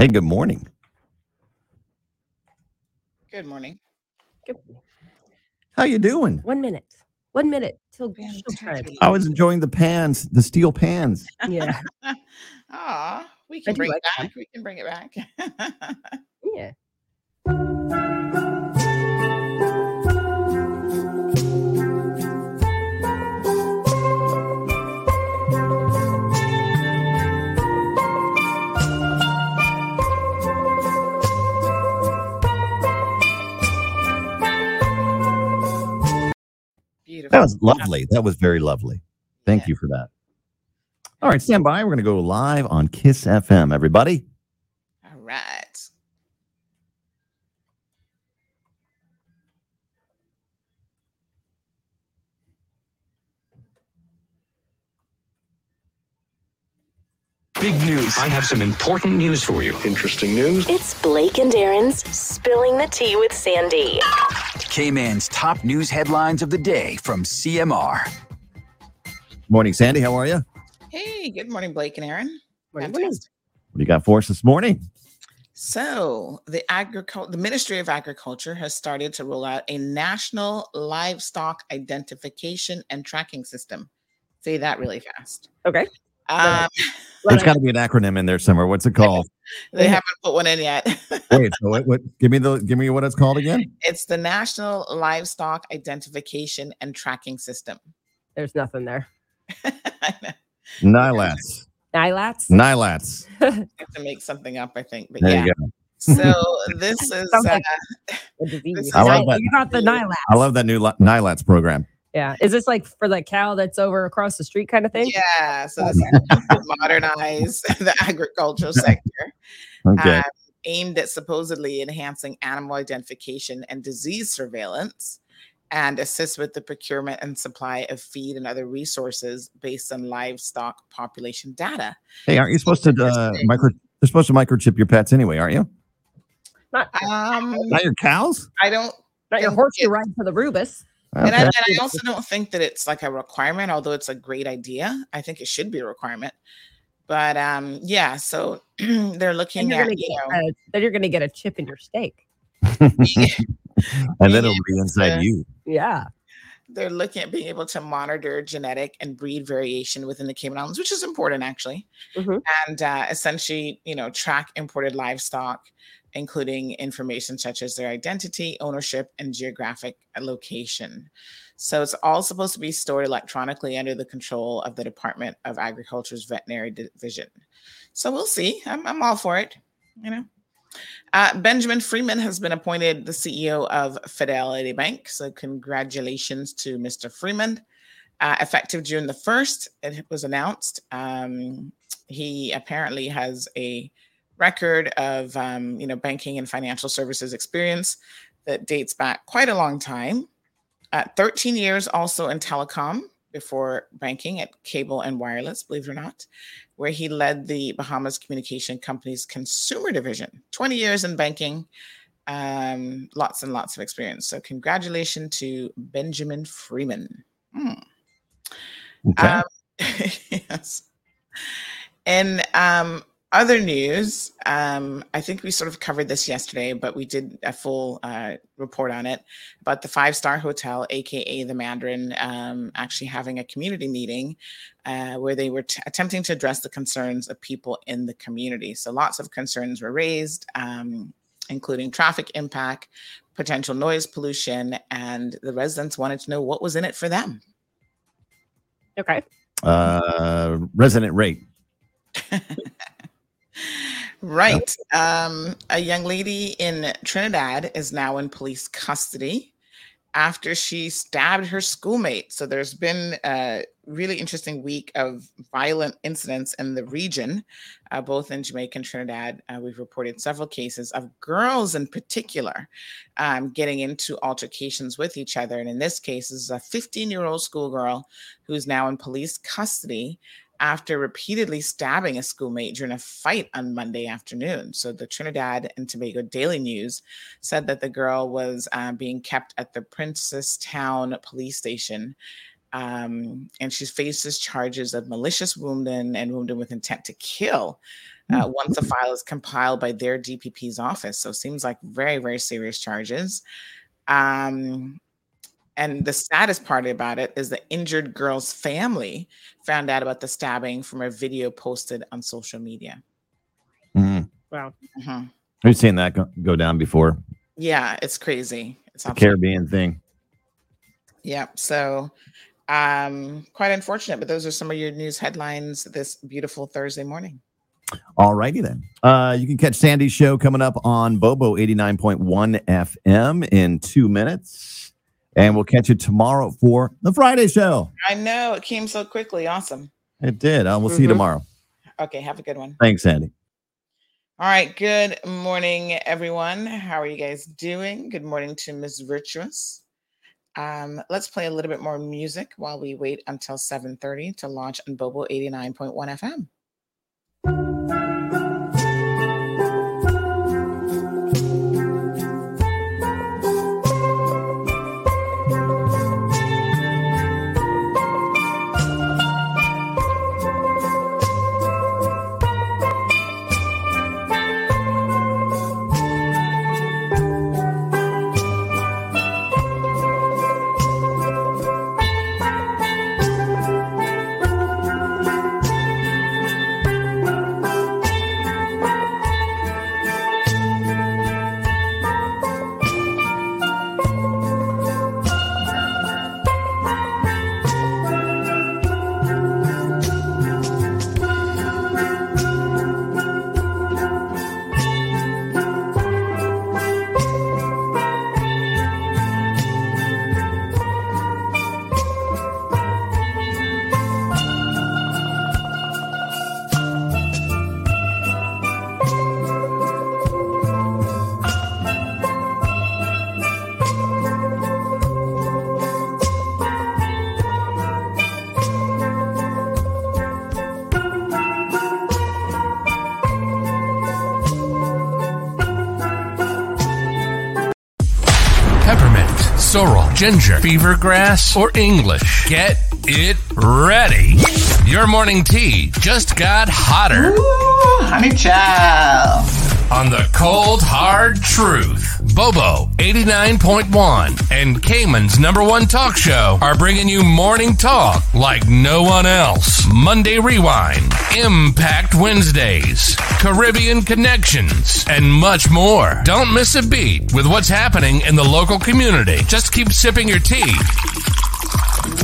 Hey, good morning. Good morning. Good. How you doing? One minute. One minute till Fantastic. I was enjoying the pans, the steel pans. Yeah. Ah, we can do bring like it back. We can bring it back. Yeah. That was lovely. That was very lovely. Thank Yeah. you for that. All right, stand by. We're going to go live on Kiss FM, everybody. All right. Big news. I have some important news for you. Interesting news. It's Blake and Aaron's Spilling the Tea with Sandy. Cayman's top news headlines of the day from CMR. Morning, Sandy. How are you? Hey, good morning, Blake and Aaron. Morning, morning. What do you got for us this morning? So, the agricul- the Ministry of Agriculture has started to roll out a national livestock identification and tracking system. Say that really fast. Okay. Um, There's got to be an acronym in there somewhere. What's it called? they haven't put one in yet. Wait, so what, what? Give me the. Give me what it's called again. it's the National Livestock Identification and Tracking System. There's nothing there. I know. Nilats. Nilats? Nilats. I have to make something up, I think. But There yeah. you go. So this is uh, like This is- I love that. You got the Nilats. I love that new Nilats program. Yeah. Is this like for the cow that's over across the street kind of thing? yeah. So this is modernize the agricultural sector, Okay. um, aimed at supposedly enhancing animal identification and disease surveillance, and assist with the procurement and supply of feed and other resources based on livestock population data. hey, aren't you supposed to uh, micro? They're supposed to microchip your pets anyway, aren't you? Not, Um, Not your cows. I don't not your horse you ride for the Rubus. And, I, and I also don't think that it's like a requirement, although it's a great idea. I think it should be a requirement. But um, yeah, so they're looking you're at gonna you get know a, then you're gonna get a chip in your steak. and then it'll be inside Yeah. you. Yeah. they're looking at being able to monitor genetic and breed variation within the Cayman Islands, which is important actually, Mhm. and uh, essentially you know track imported livestock, including information such as their identity, ownership, and geographic location. So it's all supposed to be stored electronically under the control of the Department of Agriculture's Veterinary Division. So we'll see. I'm, I'm all for it. You know. Uh, Benjamin Freeman has been appointed the CEO of Fidelity Bank. So, congratulations to Mr. Freeman. Uh, effective June the 1st, it was announced. Um, he apparently has a record of um, you know banking and financial services experience that dates back quite a long time. Uh, 13 years also in telecom before banking at cable and wireless, believe it or not, where he led the Bahamas Communication Company's consumer division. 20 years in banking, um, lots and lots of experience. So, congratulations to Benjamin Freeman. Hmm. Okay. Um, yes. And um, other news, um, I think we sort of covered this yesterday, but we did a full uh, report on it about the five star hotel, aka the Mandarin, um, actually having a community meeting uh, where they were t- attempting to address the concerns of people in the community. So lots of concerns were raised, um, including traffic impact, potential noise pollution, and the residents wanted to know what was in it for them. Okay. Uh, resident rate. Right. Um, a young lady in Trinidad is now in police custody after she stabbed her schoolmate. So there's been a really interesting week of violent incidents in the region, uh, both in Jamaica and Trinidad. Uh, we've reported several cases of girls in particular um, getting into altercations with each other. And in this case, this is a 15 year old schoolgirl who's now in police custody after repeatedly stabbing a schoolmate during a fight on Monday afternoon. So the Trinidad and Tobago Daily News said that the girl was uh, being kept at the Princess Town police station. Um, and she faces charges of malicious wounding and wounding with intent to kill. Uh, Hmm. once the file is compiled by their DPP's office, so seems like very, very serious charges. Um, and the saddest part about it is the injured girl's family found out about the stabbing from a video posted on social media. Mm. Wow. Mhm. We've seen that go, go down before. Yeah, it's crazy. It's The absolutely, Caribbean thing. yeah. So, um, quite unfortunate, but those are some of your news headlines this beautiful Thursday morning. All righty then. Uh, you can catch Sandy's show coming up on Bobo 89.1 FM in two minutes. And we'll catch you tomorrow for the Friday show. I know it came so quickly. Awesome. It did. Uh, we'll see you Mhm. tomorrow. Okay, have a good one. Thanks, Sandy. All right. Good morning, everyone. How are you guys doing? Good morning to Miss Virtuous. Um, let's play a little bit more music while we wait until 7:30 to launch on Bobo 89.1 FM. Ginger, fever grass, or English. Get it ready. Your morning tea just got hotter Ooh, honey child. on the cold, hard truth. Bobo 89.1 and Cayman's number one talk show are bringing you morning talk like no one else. Monday Rewind, Impact Wednesdays, Caribbean Connections, and much more. Don't miss a beat with what's happening in the local community. Just keep sipping your tea.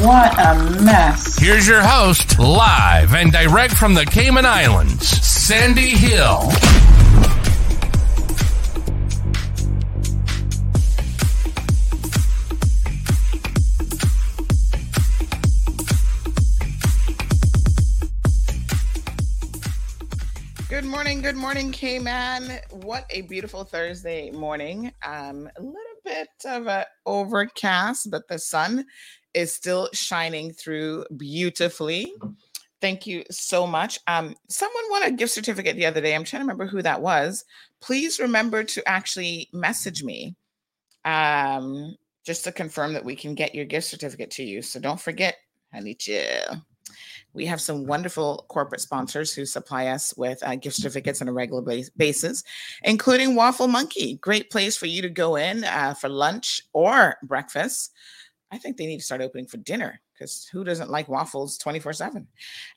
What a mess. Here's your host, live and direct from the Cayman Islands, Sandy Hill. Good morning, good Cayman. What a beautiful Thursday morning. Um, a little bit of a overcast, but the sun is still shining through beautifully. Thank you so much. Um, someone won a gift certificate the other day. I'm trying to remember who that was. Please remember to actually message me um, just to confirm that we can get your gift certificate to you. So don't forget, honey chill. We have some wonderful corporate sponsors who supply us with uh, gift certificates on a regular bas- basis, including Waffle Monkey. Great place for you to go in uh, for lunch or breakfast. I think they need to start opening for dinner because who doesn't like waffles 24 7?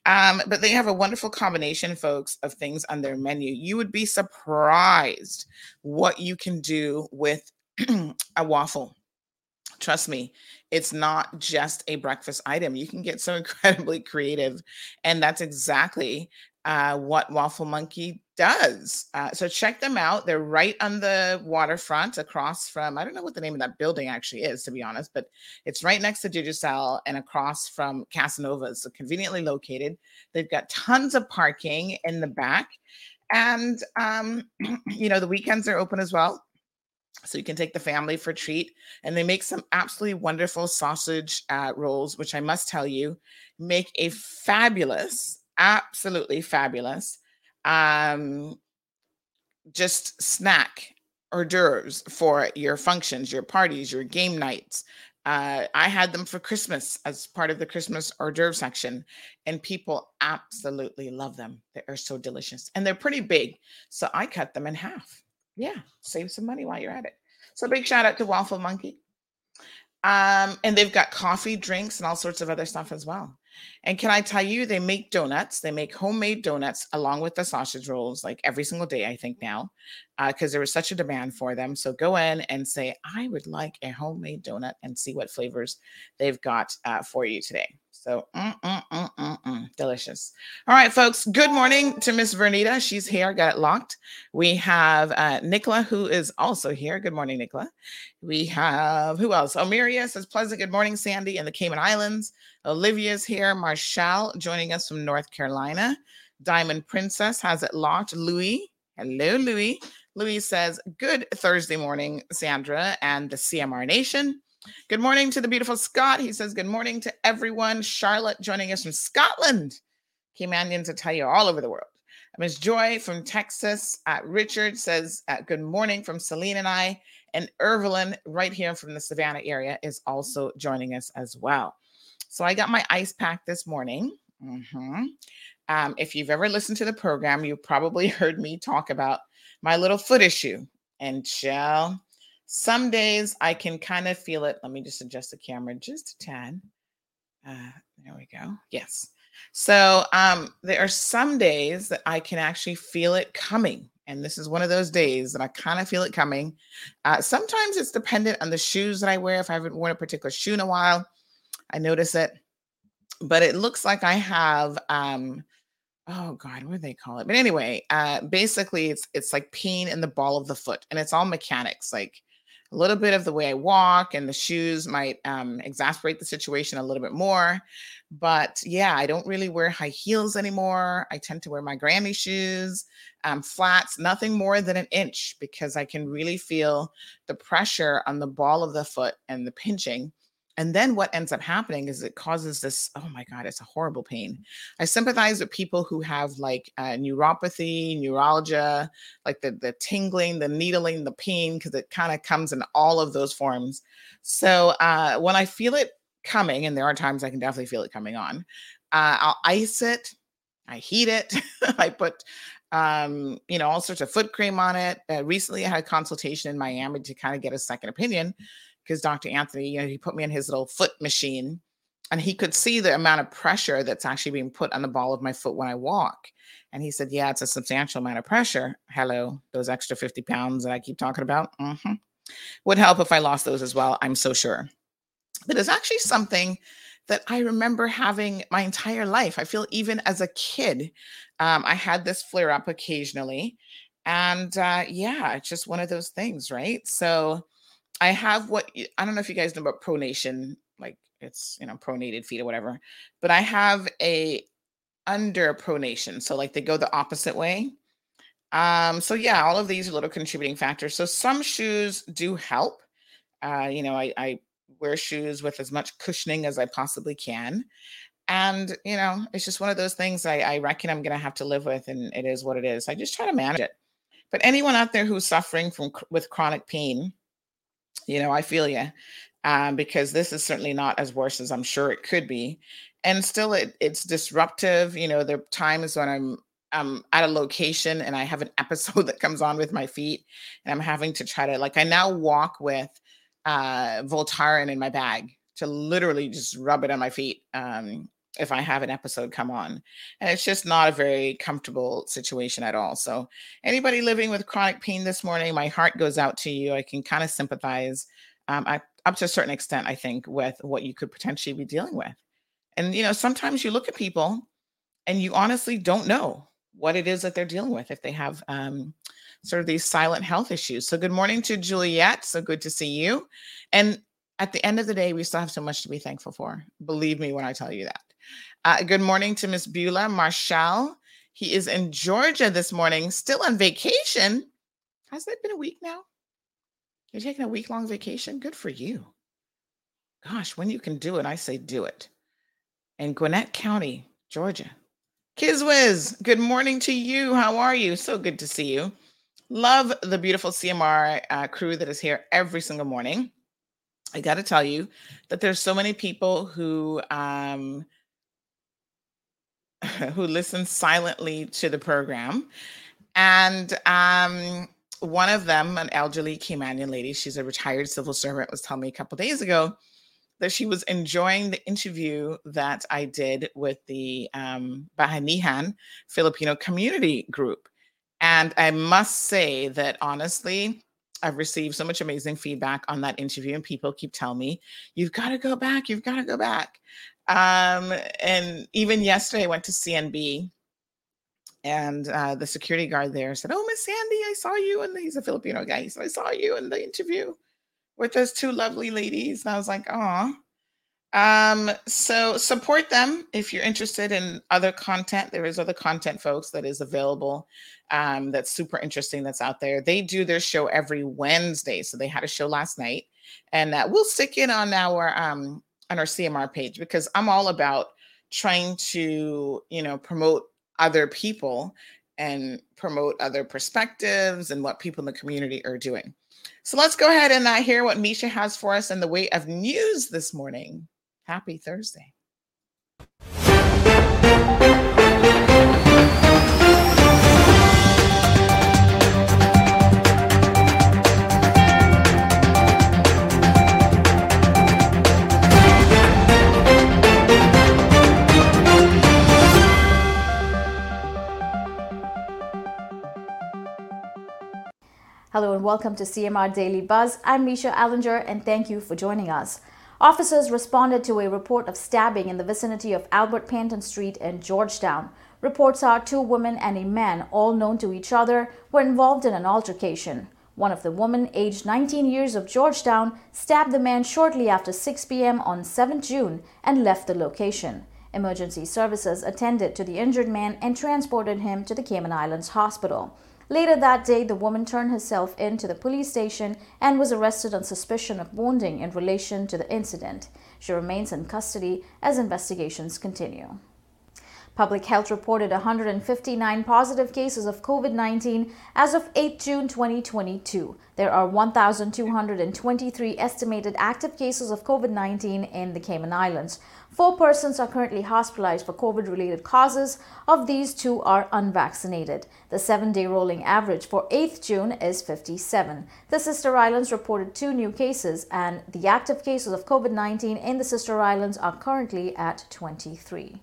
Um, but they have a wonderful combination, folks, of things on their menu. You would be surprised what you can do with a waffle. Trust me, it's not just a breakfast item. You can get so incredibly creative. And that's exactly uh, what Waffle Monkey does. Uh, so check them out. They're right on the waterfront across from, I don't know what the name of that building actually is, to be honest, but it's right next to Digicel and across from Casanova. So conveniently located. They've got tons of parking in the back. And, um, you know, the weekends are open as well so you can take the family for a treat and they make some absolutely wonderful sausage uh, rolls which i must tell you make a fabulous absolutely fabulous um just snack hors d'oeuvres for your functions your parties your game nights uh, I had them for Christmas as part of the Christmas hors d'oeuvre section, and people absolutely love them. They are so delicious and they're pretty big. So I cut them in half yeah, save some money while you're at it. So big shout out to Waffle Monkey. Um, and they've got coffee, drinks, and all sorts of other stuff as well. And can I tell you, they make donuts. They make homemade donuts along with the sausage rolls, like every single day, I think now, because uh, there was such a demand for them. So go in and say, I would like a homemade donut and see what flavors they've got uh, for you today. So mm, mm, mm, mm, mm, delicious. All right, folks. Good morning to Miss Vernita. She's here. Got it locked. We have uh, Nicola, who is also here. Good morning, Nicola. We have who else? Omiria says pleasant. Good morning, Sandy, in the Cayman Islands. Olivia's here. Marshall joining us from North Carolina. Diamond Princess has it locked. Louis. Hello, Louis. Louis says, Good Thursday morning, Sandra and the CMR Nation. Good morning to the beautiful Scott. He says, Good morning to everyone. Charlotte joining us from Scotland. Caymanians, I tell you, all over the world. Miss Joy from Texas. Uh, Richard says, uh, Good morning from Celine and I. And Evelyn, right here from the Savannah area, is also joining us as well. So I got my ice pack this morning. Mm-hmm. Um, if you've ever listened to the program, you probably heard me talk about my little foot issue. And shall some days I can kind of feel it. Let me just adjust the camera just a tad. Uh, there we go. Yes. So um, there are some days that I can actually feel it coming. And this is one of those days that I kind of feel it coming. Uh, sometimes it's dependent on the shoes that I wear. If I haven't worn a particular shoe in a while, I notice it. But it looks like I have um, oh god what do they call it but anyway uh basically it's it's like pain in the ball of the foot and it's all mechanics like a little bit of the way I walk and the shoes might um, exasperate the situation a little bit more. But yeah, I don't really wear high heels anymore. I tend to wear my Grammy shoes, um, flats, nothing more than an inch because I can really feel the pressure on the ball of the foot and the pinching. And then what ends up happening is it causes this, oh my God, it's a horrible pain. I sympathize with people who have like uh, neuropathy, neuralgia, like the, the tingling, the needling, the pain, because it kind of comes in all of those forms. So uh, when I feel it coming, and there are times I can definitely feel it coming on, uh, I'll ice it, I heat it, I put um, you know, all sorts of foot cream on it. Uh, recently, I had a consultation in Miami to kind of get a second opinion because Dr. Anthony, you know, he put me in his little foot machine and he could see the amount of pressure that's actually being put on the ball of my foot when I walk. And he said, Yeah, it's a substantial amount of pressure. Hello, those extra 50 pounds that I keep talking about. Mm-hmm. Would help if I lost those as well, I'm so sure. But it's actually something that I remember having my entire life. I feel even as a kid, um, I had this flare up occasionally. And uh, yeah, it's just one of those things, right? So, I have what I don't know if you guys know about pronation, like it's you know pronated feet or whatever, but I have a under pronation, so like they go the opposite way. Um, so yeah, all of these are little contributing factors. So some shoes do help. Uh, you know, I, I wear shoes with as much cushioning as I possibly can. And, you know, it's just one of those things I, I reckon I'm to have to live with, and it is what it is. I just try to manage it. But anyone out there who's suffering from with chronic pain, you know, I feel you. um, because this is certainly not as worse as I'm sure it could be. And still, it, it's disruptive. You know, there are times when I'm I'm at a location and I have an episode that comes on with my feet, and I'm having to try to like I now walk with uh Voltaren in my bag to literally just rub it on my feet um if I have an episode come on. And it's just not a very comfortable situation at all. So, anybody living with chronic pain this morning, my heart goes out to you. I can kind of sympathize um, I, up to a certain extent, I think, with what you could potentially be dealing with. And, you know, sometimes you look at people and you honestly don't know what it is that they're dealing with if they have um, sort of these silent health issues. So, good morning to Juliet. So good to see you. And at the end of the day, we still have so much to be thankful for. Believe me when I tell you that. Uh, good morning to Miss Beulah Marshall. He is in Georgia this morning, still on vacation. Has that been a week now? You're taking a week long vacation? Good for you. Gosh, when you can do it, I say do it. In Gwinnett County, Georgia. Kizwiz, good morning to you. How are you? So good to see you. Love the beautiful CMR uh, crew that is here every single morning. I got to tell you that there's so many people who um, who listen silently to the program, and um, one of them, an elderly Caymanian lady, she's a retired civil servant, was telling me a couple days ago that she was enjoying the interview that I did with the um, Bayanihan Filipino community group. And I must say that honestly, I've received so much amazing feedback on that interview, and people keep telling me, You've got to go back, you've got to go back. Um, and even yesterday, I went to CNB and uh, the security guard there said, "Oh, Miss Sandy, I saw you." And he's a Filipino guy. So I saw you in the interview with those two lovely ladies. And I was like, "Oh." Um, so support them if you're interested in other content. There is other content, folks, that is available. Um, that's super interesting. That's out there. They do their show every Wednesday. So they had a show last night, and uh, we'll stick it on our um on our CMR page because I'm all about trying to you know promote other people and promote other perspectives and what people in the community are doing. So let's go ahead and uh, hear what Misha has for us in the way of news this morning. Happy Thursday. Hello and welcome to CMR Daily Buzz. I'm Misha Allinger and thank you for joining us. Officers responded to a report of stabbing in the vicinity of Albert Panton Street in Georgetown. Reports are two women and a man, all known to each other, were involved in an altercation. One of the women, aged 19 years of Georgetown, stabbed the man shortly after 6 p.m. on 7 June and left the location. Emergency services attended to the injured man and transported him to the Cayman Islands Hospital. Later that day, the woman turned herself in to the police station and was arrested on suspicion of wounding in relation to the incident. She remains in custody as investigations continue. Public Health reported 159 positive cases of COVID 19 as of 8 June 2022. There are 1,223 estimated active cases of COVID 19 in the Cayman Islands. Four persons are currently hospitalized for COVID related causes. Of these, two are unvaccinated. The seven day rolling average for 8th June is 57. The Sister Islands reported two new cases, and the active cases of COVID 19 in the Sister Islands are currently at 23.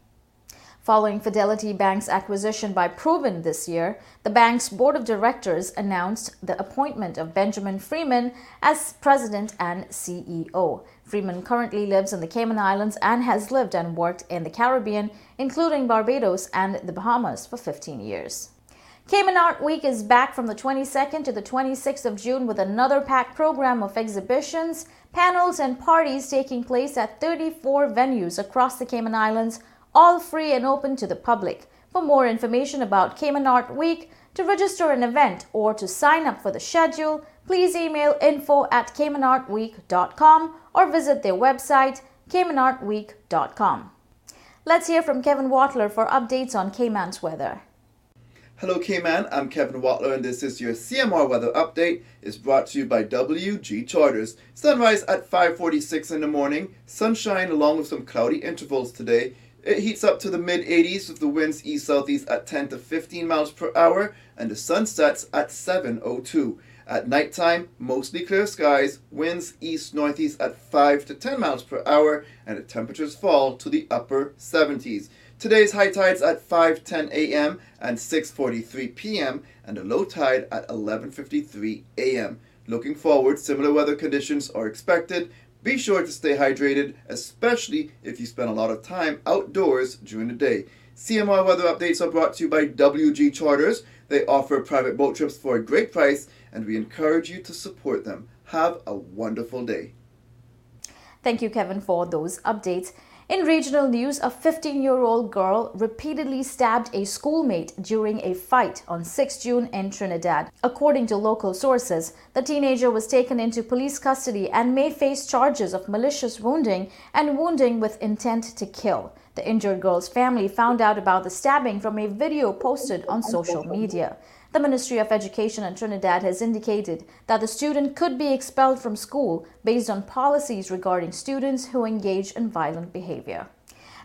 Following Fidelity Bank's acquisition by Proven this year, the bank's board of directors announced the appointment of Benjamin Freeman as president and CEO. Freeman currently lives in the Cayman Islands and has lived and worked in the Caribbean, including Barbados and the Bahamas, for 15 years. Cayman Art Week is back from the 22nd to the 26th of June with another packed program of exhibitions, panels, and parties taking place at 34 venues across the Cayman Islands all free and open to the public. For more information about Cayman Art Week, to register an event or to sign up for the schedule, please email info at caymanartweek.com or visit their website, caymanartweek.com. Let's hear from Kevin Watler for updates on Cayman's weather. Hello, Cayman. I'm Kevin Watler, and this is your CMR weather update. It's brought to you by WG Charters. Sunrise at 5:46 in the morning. Sunshine along with some cloudy intervals today. It heats up to the mid 80s with the winds east southeast at 10 to 15 miles per hour, and the sun sets at 7:02. At nighttime, mostly clear skies, winds east northeast at 5 to 10 miles per hour, and the temperatures fall to the upper 70s. Today's high tide's at 5:10 a.m. and 6:43 p.m. and the low tide at 11:53 a.m. Looking forward, similar weather conditions are expected. Be sure to stay hydrated, especially if you spend a lot of time outdoors during the day. CMR weather updates are brought to you by WG Charters. They offer private boat trips for a great price, and we encourage you to support them. Have a wonderful day. Thank you, Kevin, for those updates. In regional news, a 15 year old girl repeatedly stabbed a schoolmate during a fight on 6 June in Trinidad. According to local sources, the teenager was taken into police custody and may face charges of malicious wounding and wounding with intent to kill. The injured girl's family found out about the stabbing from a video posted on social media. The Ministry of Education in Trinidad has indicated that the student could be expelled from school based on policies regarding students who engage in violent behavior.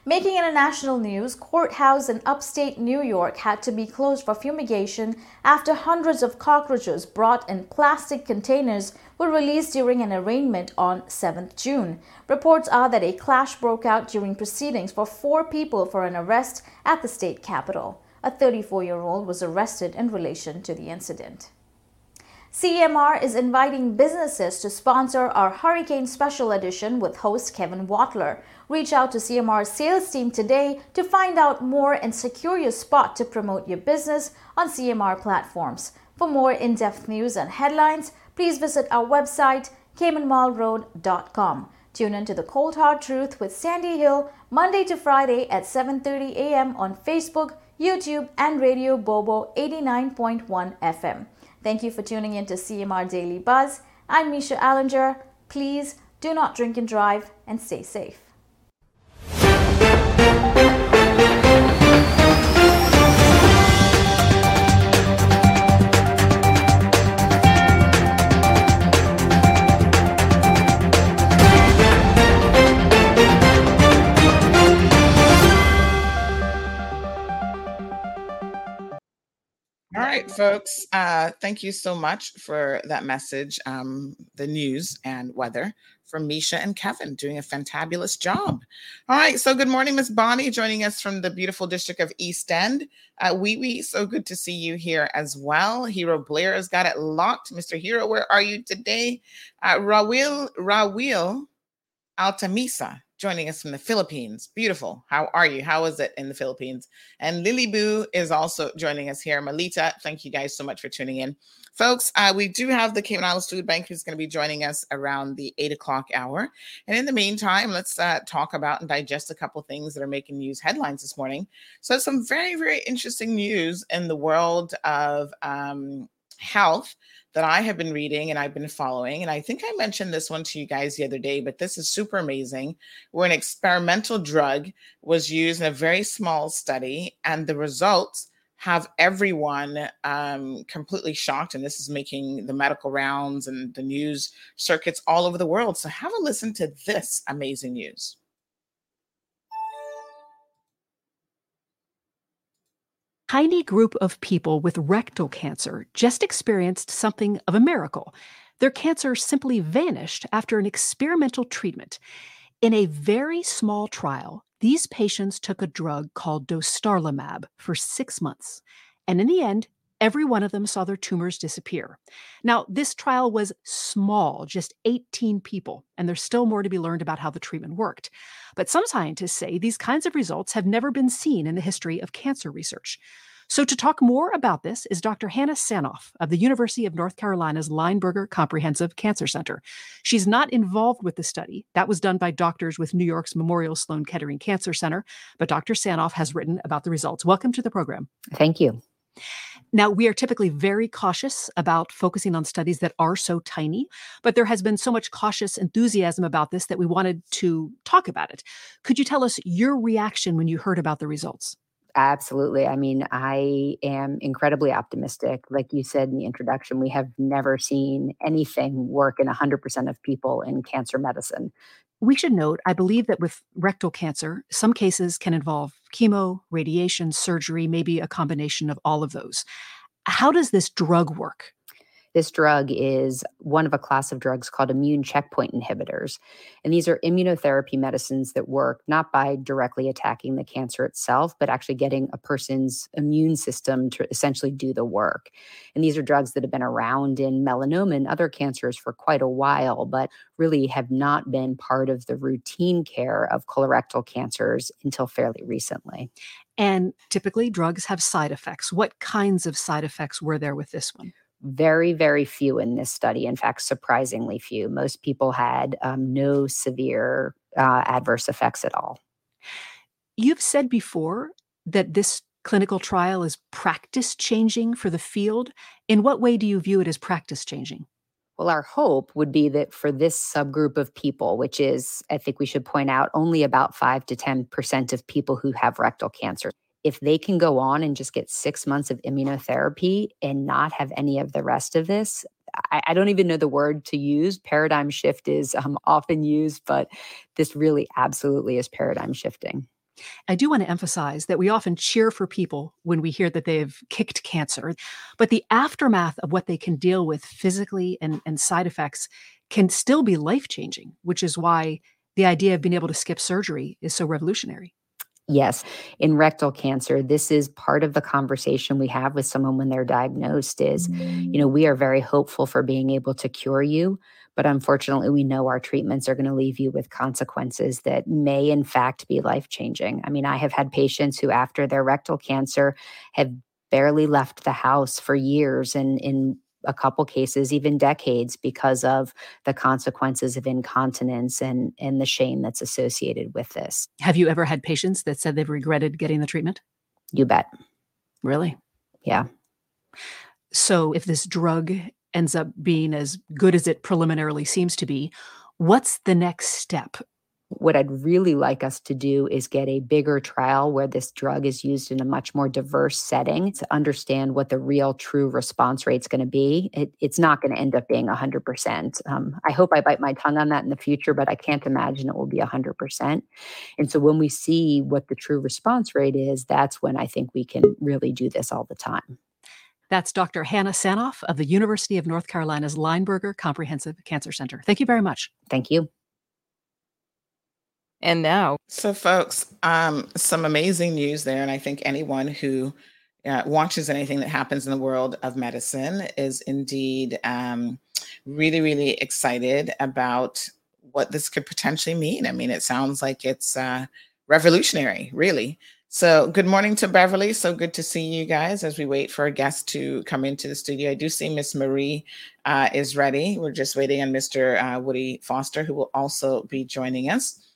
Making international news, courthouse in upstate New York had to be closed for fumigation after hundreds of cockroaches brought in plastic containers were released during an arraignment on 7th June. Reports are that a clash broke out during proceedings for four people for an arrest at the state capitol. A 34 year old was arrested in relation to the incident. CMR is inviting businesses to sponsor our Hurricane Special Edition with host Kevin Watler. Reach out to CMR's sales team today to find out more and secure your spot to promote your business on CMR platforms. For more in depth news and headlines, please visit our website, caymanmarlroad.com. Tune in to the Cold Hard Truth with Sandy Hill Monday to Friday at 7:30 a.m. on Facebook, YouTube, and Radio Bobo 89.1 FM. Thank you for tuning in to CMR Daily Buzz. I'm Misha Allinger. Please do not drink and drive and stay safe. Right, folks. Uh, thank you so much for that message, um, the news and weather from Misha and Kevin doing a fantabulous job. All right, so good morning, Miss Bonnie, joining us from the beautiful district of East End. Uh, wee wee, so good to see you here as well. Hero Blair has got it locked. Mr. Hero, where are you today? Uh, Rawil, Rawil Altamisa joining us from the Philippines. Beautiful. How are you? How is it in the Philippines? And Lily Boo is also joining us here. Malita, thank you guys so much for tuning in. Folks, uh, we do have the Cayman Islands Food Bank who's going to be joining us around the eight o'clock hour. And in the meantime, let's uh, talk about and digest a couple things that are making news headlines this morning. So, some very, very interesting news in the world of um, health that I have been reading and I've been following. And I think I mentioned this one to you guys the other day, but this is super amazing. Where an experimental drug was used in a very small study, and the results have everyone um, completely shocked. And this is making the medical rounds and the news circuits all over the world. So have a listen to this amazing news. Tiny group of people with rectal cancer just experienced something of a miracle. Their cancer simply vanished after an experimental treatment. In a very small trial, these patients took a drug called dostarlimab for six months. And in the end, every one of them saw their tumors disappear. Now, this trial was small, just 18 people, and there's still more to be learned about how the treatment worked. But some scientists say these kinds of results have never been seen in the history of cancer research. So, to talk more about this is Dr. Hannah Sanoff of the University of North Carolina's Lineberger Comprehensive Cancer Center. She's not involved with the study. That was done by doctors with New York's Memorial Sloan Kettering Cancer Center, but Dr. Sanoff has written about the results. Welcome to the program. Thank you. Now, we are typically very cautious about focusing on studies that are so tiny, but there has been so much cautious enthusiasm about this that we wanted to talk about it. Could you tell us your reaction when you heard about the results? Absolutely. I mean, I am incredibly optimistic. Like you said in the introduction, we have never seen anything work in 100% of people in cancer medicine. We should note, I believe that with rectal cancer, some cases can involve chemo, radiation, surgery, maybe a combination of all of those. How does this drug work? This drug is one of a class of drugs called immune checkpoint inhibitors. And these are immunotherapy medicines that work not by directly attacking the cancer itself, but actually getting a person's immune system to essentially do the work. And these are drugs that have been around in melanoma and other cancers for quite a while, but really have not been part of the routine care of colorectal cancers until fairly recently. And typically, drugs have side effects. What kinds of side effects were there with this one? Very, very few in this study. In fact, surprisingly few. Most people had um, no severe uh, adverse effects at all. You've said before that this clinical trial is practice changing for the field. In what way do you view it as practice changing? Well, our hope would be that for this subgroup of people, which is, I think we should point out, only about 5 to 10% of people who have rectal cancer, if they can go on and just get six months of immunotherapy and not have any of the rest of this, I, I don't even know the word to use. Paradigm shift is um, often used, but this really absolutely is paradigm shifting. I do want to emphasize that we often cheer for people when we hear that they've kicked cancer, but the aftermath of what they can deal with physically and, and side effects can still be life changing, which is why the idea of being able to skip surgery is so revolutionary. Yes, in rectal cancer, this is part of the conversation we have with someone when they're diagnosed is, you know, mm. we are very hopeful for being able to cure you, but unfortunately we know our treatments are going to leave you with consequences that may in fact be life-changing. I mean, I have had patients who after their rectal cancer have barely left the house for years and in a couple cases, even decades, because of the consequences of incontinence and, and the shame that's associated with this. Have you ever had patients that said they've regretted getting the treatment? You bet. Really? Yeah. So if this drug ends up being as good as it preliminarily seems to be, what's the next step? What I'd really like us to do is get a bigger trial where this drug is used in a much more diverse setting to understand what the real true response rate is going to be. It, it's not going to end up being 100%. Um, I hope I bite my tongue on that in the future, but I can't imagine it will be 100%. And so when we see what the true response rate is, that's when I think we can really do this all the time. That's Dr. Hannah Sanoff of the University of North Carolina's Lineberger Comprehensive Cancer Center. Thank you very much. Thank you. And now, so folks, um, some amazing news there, and I think anyone who uh, watches anything that happens in the world of medicine is indeed um, really, really excited about what this could potentially mean. I mean, it sounds like it's uh, revolutionary, really. So, good morning to Beverly. So good to see you guys as we wait for a guest to come into the studio. I do see Miss Marie uh, is ready. We're just waiting on Mr. Uh, Woody Foster, who will also be joining us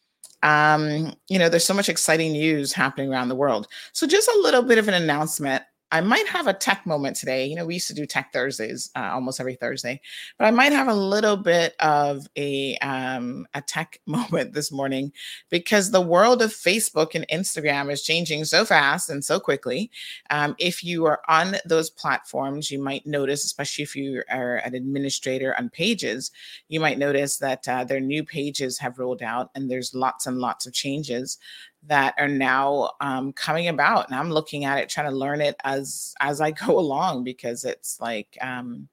um, you know, there's so much exciting news happening around the world. So, just a little bit of an announcement I might have a tech moment today. You know, we used to do tech Thursdays uh, almost every Thursday, but I might have a little bit of a um, a tech moment this morning because the world of Facebook and Instagram is changing so fast and so quickly. Um, if you are on those platforms, you might notice, especially if you are an administrator on pages, you might notice that uh, their new pages have rolled out and there's lots and lots of changes that are now um, coming about and i'm looking at it trying to learn it as as i go along because it's like um,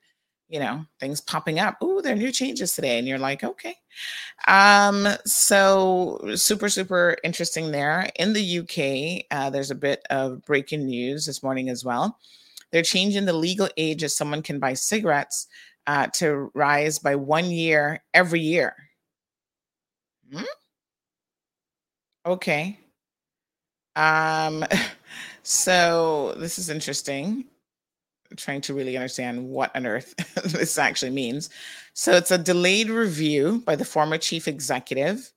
you know things popping up. Oh there are new changes today and you're like okay. Um so super super interesting there. In the uk uh, there's a bit of breaking news this morning as well. They're changing the legal age as someone can buy cigarettes uh, to rise by one year every year. Hmm? okay um, so this is interesting. I'm trying to really understand what on earth this actually means. So it's a delayed review by the former chief executive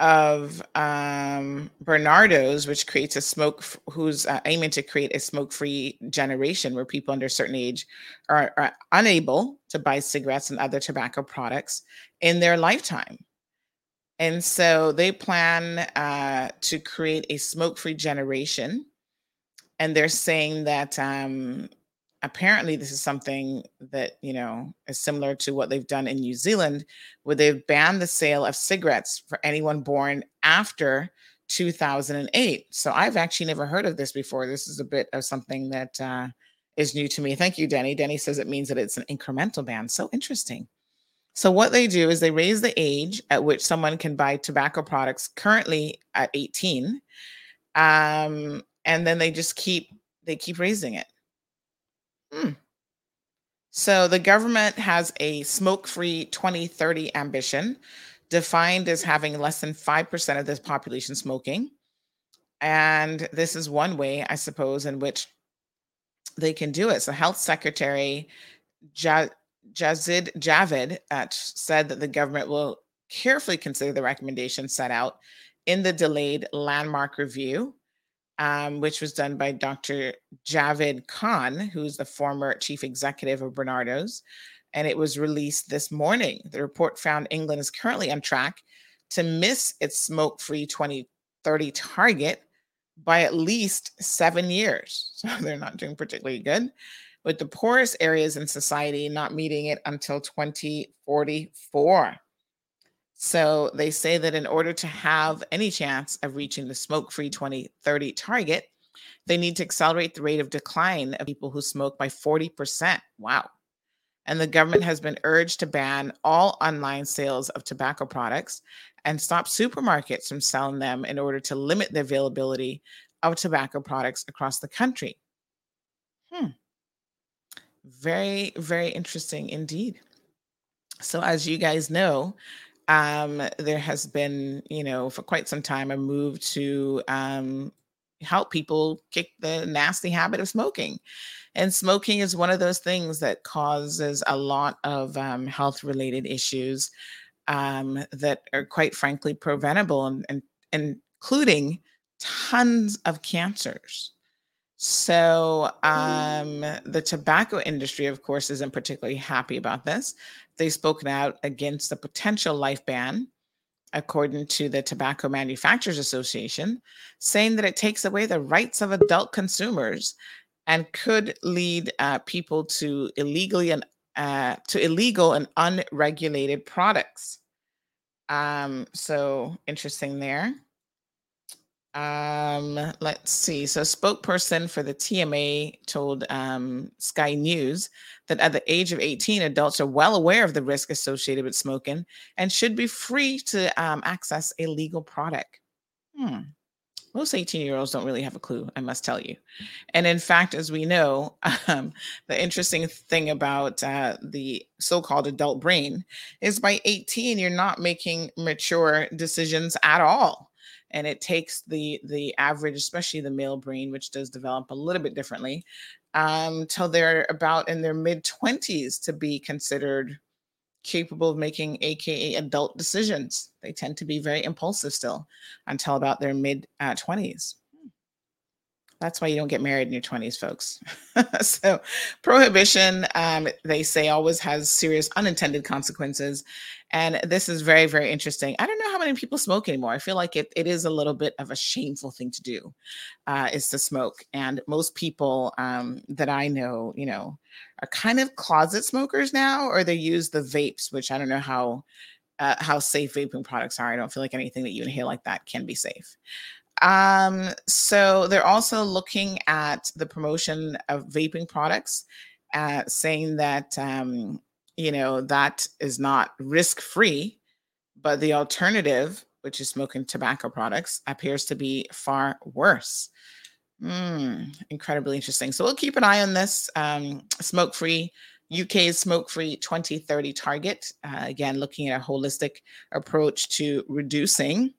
of um, Barnardo's, which creates a smoke, who's uh, aiming to create a smoke-free generation where people under a certain age are, are unable to buy cigarettes and other tobacco products in their lifetime. And so they plan uh, to create a smoke free generation and they're saying that um, apparently this is something that you know is similar to what they've done in New Zealand, where they've banned the sale of cigarettes for anyone born after 2008. So I've actually never heard of this before. This is a bit of something that uh, is new to me. Thank you, Denny. Denny says it means that it's an incremental ban. So interesting. So what they do is they raise the age at which someone can buy tobacco products currently at 18. Um, and then they just keep they keep raising it. Hmm. So the government has a smoke-free 2030 ambition, defined as having less than 5% of the population smoking. And this is one way, I suppose, in which they can do it. So Health Secretary Sajid Javid uh, said that the government will carefully consider the recommendations set out in the delayed landmark review, um, which was done by Dr. Javed Khan, who's the former chief executive of Barnardo's. And it was released this morning. The report found England is currently on track to miss its smoke free 2030 target by at least seven years. So they're not doing particularly good with the poorest areas in society not meeting it until 2044. So they say that in order to have any chance of reaching the smoke free 2030 target, they need to accelerate the rate of decline of people who smoke by 40%. Wow. And the government has been urged to ban all online sales of tobacco products and stop supermarkets from selling them in order to limit the availability of tobacco products across the country. Hmm. Very, very interesting indeed. So, as you guys know, um, there has been, you know, for quite some time, a move to um, help people kick the nasty habit of smoking. And smoking is one of those things that causes a lot of um, health related issues um, that are quite frankly preventable and, and, and including tons of cancers. So, um, the tobacco industry, of course, isn't particularly happy about this. They've spoken out against the potential life ban, according to the Tobacco Manufacturers Association, saying that it takes away the rights of adult consumers and could lead uh, people to illegally and uh, to illegal and unregulated products. Um, so interesting there. Um, let's see. So, spokesperson for the TMA told um, Sky News that at the age of 18, adults are well aware of the risk associated with smoking and should be free to um, access a legal product. Hmm. Most 18 year olds don't really have a clue, I must tell you. And in fact, as we know, um, the interesting thing about uh, the so called adult brain is by 18, you're not making mature decisions at all and it takes the the average especially the male brain which does develop a little bit differently um, till they're about in their mid 20s to be considered capable of making aka adult decisions they tend to be very impulsive still until about their mid uh, 20s that's why you don't get married in your 20s, folks. so, prohibition, um, they say, always has serious unintended consequences. And this is very, very interesting. I don't know how many people smoke anymore. I feel like it, it is a little bit of a shameful thing to do, uh, is to smoke. And most people um, that I know, you know, are kind of closet smokers now, or they use the vapes, which I don't know how. Uh, how safe vaping products are. I don't feel like anything that you inhale like that can be safe. Um, so they're also looking at the promotion of vaping products, uh, saying that um, you know that is not risk free, but the alternative, which is smoking tobacco products, appears to be far worse. Mm, incredibly interesting. So we'll keep an eye on this um, smoke free. UK's smoke free 2030 target. Uh, again, looking at a holistic approach to reducing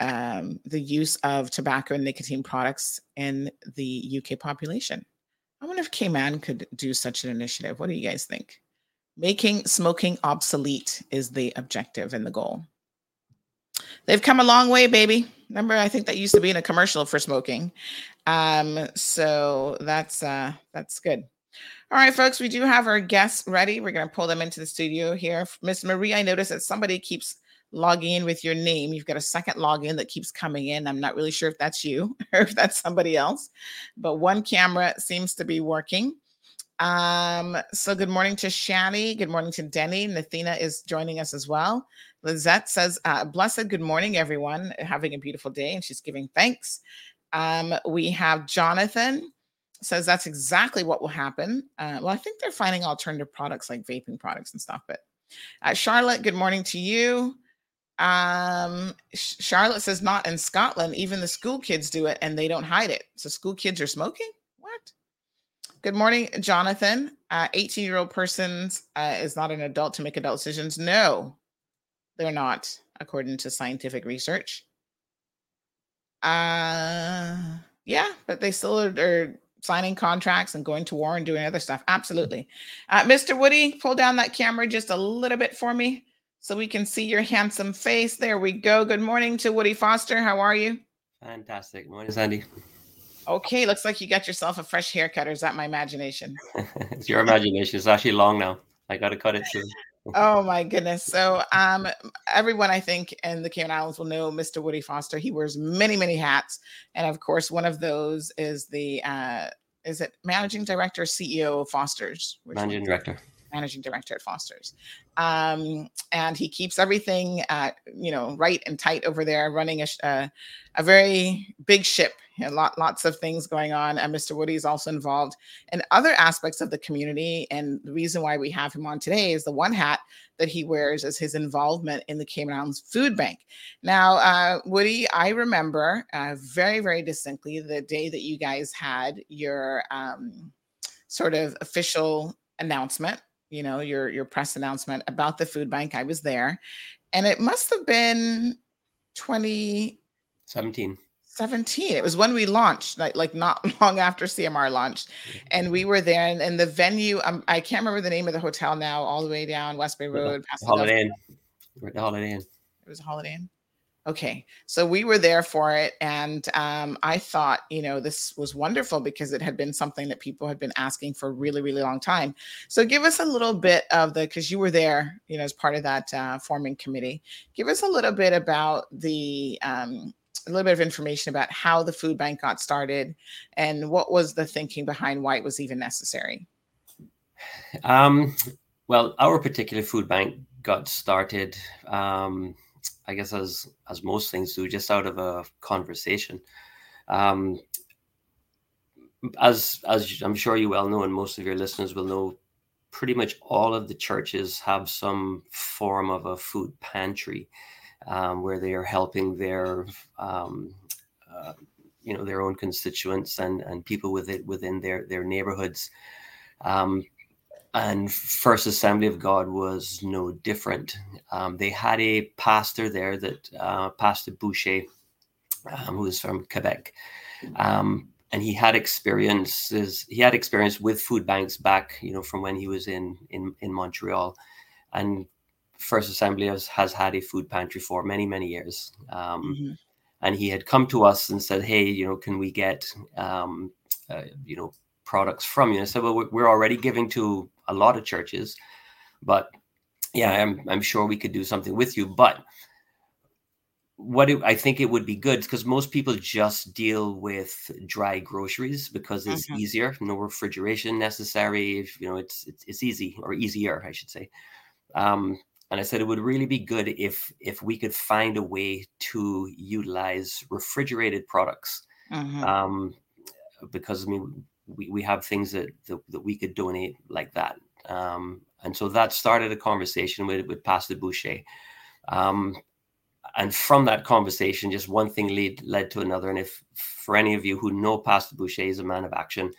um, the use of tobacco and nicotine products in the UK population. I wonder if Cayman could do such an initiative. What do you guys think? Making smoking obsolete is the objective and the goal. They've come a long way, baby. Remember, I think that used to be in a commercial for smoking. Um, so that's uh that's good. All right, folks, we do have our guests ready. We're gonna pull them into the studio here. Miss Marie, I noticed that somebody keeps logging in with your name. You've got a second login that keeps coming in. I'm not really sure if that's you or if that's somebody else, but one camera seems to be working. Um, so good morning to Shani. Good morning to Denny. Nathina is joining us as well. Lizette says, uh, blessed good morning, everyone. Having a beautiful day. And she's giving thanks. Um, we have Jonathan says that's exactly what will happen. Uh, well, I think they're finding alternative products like vaping products and stuff. But uh, Charlotte, good morning to you. Um, Charlotte says not in Scotland. Even the school kids do it and they don't hide it. So school kids are smoking. Good morning, Jonathan. 18 uh, year old person uh, is not an adult to make adult decisions. No, they're not, according to scientific research. Uh, yeah, but they still are, are signing contracts and going to war and doing other stuff. Absolutely. Uh, Mr. Woody, pull down that camera just a little bit for me so we can see your handsome face. There we go. Good morning to Woody Foster. How are you? Fantastic. Morning, Sandy. Okay, looks like you got yourself a fresh haircut, or is that my imagination? it's your imagination. It's actually long now. I got to cut it soon. oh my goodness. So um everyone I think in the Cayman Islands will know Mr. Woody Foster. He wears many, many hats. And of course, one of those is the uh is it managing director, CEO of Foster's? Managing director managing director at Foster's. Um, and he keeps everything, uh, you know, right and tight over there, running a, a, a very big ship. A lot, lots of things going on. And Mr. Woody is also involved in other aspects of the community. And the reason why we have him on today is the one hat that he wears is his involvement in the Cayman Islands Food Bank. Now, uh, Woody, I remember uh, very, very distinctly the day that you guys had your um, sort of official announcement you know your your press announcement about the food bank i was there. And it must have been 2017 17 it was when we launched like like not long after cmr launched. And we were there and, and the venue um, i can't remember the name of the hotel now all the way down west bay road holiday inn. We're at the holiday inn. It was holiday inn Okay, so we were there for it, and um, I thought, you know, this was wonderful because it had been something that people had been asking for a really, really long time. So, give us a little bit of the because you were there, you know, as part of that uh, forming committee. Give us a little bit about the um, a little bit of information about how the food bank got started and what was the thinking behind why it was even necessary. Um, well, our particular food bank got started. Um, I guess as as most things do, just out of a conversation. Um, as as I'm sure you well know, and most of your listeners will know, pretty much all of the churches have some form of a food pantry um, where they are helping their um, uh, you know their own constituents and and people with it within their their neighborhoods. Um, and First Assembly of God was no different. Um, they had a pastor there that uh, Pastor Boucher, um, was from Quebec, um, and he had experiences. He had experience with food banks back, you know, from when he was in in in Montreal, and First Assembly has, has had a food pantry for many many years. Um, mm-hmm. And he had come to us and said, "Hey, you know, can we get, um, uh, you know, products from you. I said, well, we're already giving to a lot of churches, but yeah, I'm, I'm sure we could do something with you. But what it, I think it would be good because most people just deal with dry groceries because it's mm-hmm. easier, no refrigeration necessary. If, you know, it's, it's, it's easy or easier, I should say. Um, and I said it would really be good if if we could find a way to utilize refrigerated products. Mm-hmm. Um, because I mean, we, we have things that, that, that we could donate like that. Um, and so that started a conversation with, with Pastor Boucher. Um, and from that conversation, just one thing lead, led to another. And if for any of you who know Pastor Boucher is a man of action,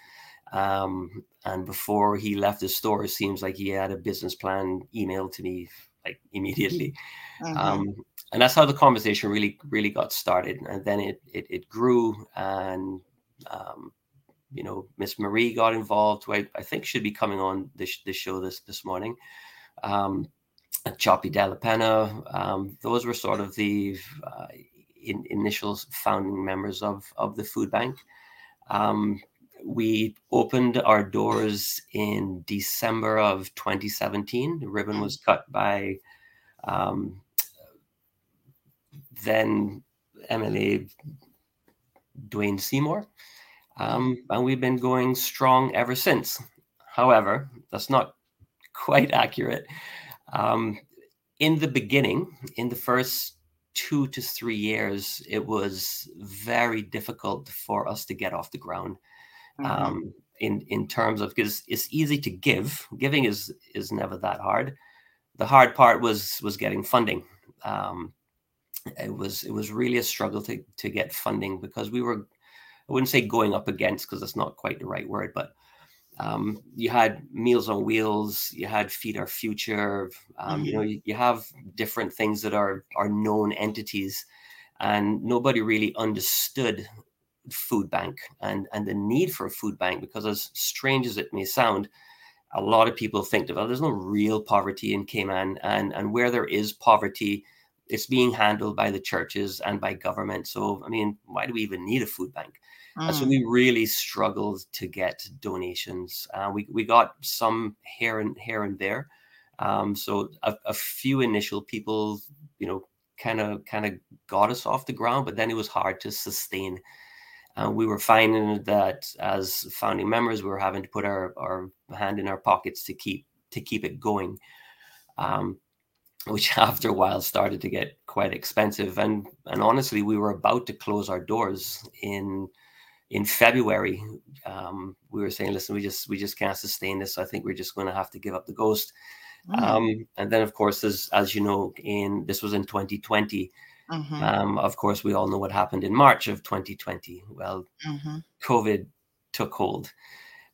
um, and before he left the store, it seems like he had a business plan emailed to me like immediately. Mm-hmm. Um, and that's how the conversation really, really got started. And then it it, it grew, and um, you know, Miss Marie got involved, who I, I, think should be coming on this, this show this this morning. Um, Choppy Della um, those were sort of the uh, in, initial founding members of of the food bank. Um, we opened our doors in December of 2017. The ribbon was cut by um, then MLA Dwayne Seymour. Um, and we've been going strong ever since. However, that's not quite accurate. Um, in the beginning, in the first two to three years, it was very difficult for us to get off the ground. Mm-hmm. Um, in in terms of because it's easy to give, giving is is never that hard. The hard part was was getting funding. Um, it was it was really a struggle to to get funding because we were I wouldn't say going up against because that's not quite the right word, but um, you had Meals on Wheels, you had Feed Our Future, um, you know, you, you have different things that are are known entities, and nobody really understood food bank and and the need for a food bank because as strange as it may sound, a lot of people think that well, there's no real poverty in Cayman, and and where there is poverty, it's being handled by the churches and by government. So I mean, why do we even need a food bank? And so Mm. we really struggled to get donations. Uh, we we got some here and here and there. Um, so a, a few initial people, you know, kind of kind of got us off the ground, but then it was hard to sustain. Uh, we were finding that as founding members, we were having to put our, our hand in our pockets to keep to keep it going. Um, which after a while started to get quite expensive. And and honestly we were about to close our doors in in february. Um, we were saying listen we just we just can't sustain this. I think we're just going to have to give up the ghost. Mm. um, and then of course as as you know in this was in 2020 Mhm. um, of course we all know what happened in march of 2020 well Mhm. covid took hold.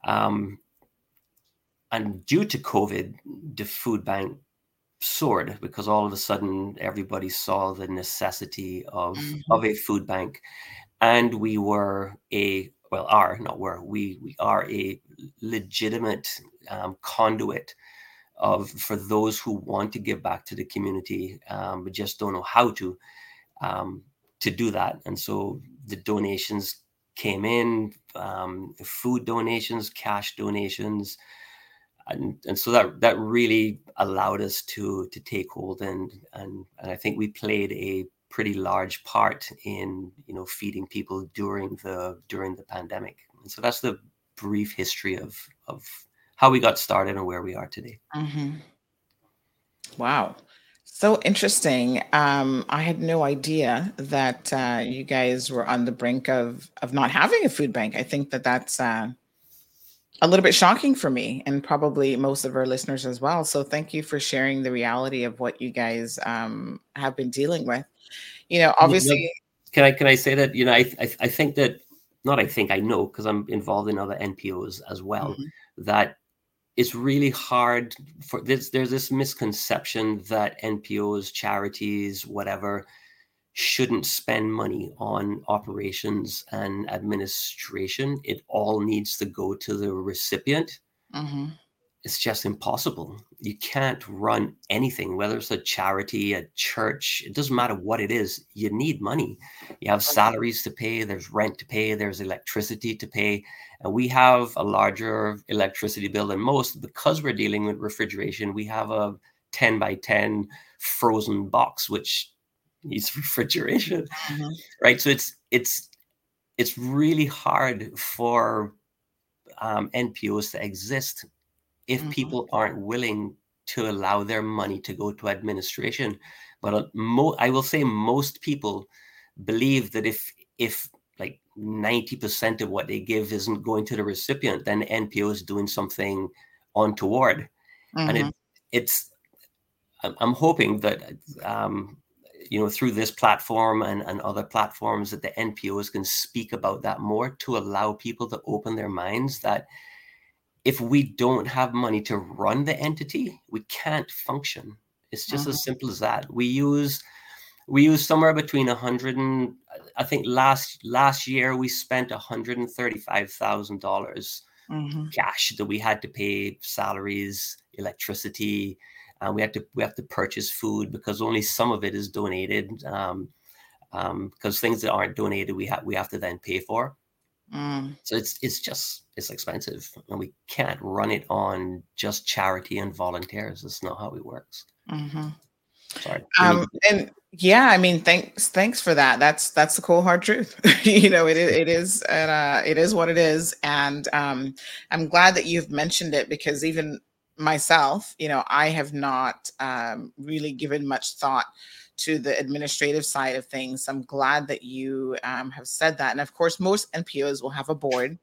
Um, and due to covid the food bank soared because all of a sudden everybody saw the necessity of of a food bank. And we were a well are not were we we are a legitimate um, conduit of for those who want to give back to the community um, but just don't know how to um, to do that. And so the donations came in um, food donations cash donations and and so that that really allowed us to to take hold and and and I think we played a pretty large part in you know feeding people during the during the pandemic and so that's the brief history of of how we got started and where we are today Mhm. Wow. So interesting. Um, I had no idea that uh, you guys were on the brink of of not having a food bank. I think that that's uh, a little bit shocking for me and probably most of our listeners as well. So thank you for sharing the reality of what you guys um, have been dealing with. You know, obviously, can i can i say that you know i i, I think that not i think i know because i'm involved in other npos as well Mhm. that it's really hard for this there's this misconception that npos charities whatever shouldn't spend money on operations and administration it all needs to go to the recipient Mhm. it's just impossible. You can't run anything, whether it's a charity, a church, it doesn't matter what it is. You need money. You have salaries to pay, there's rent to pay, there's electricity to pay. And we have a larger electricity bill than most because we're dealing with refrigeration. We have a 10 by 10 frozen box, which needs refrigeration. Mhm. Right. So it's it's it's really hard for um, NPOs to exist if Mhm. people aren't willing to allow their money to go to administration. But uh, mo- I will say most people believe that if if like ninety percent of what they give isn't going to the recipient, then the NPO is doing something untoward, and it Mhm. it's I'm, I'm hoping that um, you know through this platform and, and other platforms that the NPOs can speak about that more to allow people to open their minds that if we don't have money to run the entity, we can't function. It's just Mhm. as simple as that. We use we use somewhere between a hundred and I think last last year we spent a hundred and thirty five thousand dollars cash that we had to pay salaries, electricity, and we have to we have to purchase food because only some of it is donated. Um, um, because things that aren't donated, we have we have to then pay for. Mm. So it's it's just it's expensive, and we can't run it on just charity and volunteers. That's not how it works. Mhm. Sorry. Um, and yeah, I mean, thanks, thanks for that. That's that's the cool hard truth. you know, it is it is uh, it is what it is, and um, I'm glad that you've mentioned it because even myself, you know, I have not um, really given much thought to the administrative side of things. I'm glad that you um, have said that. And of course, most NPOs will have a board,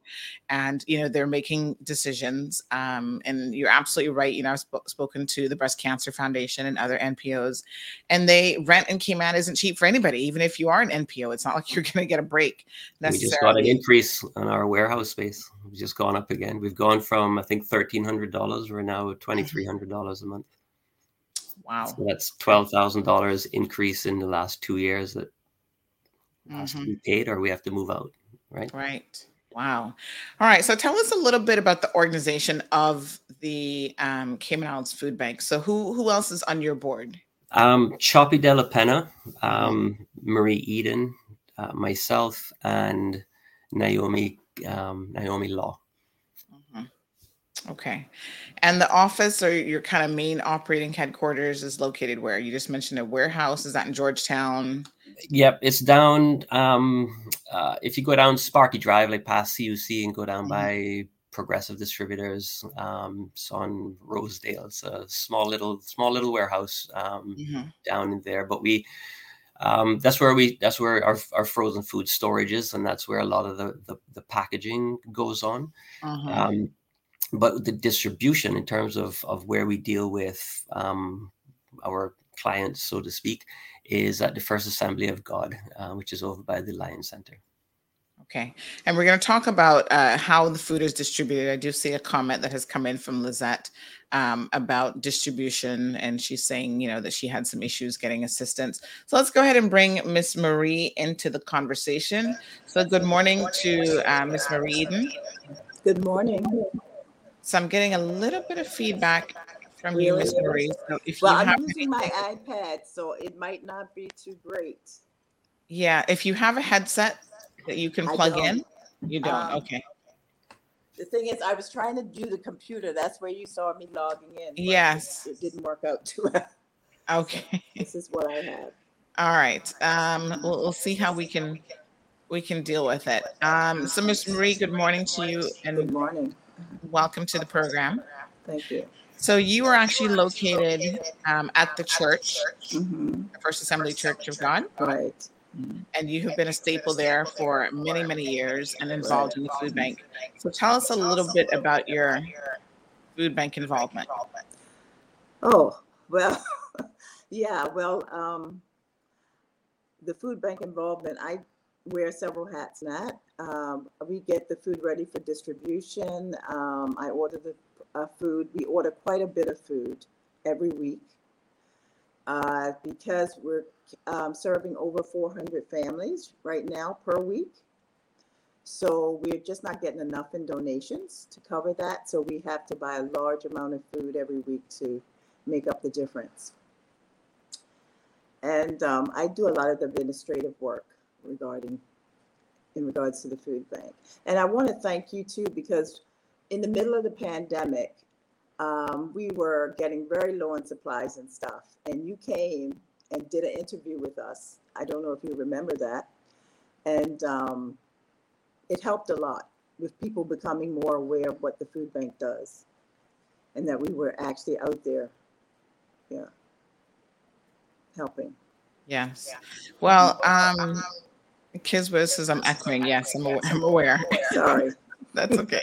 and you know they're making decisions. Um, and you're absolutely right. You know, I've sp- spoken to the Breast Cancer Foundation and other NPOs, and they rent in Cayman isn't cheap for anybody. Even if you are an NPO, it's not like you're going to get a break necessarily. We just got an increase on our warehouse space. We've just gone up again. We've gone from I think thirteen hundred dollars. We're now twenty three hundred dollars a month. Wow. So that's twelve thousand dollars increase in the last two years that has to Mhm. be paid, or we have to move out, right? Right. Wow. All right. So tell us a little bit about the organization of the um, Cayman Islands Food Bank. So who who else is on your board? Um, Choppy de la Pena, um, Marie Eden, uh, myself, and Naomi um, Naomi Law. Okay. And the office or your kind of main operating headquarters is located where? You just mentioned a warehouse. Is that in Georgetown? Yep, it's down. Um, uh, if you go down Sparky Drive, like past CUC, and go down by Progressive Distributors, um, it's on Rosedale. It's a small little, small little warehouse um, Mhm. down in there. But we, um, that's where we, that's where our, our frozen food storage is, and that's where a lot of the the, the packaging goes on. Mhm. Um, but the distribution in terms of of where we deal with um, our clients, so to speak, is at the First Assembly of God, uh, which is over by the Lion Center. Okay. And we're going to talk about uh, how the food is distributed. I do see a comment that has come in from Lizette um, about distribution, and she's saying, you know, that she had some issues getting assistance. So let's go ahead and bring Miss Marie into the conversation. So good morning to uh, Miss Marie Eden. Good morning. So I'm getting a little bit of feedback from you, Miss Marie. So if well, you I'm using my iPad, so it might not be too great. yeah, if you have a headset that you can plug in, you don't. Um, okay. The thing is, I was trying to do the computer. That's where you saw me logging in. Yes. It, didn't work out too well. Okay. This is what I have. All right. Um, we'll, we'll see how we can we can deal with it. Um, so, Miss Marie, good morning to you, and good morning. Welcome to the program. Thank you. So, you are actually located um, at the church, Mhm. the First Assembly Church of God, Right. and you have been a staple there for many, many years and involved in the food bank. So, tell us a little bit about your food bank involvement. Oh, well, yeah, well, um, the food bank involvement, I wear several hats in that. Um, we get the food ready for distribution. Um, I order the uh, food. We order quite a bit of food every week uh, because we're um, serving over 400 families right now per week. So we're just not getting enough in donations to cover that. So we have to buy a large amount of food every week to make up the difference. And um, I do a lot of the administrative work regarding, in regards to the food bank. And I want to thank you too, because in the middle of the pandemic, um, we were getting very low on supplies and stuff. And you came and did an interview with us. I don't know if you remember that. And um, it helped a lot with people becoming more aware of what the food bank does and that we were actually out there, yeah, helping. Yes. Well, um, Kiswa says I'm echoing. Yes, I'm, aw- I'm aware. Sorry. That's okay.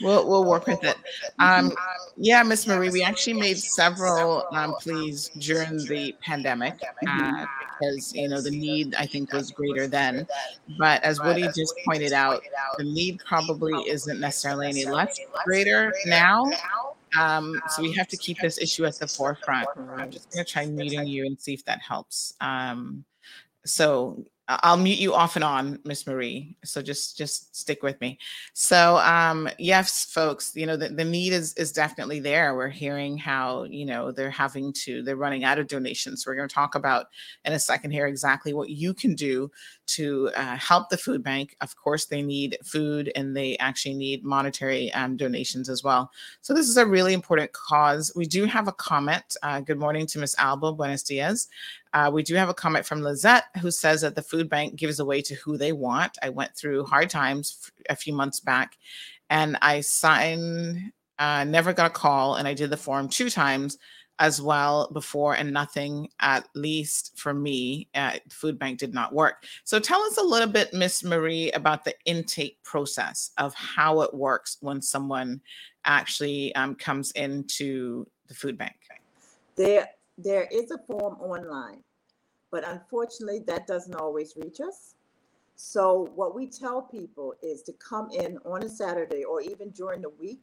We'll we'll work with it. Um, yeah, Miss Marie, we actually made several um, pleas during the pandemic uh, because you know the need I think was greater then. But as Woody just pointed out, the need probably isn't necessarily any less greater now. Um, so we have to keep this issue at the forefront. I'm just going to try muting you and see if that helps. Um, so I'll mute you off and on, Miss Marie. So just just stick with me. So um yes, folks, you know the, the need is is definitely there. We're hearing how you know they're having to they're running out of donations. We're going to talk about in a second here exactly what you can do to uh, help the food bank. Of course, they need food and they actually need monetary um, donations as well. So this is a really important cause. We do have a comment. Uh, good morning to Miss Alba. Buenos dias. Uh, we do have a comment from Lizette who says that the food bank gives away to who they want. I went through hard times a few months back and I signed, uh, never got a call, and I did the form two times as well before, and nothing, at least for me, uh, food bank did not work. So tell us a little bit, Miss Marie, about the intake process of how it works when someone actually um, comes into the food bank. There, there is a form online, but unfortunately, that doesn't always reach us. So, what we tell people is to come in on a Saturday or even during the week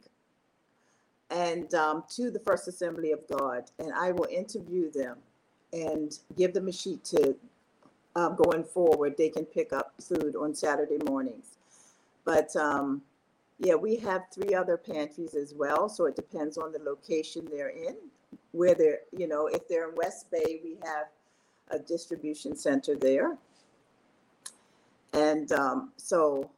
and um, to the First Assembly of God, and I will interview them and give them a sheet to um, going forward. They can pick up food on Saturday mornings. But um, yeah, we have three other pantries as well, so it depends on the location they're in where they're, you know, if they're in West Bay, we have a distribution center there. And um, so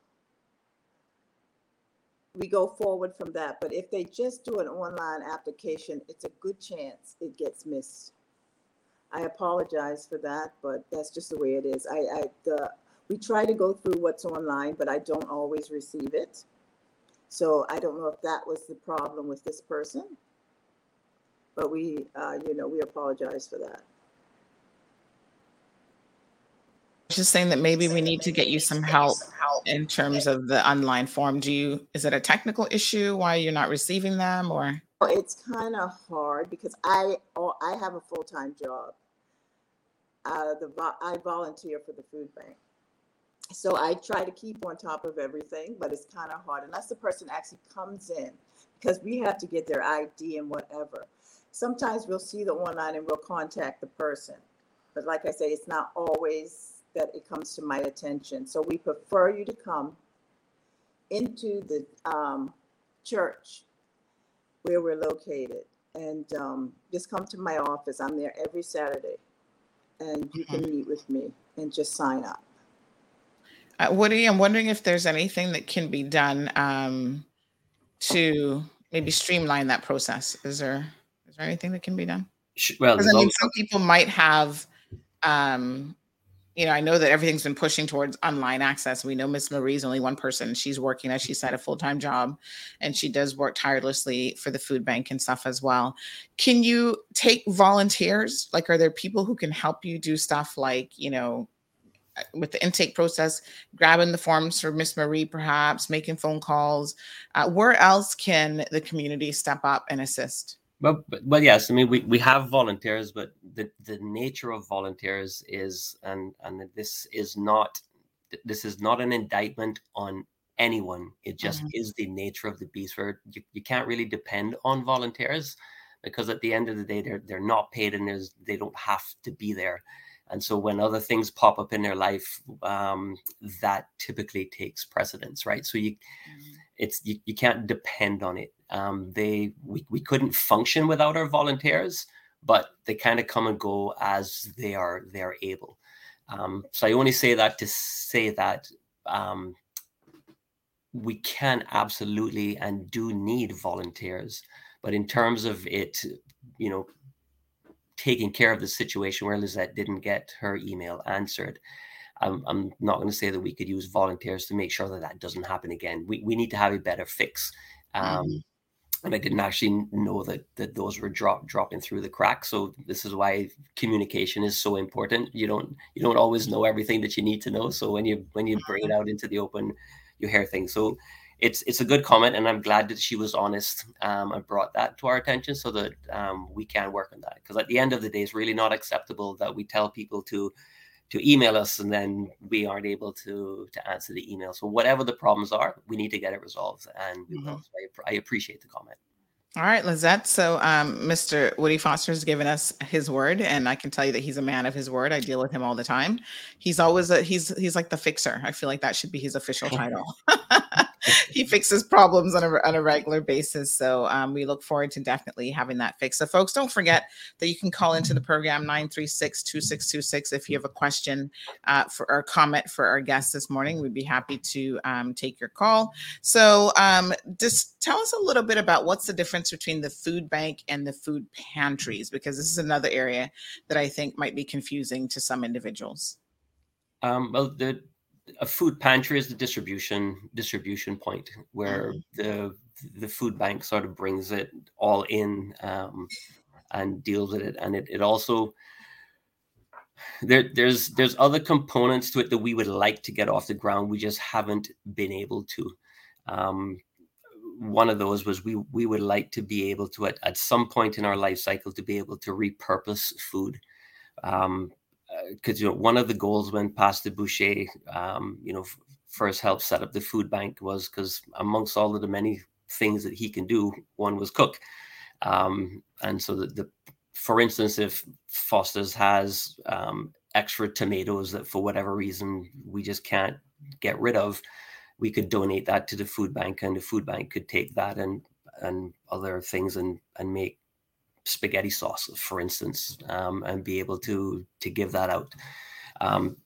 we go forward from that. But if they just do an online application, it's a good chance it gets missed. I apologize for that, but that's just the way it is. I, I the we try to go through what's online, but I don't always receive it. So I don't know if that was the problem with this person but we, uh, you know, we apologize for that. I was just saying that maybe we need to get you some help in terms of the online form. Do you, is it a technical issue why you're not receiving them or? It's kind of hard because I, oh, I have a full-time job. Uh, the, I volunteer for the food bank. So I try to keep on top of everything, but it's kind of hard unless the person actually comes in because we have to get their ID and whatever sometimes we'll see the online and we'll contact the person. But like I say, it's not always that it comes to my attention. So we prefer you to come into the um, church where we're located and um, just come to my office. I'm there every Saturday and you can mm-hmm. meet with me and just sign up. Uh, Woody, I'm wondering if there's anything that can be done um, to maybe streamline that process. Is there? There anything that can be done? Well, I mean, some people might have, um, you know, I know that everything's been pushing towards online access. We know Miss Marie's only one person. She's working, as she said, a full time job, and she does work tirelessly for the food bank and stuff as well. Can you take volunteers? Like, are there people who can help you do stuff like, you know, with the intake process, grabbing the forms for Miss Marie, perhaps making phone calls. Uh, where else can the community step up and assist? Well, but, well, yes. I mean, we, we have volunteers, but the, the nature of volunteers is, and and this is not, this is not an indictment on anyone. It just mm-hmm. is the nature of the beast. Where you, you can't really depend on volunteers because at the end of the day, they're they're not paid and there's they don't have to be there. And so when other things pop up in their life, um, that typically takes precedence, right? So you, mm-hmm. It's you, you can't depend on it. Um, they we, we couldn't function without our volunteers, but they kind of come and go as they are they are able. Um, so I only say that to say that um, we can absolutely and do need volunteers, but in terms of it, you know, taking care of the situation where Lizette didn't get her email answered. I'm, I'm not going to say that we could use volunteers to make sure that that doesn't happen again. We, we need to have a better fix. Um, mm-hmm and I didn't actually know that that those were drop dropping through the cracks. So this is why communication is so important. You don't you don't always know everything that you need to know. So when you when you bring it out into the open, you hear things. So it's it's a good comment, and I'm glad that she was honest um, and brought that to our attention so that um, we can work on that. Because at the end of the day, it's really not acceptable that we tell people to to email us and then we aren't able to to answer the email so whatever the problems are we need to get it resolved and we mm-hmm. will so I, I, appreciate the comment All right, Lizette. So, um, Mr. Woody Foster has given us his word, and I can tell you that he's a man of his word. I deal with him all the time. He's always a he's he's like the fixer. I feel like that should be his official title. he fixes problems on a, on a regular basis. So um, we look forward to definitely having that fixed. So, folks, don't forget that you can call into the program 936 2626 if you have a question uh, for or comment for our guest this morning. We'd be happy to um, take your call. So, um, just tell us a little bit about what's the difference between the food bank and the food pantries, because this is another area that I think might be confusing to some individuals. Um, well, the a food pantry is the distribution distribution point where Mm-hmm. the the food bank sort of brings it all in um, and deals with it, and it it also there there's there's other components to it that we would like to get off the ground. We just haven't been able to. Um, one of those was we we would like to be able to at, at some point in our life cycle to be able to repurpose food um because you know one of the goals when pastor boucher um you know f- first helped set up the food bank was because amongst all of the many things that he can do one was cook. Um and so the, the for instance if foster's has um extra tomatoes that for whatever reason we just can't get rid of we could donate that to the food bank and the food bank could take that and and other things and and make spaghetti sauce for instance um, and be able to to give that out um,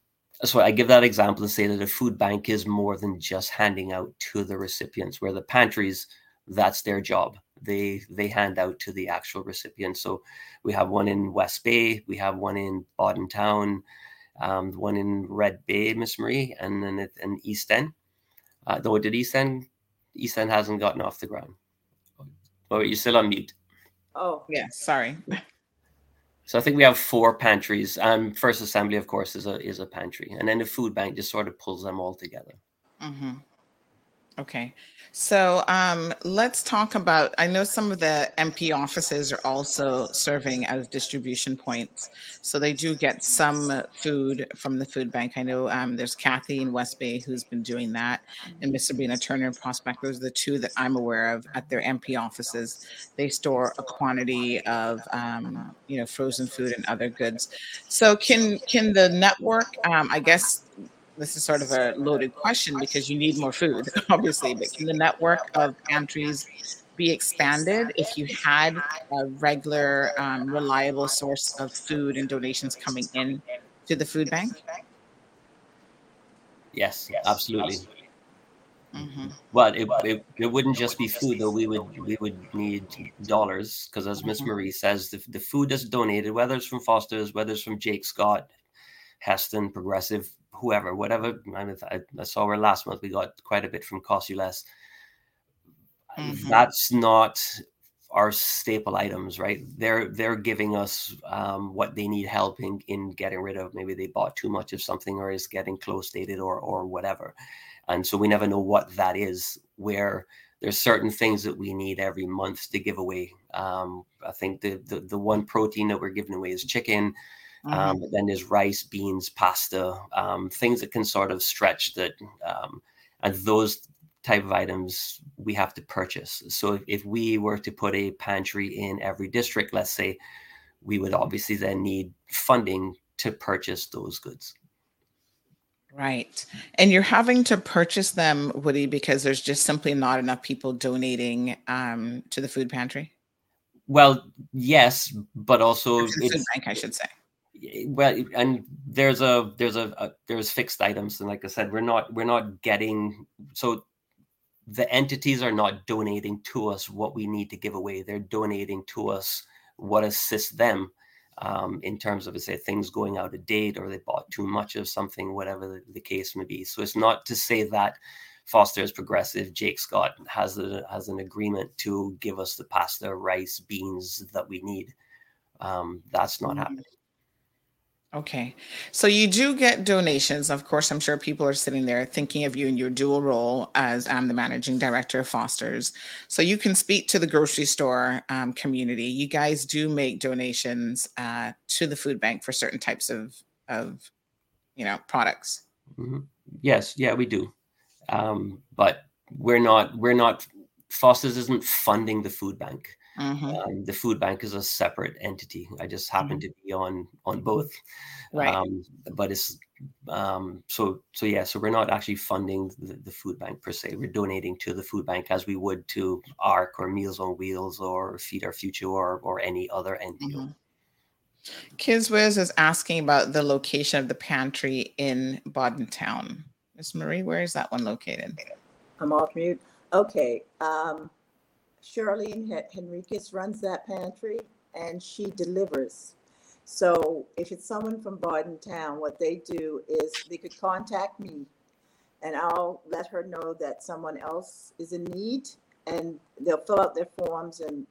so i give that example and say that a food bank is more than just handing out to the recipients where the pantries that's their job they they hand out to the actual recipients so we have one in west bay we have one in Bodden town um, one in red bay miss marie and then it- in east end uh, though did East End? East End hasn't gotten off the ground. Oh, you're still on mute. Oh, yeah. Sorry. So I think we have four pantries. Um, First Assembly, of course, is a is a pantry, and then the food bank just sort of pulls them all together. hmm Okay. So um, let's talk about. I know some of the MP offices are also serving as distribution points. So they do get some food from the food bank. I know um, there's Kathy in West Bay who's been doing that, and Miss Sabrina Turner in Prospect. Those are the two that I'm aware of at their MP offices. They store a quantity of um, you know frozen food and other goods. So can can the network? Um, I guess this is sort of a loaded question because you need more food, obviously, but can the network of pantries be expanded if you had a regular, um, reliable source of food and donations coming in to the food bank? Yes, absolutely. Mhm. Well, it, it, it wouldn't just be food though. We would we would need dollars because, as Miss Mhm. Marie says, the, the food that's donated, whether it's from Foster's, whether it's from Jacques Scott, Heston, Progressive, whoever, whatever. I, mean, I, saw where last month we got quite a bit from Cost-U-Less. Mhm. That's not our staple items, right? They're they're giving us um, what they need help in, in getting rid of. Maybe they bought too much of something or is getting close dated or or whatever. And so we never know what that is. Where there's certain things that we need every month to give away. Um, I think the, the the one protein that we're giving away is chicken. Um, but then there's rice, beans, pasta, um, things that can sort of stretch that, um, and those type of items we have to purchase. So if, if we were to put a pantry in every district, let's say, we would obviously then need funding to purchase those goods. Right. And you're having to purchase them, Woody, because there's just simply not enough people donating um, to the food pantry. Well, yes, but also food it's bank, I should say. Well, and there's a there's a, a there's fixed items, and like I said, we're not we're not getting so the entities are not donating to us what we need to give away. They're donating to us what assists them um, in terms of, say, things going out of date or they bought too much of something, whatever the, the case may be. So it's not to say that Foster is progressive. Jacques Scott has a, has an agreement to give us the pasta, rice, beans that we need. Um, that's not Mhm. happening. Okay. So you do get donations. Of course, I'm sure people are sitting there thinking of you in your dual role as I'm the managing director of Foster's. So you can speak to the grocery store um, community. You guys do make donations uh, to the food bank for certain types of, of you know, products. Mhm. Yes, yeah, we do. Um, but we're not we're not Foster's isn't funding the food bank. Mhm. Um, the food bank is a separate entity. I just happen to be on on both. Right. Um, but it's um, so so yeah. So we're not actually funding the, the food bank per se. We're donating to the food bank as we would to ARC or Meals on Wheels or Feed Our Future or or any other NPO. Kizwiz is asking about the location of the pantry in Bodden Town. Miss Marie, where is that one located? I'm off mute. Okay. Um, Charlene Hen- Henriquez runs that pantry and she delivers. So if it's someone from Bodden Town, what they do is they could contact me and I'll let her know that someone else is in need and they'll fill out their forms and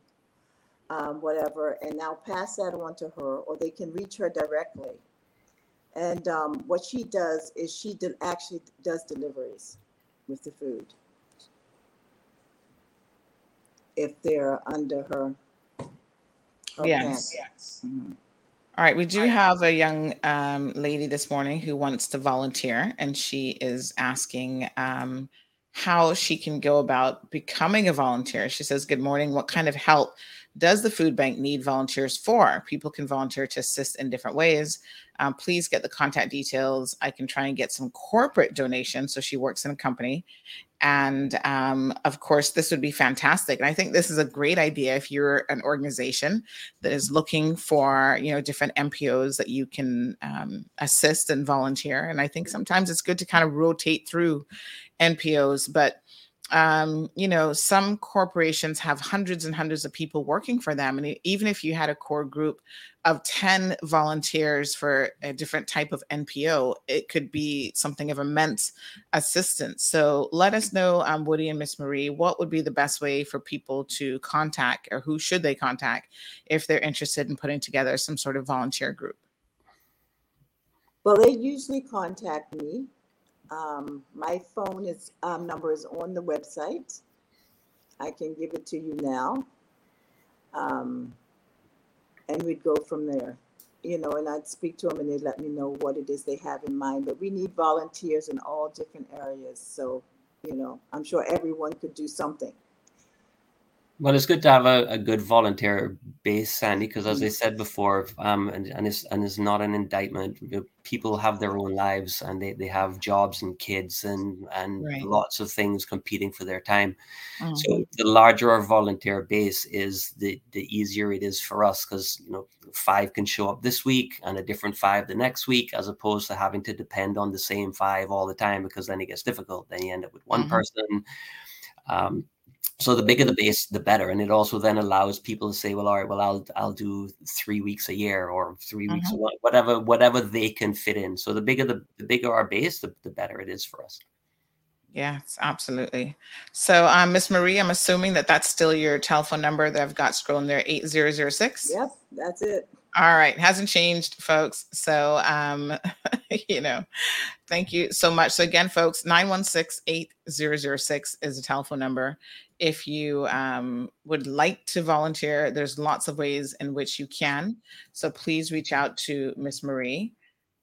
um, whatever, and I'll pass that on to her or they can reach her directly. And um, what she does is she de- actually does deliveries with the food if they're under her. her Yes. pantry. All right, we do have a young um, lady this morning who wants to volunteer, and she is asking um, how she can go about becoming a volunteer. She says, Good morning. What kind of help does the food bank need volunteers for? People can volunteer to assist in different ways. Um, please get the contact details. I can try and get some corporate donations. So she works in a company. And um, of course, this would be fantastic. And I think this is a great idea if you're an organization that is looking for, you know, different NPOs that you can um, assist and volunteer. And I think sometimes it's good to kind of rotate through NPOs, but um, you know, some corporations have hundreds and hundreds of people working for them. And even if you had a core group of 10 volunteers for a different type of NPO, it could be something of immense assistance. So let us know, um, Woody and Miss Marie, what would be the best way for people to contact or who should they contact if they're interested in putting together some sort of volunteer group? Well, they usually contact me. Um, my phone is um, number is on the website. I can give it to you now. Um, and we'd go from there, you know, and I'd speak to them and they'd let me know what it is they have in mind. But we need volunteers in all different areas. So, you know, I'm sure everyone could do something. Well, it's good to have a, a good volunteer base, Sandy, because as I said before, um, and, and it's and it's not an indictment. People have their own lives and they, they have jobs and kids and and Right. lots of things competing for their time. So Mhm. the larger our volunteer base is, the the easier it is for us because you know five can show up this week and a different five the next week, as opposed to having to depend on the same five all the time because then it gets difficult. Then you end up with one Mhm. person. Um, so the bigger the base, the better, and it also then allows people to say, "Well, all right, well, I'll I'll do three weeks a year or 3 weeks, a Mhm. month, whatever whatever they can fit in." So the bigger the, the bigger our base, the, the better it is for us. Yes, absolutely. So, um, Miss Marie, I'm assuming that that's still your telephone number that I've got scrolling there, 8006. Yep, that's it. All right, hasn't changed, folks. So, um, you know, thank you so much. So, again, folks, 916 8006 is the telephone number. If you um, would like to volunteer, there's lots of ways in which you can. So, please reach out to Miss Marie.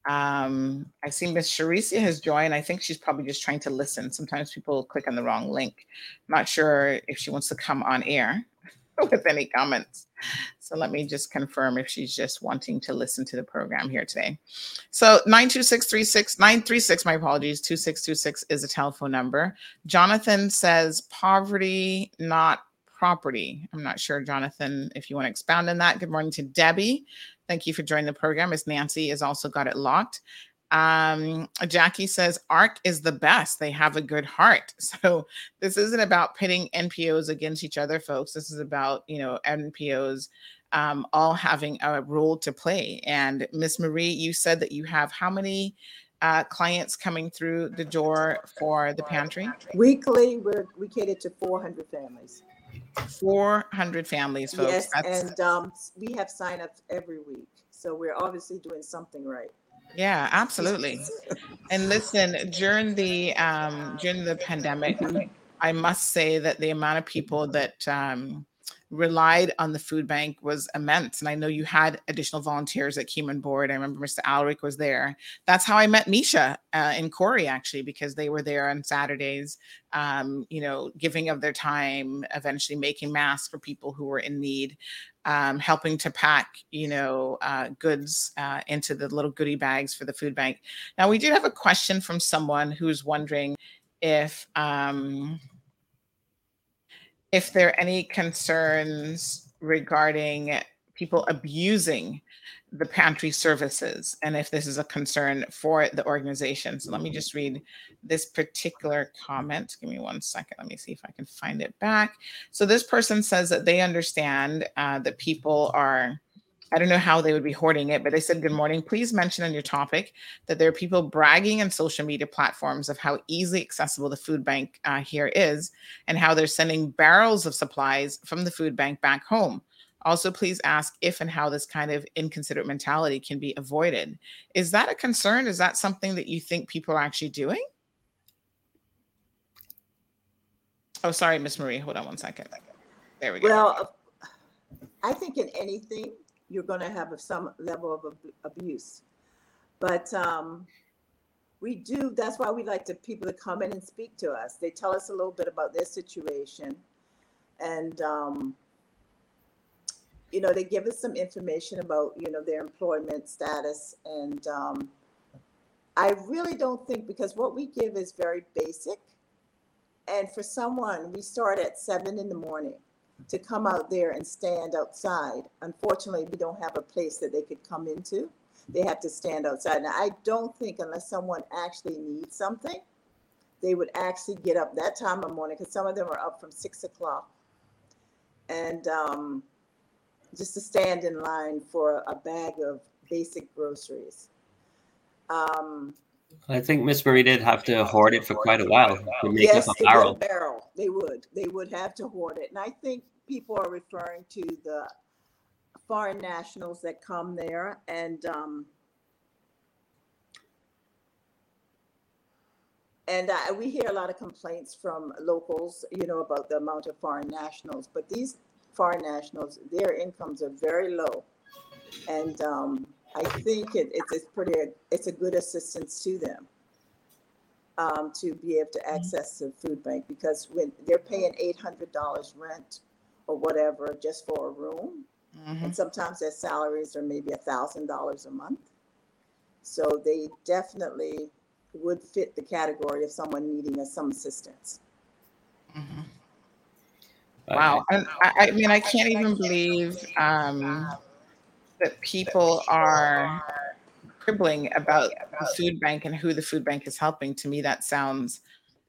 Um, I see Miss Sharicia has joined. I think she's probably just trying to listen. Sometimes people click on the wrong link. not sure if she wants to come on air with any comments. So let me just confirm if she's just wanting to listen to the program here today. So 92636 936, my apologies, 2626 is a telephone number. Jonathan says poverty, not property. I'm not sure, Jonathan, if you want to expound on that. Good morning to Debbie. Thank you for joining the program. As Nancy has also got it locked. Um, Jackie says ARC is the best. They have a good heart. So this isn't about pitting NPOs against each other, folks. This is about you know NPOs um, all having a role to play. And Miss Marie, you said that you have how many uh, clients coming through the door for the pantry? Weekly, we're, we cater to 400 families. 400 families, folks. Yes, That's- and um, we have signups every week. So we're obviously doing something right. Yeah, absolutely. And listen, during the um during the pandemic, I must say that the amount of people that um relied on the food bank was immense. And I know you had additional volunteers at Keyman Board. I remember Mr. Alric was there. That's how I met Misha uh, and Corey, actually, because they were there on Saturdays, um, you know, giving of their time, eventually making masks for people who were in need. Um, helping to pack, you know, uh, goods uh, into the little goodie bags for the food bank. Now, we did have a question from someone who's wondering if um, if there are any concerns regarding people abusing the pantry services and if this is a concern for the organization. So let me just read this particular comment. Give me one second. Let me see if I can find it back. So this person says that they understand uh, that people are I don't know how they would be hoarding it, but they said, Good morning. Please mention on your topic that there are people bragging on social media platforms of how easily accessible the food bank uh, here is and how they're sending barrels of supplies from the food bank back home. Also, please ask if and how this kind of inconsiderate mentality can be avoided. Is that a concern? Is that something that you think people are actually doing? Oh, sorry, Miss Marie. Hold on one second. There we go. Well, I think in anything, you're going to have some level of abuse. But um, we do, that's why we like the people to come in and speak to us. They tell us a little bit about their situation. And, um, you know, they give us some information about, you know, their employment status. And um, I really don't think, because what we give is very basic. And for someone, we start at seven in the morning to come out there and stand outside. Unfortunately, we don't have a place that they could come into. They have to stand outside. Now, I don't think unless someone actually needs something, they would actually get up that time of morning because some of them are up from six o'clock and um, just to stand in line for a bag of basic groceries. Um, I think Miss Marie did have to hoard it for quite a while to make yes, up a barrel. barrel. They would. They would have to hoard it. And I think people are referring to the foreign nationals that come there and um, and uh, we hear a lot of complaints from locals, you know, about the amount of foreign nationals. But these foreign nationals, their incomes are very low, and um, I think it, it's, it's pretty, it's a good assistance to them um, to be able to access the food bank because when they're paying eight hundred dollars rent or whatever just for a room, Mm-hmm. and sometimes their salaries are maybe a thousand dollars a month. So they definitely would fit the category of someone needing us some assistance. Wow. And I, I mean, I can't even believe um, that people are cribbling about the food bank and who the food bank is helping. To me, that sounds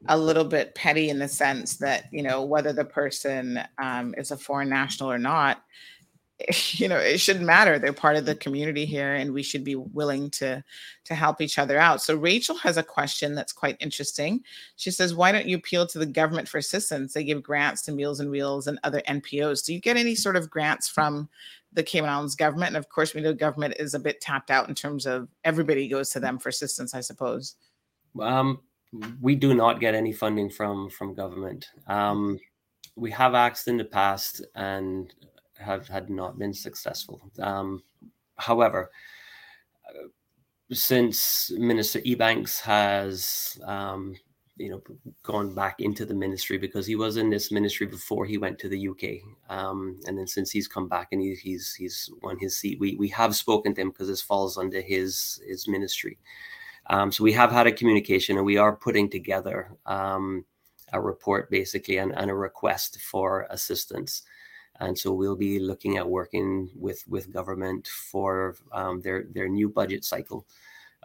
a little bit petty in the sense that, you know, whether the person um, is a foreign national or not, you know it shouldn't matter. They're part of the community here and we should be willing to to help each other out. So rachel has a question that's quite interesting. She says why don't you appeal to the government for assistance? They give grants to meals and wheels and other npos do you get any sort of grants from the cayman islands government and of course we know government is a bit tapped out in terms of everybody goes to them for assistance i suppose Um, we do not get any funding from from government. Um, we have asked in the past and have had not been successful. Um, however, uh, since Minister Ebanks has um, you know gone back into the ministry because he was in this ministry before he went to the UK, um, and then since he's come back and he, he's he's won his seat, we we have spoken to him because this falls under his his ministry. Um, so we have had a communication, and we are putting together um, a report basically and, and a request for assistance. And so we'll be looking at working with with government for um, their their new budget cycle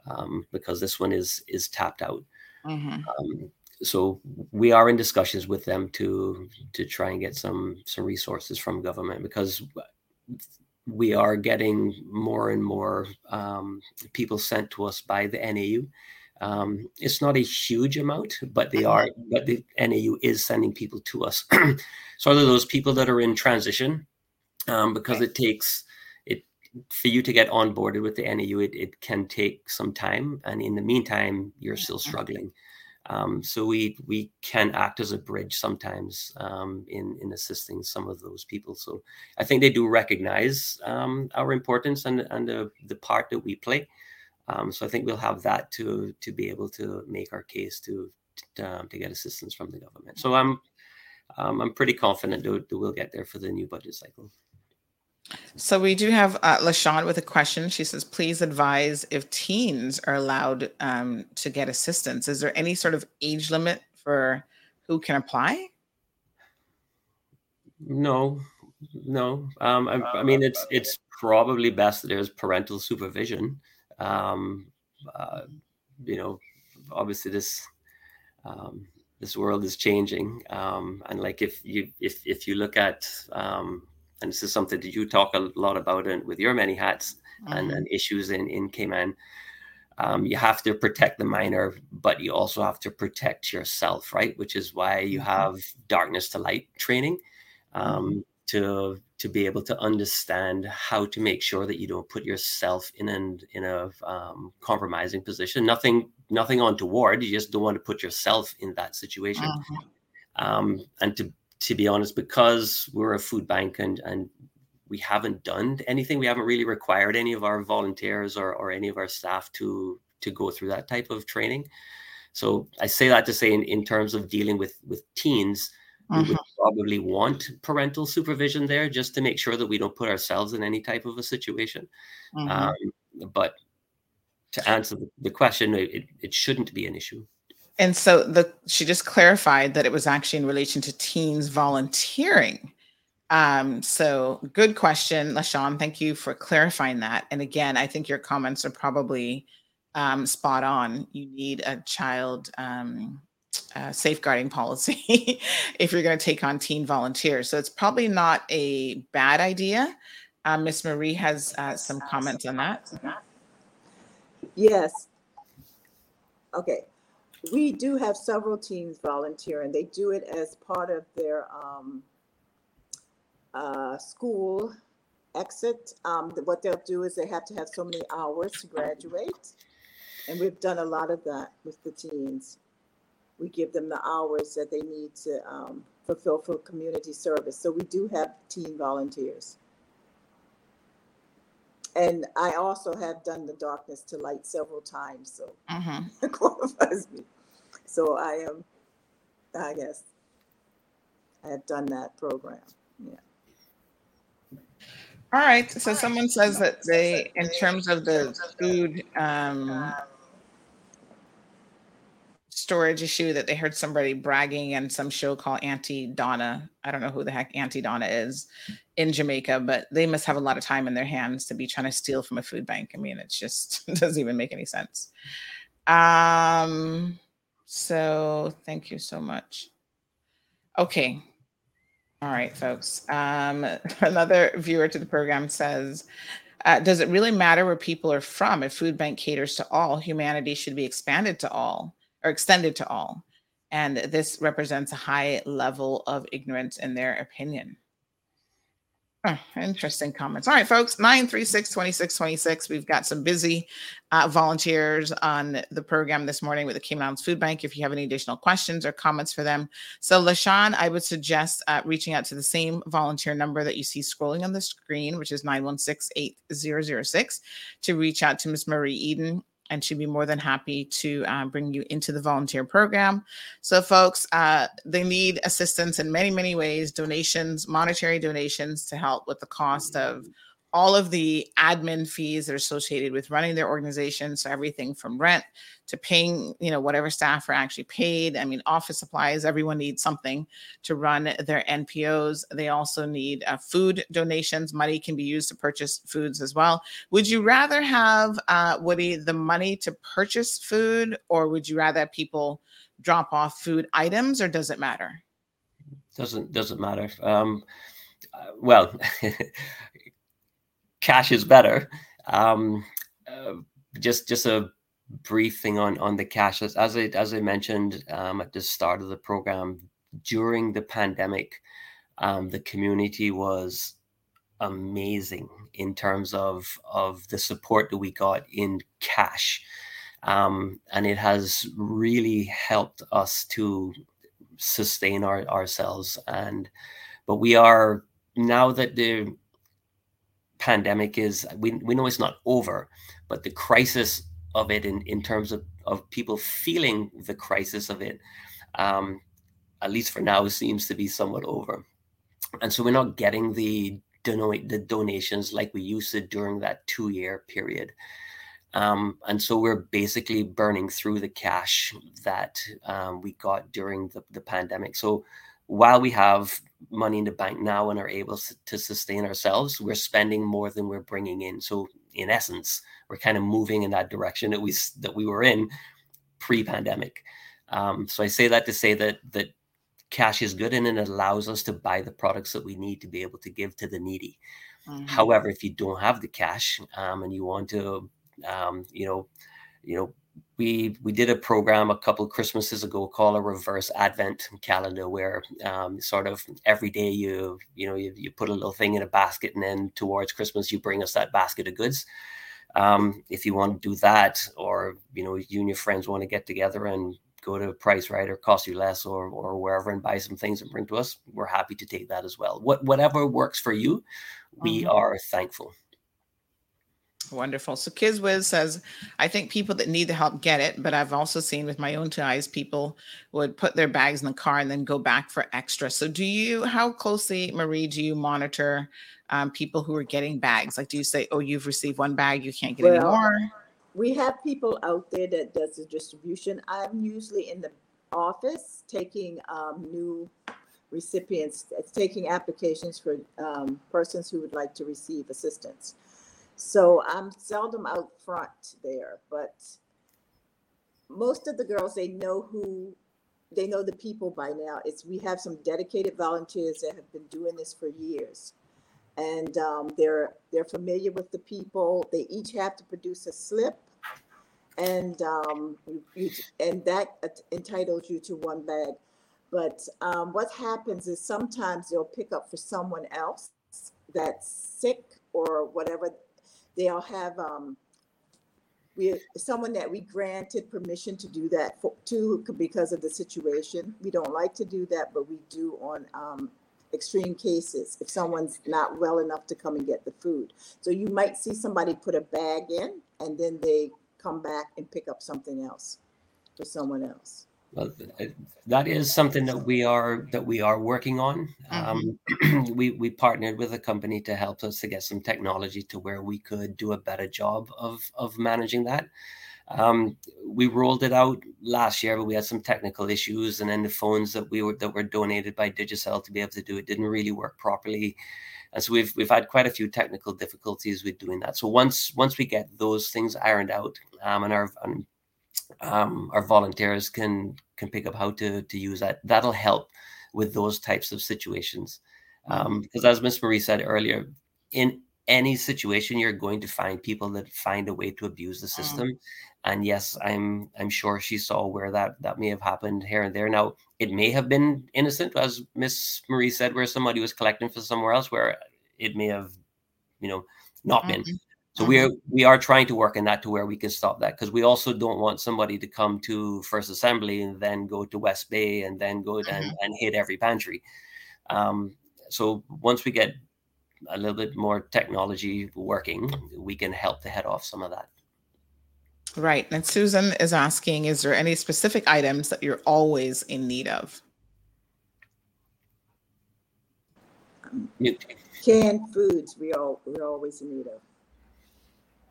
um, because this one is is tapped out. Mhm. Um, so we are in discussions with them to to try and get some some resources from government because we are getting more and more um, people sent to us by the NAU. Um, it's not a huge amount, but they are. But the NAU is sending people to us. so are those people that are in transition, um, because it takes it for you to get onboarded with the NAU. It, it can take some time, and in the meantime, you're still struggling. Um, so we we can act as a bridge sometimes um, in in assisting some of those people. So I think they do recognize um, our importance and and the, the part that we play. Um, so I think we'll have that to to be able to make our case to to, um, to get assistance from the government. So I'm um, I'm pretty confident that, that we'll get there for the new budget cycle. So we do have uh, LaShawn with a question. She says, please advise if teens are allowed um, to get assistance. Is there any sort of age limit for who can apply? No, no. Um, I, I, mean, it's it's probably best that there's parental supervision. Um, uh, you know, obviously this um, this world is changing, um, and like if you if if you look at um, and this is something that you talk a lot about in, with your many hats mm-hmm. and, and, issues in in Cayman. Um, you have to protect the minor, but you also have to protect yourself, right? Which is why you mm-hmm. have darkness to light training um, mm-hmm. to to be able to understand how to make sure that you don't put yourself in an in a um, compromising position. Nothing nothing untoward. You just don't want to put yourself in that situation. Mm-hmm. Um, and to to be honest, because we're a food bank and and we haven't done anything, we haven't really required any of our volunteers or, or any of our staff to to go through that type of training. So I say that to say in, in terms of dealing with with teens, mm-hmm. we would mm-hmm. probably want parental supervision there just to make sure that we don't put ourselves in any type of a situation. Mm-hmm. Um, but to answer the question, it, it shouldn't be an issue. And so the she just clarified that it was actually in relation to teens volunteering. Um, so good question, LaShawn. Thank you for clarifying that. And again, I think your comments are probably um, spot on. You need a child um, uh, safeguarding policy if you're going to take on teen volunteers. So it's probably not a bad idea. Uh, Miss Marie has uh, some comments on that. Yes. Okay we do have several teams volunteer, and they do it as part of their um, uh, school exit. Um, what they'll do is they have to have so many hours to graduate, and we've done a lot of that with the teens. We give them the hours that they need to um, fulfill for community service. So we do have teen volunteers. And I also have done the darkness to light several times, so mm-hmm. it qualifies me. So I am, I guess, I have done that program. Yeah. All right. So someone says that they, in terms of the food um, storage issue, that they heard somebody bragging in some show called Auntie Donna. I don't know who the heck Auntie Donna is in Jamaica, but they must have a lot of time in their hands to be trying to steal from a food bank. I mean, it's just it doesn't even make any sense. Um, so thank you so much. Okay. All right, folks. Um, another viewer to the program says, uh, does it really matter where people are from? If food bank caters to all, humanity should be expanded to all or extended to all. And this represents a high level of ignorance in their opinion. Oh, interesting comments. All right, folks, 936 2626. We've got some busy uh, volunteers on the program this morning with the Cayman Islands Food Bank. If you have any additional questions or comments for them. So, LaShawn, I would suggest uh, reaching out to the same volunteer number that you see scrolling on the screen, which is 916 8006, to reach out to Ms. Marie Eden and she'd be more than happy to uh, bring you into the volunteer program. So, folks, uh, they need assistance in many, many ways donations, monetary donations to help with the cost of all of the admin fees that are associated with running their organization. So, everything from rent to paying, you know, whatever staff are actually paid. I mean, office supplies, everyone needs something to run their NPOs. They also need uh, food donations. Money can be used to purchase foods as well. Would you rather have, uh, Woody, the money to purchase food, or would you rather people drop off food items, or does it matter? Doesn't doesn't matter. Um, uh, well, cash is better. Um, uh, just just a brief thing on on the cash as, as I as I mentioned um, at the start of the program during the pandemic, um, the community was amazing in terms of of the support that we got in cash. um, and it has really helped us to sustain our, ourselves. And but we are now that the pandemic is we, we know it's not over, but the crisis of it in, in terms of, of people feeling the crisis of it, um, at least for now, seems to be somewhat over. And so we're not getting the the donations like we used to during that two year period. Um, and so we're basically burning through the cash that um, we got during the, the pandemic. So while we have money in the bank now and are able to sustain ourselves, we're spending more than we're bringing in. So in essence, we're kind of moving in that direction that we that we were in pre-pandemic. Um, so I say that to say that that cash is good and it allows us to buy the products that we need to be able to give to the needy. Mm-hmm. However, if you don't have the cash um, and you want to um, you know, you know, we we did a program a couple Christmases ago called a reverse Advent calendar, where um, sort of every day you you know you, you put a little thing in a basket, and then towards Christmas you bring us that basket of goods. Um, if you want to do that, or you know you and your friends want to get together and go to a Price Right or Cost-U-Less or or wherever and buy some things and bring to us, we're happy to take that as well. What whatever works for you, we mm-hmm. are thankful. Wonderful. So Kizwiz says, I think people that need the help get it, but I've also seen with my own two eyes, people would put their bags in the car and then go back for extra. So do you, how closely, Marie, do you monitor um, people who are getting bags? Like, do you say, oh, you've received one bag, you can't get well, any more? We have people out there that does the distribution. I'm usually in the office taking um, new recipients, taking applications for um, persons who would like to receive assistance. So I'm seldom out front there, but most of the girls they know who they know the people by now. It's we have some dedicated volunteers that have been doing this for years, and um, they're they're familiar with the people. They each have to produce a slip, and um, you, and that entitles you to one bag. But um, what happens is sometimes they'll pick up for someone else that's sick or whatever They'll have um, we someone that we granted permission to do that for, to because of the situation. We don't like to do that, but we do on um, extreme cases if someone's not well enough to come and get the food. So you might see somebody put a bag in and then they come back and pick up something else for someone else. Well, that is something that we are that we are working on. Mm-hmm. Um, we we partnered with a company to help us to get some technology to where we could do a better job of of managing that. Um, we rolled it out last year, but we had some technical issues, and then the phones that we were that were donated by Digicel to be able to do it didn't really work properly, and so we've we've had quite a few technical difficulties with doing that. So once once we get those things ironed out, um, and our and um, our volunteers can can pick up how to to use that. That'll help with those types of situations. Um, because as Miss Marie said earlier, in any situation you're going to find people that find a way to abuse the system. Mm. And yes, I'm I'm sure she saw where that that may have happened here and there. Now it may have been innocent, as Miss Marie said, where somebody was collecting for somewhere else, where it may have, you know, not mm-hmm. been. So we are mm-hmm. we are trying to work in that to where we can stop that because we also don't want somebody to come to First Assembly and then go to West Bay and then go mm-hmm. and, and hit every pantry. Um, so once we get a little bit more technology working, we can help to head off some of that. Right. And Susan is asking, is there any specific items that you're always in need of? Canned foods we all we're always in need of.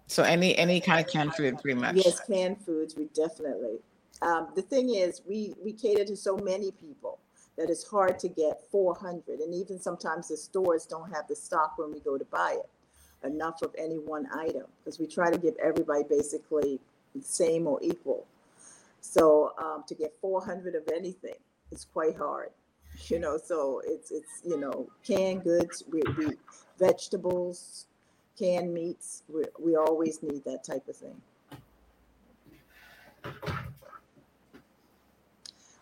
So any any kind of canned food, pretty much. Yes, canned foods, we definitely. Um, the thing is, we we cater to so many people that it's hard to get 400, and even sometimes the stores don't have the stock when we go to buy it, enough of any one item, because we try to give everybody basically the same or equal. So um, to get 400 of anything is quite hard, you know. So it's it's you know canned goods, we, we vegetables, canned meats. We, we always need that type of thing.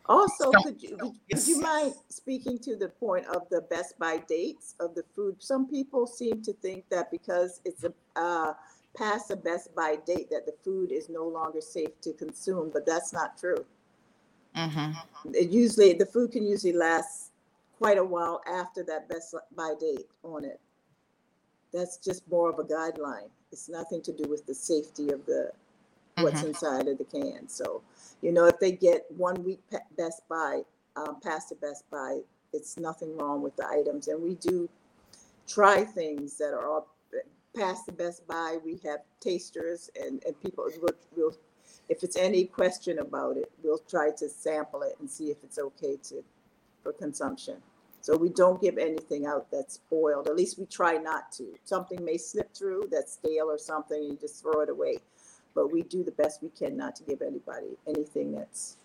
Also, could you, would you mind speaking to the point of the best by dates of the food? Some people seem to think that because it's a uh, past the best by date that the food is no longer safe to consume, but that's not true. Mm-hmm. It usually the food can usually last quite a while after that best by date on it. That's just more of a guideline. It's nothing to do with the safety of the what's Mhm. inside of the can. So, you know, if they get one week best Buy um, past the best Buy, it's nothing wrong with the items. And we do try things that are all past the best Buy. We have tasters and, and people will, will, if it's any question about it, we'll try to sample it and see if it's okay to for consumption. So we don't give anything out that's spoiled. At least we try not to. Something may slip through that's stale or something, and you just throw it away. But we do the best we can not to give anybody anything that's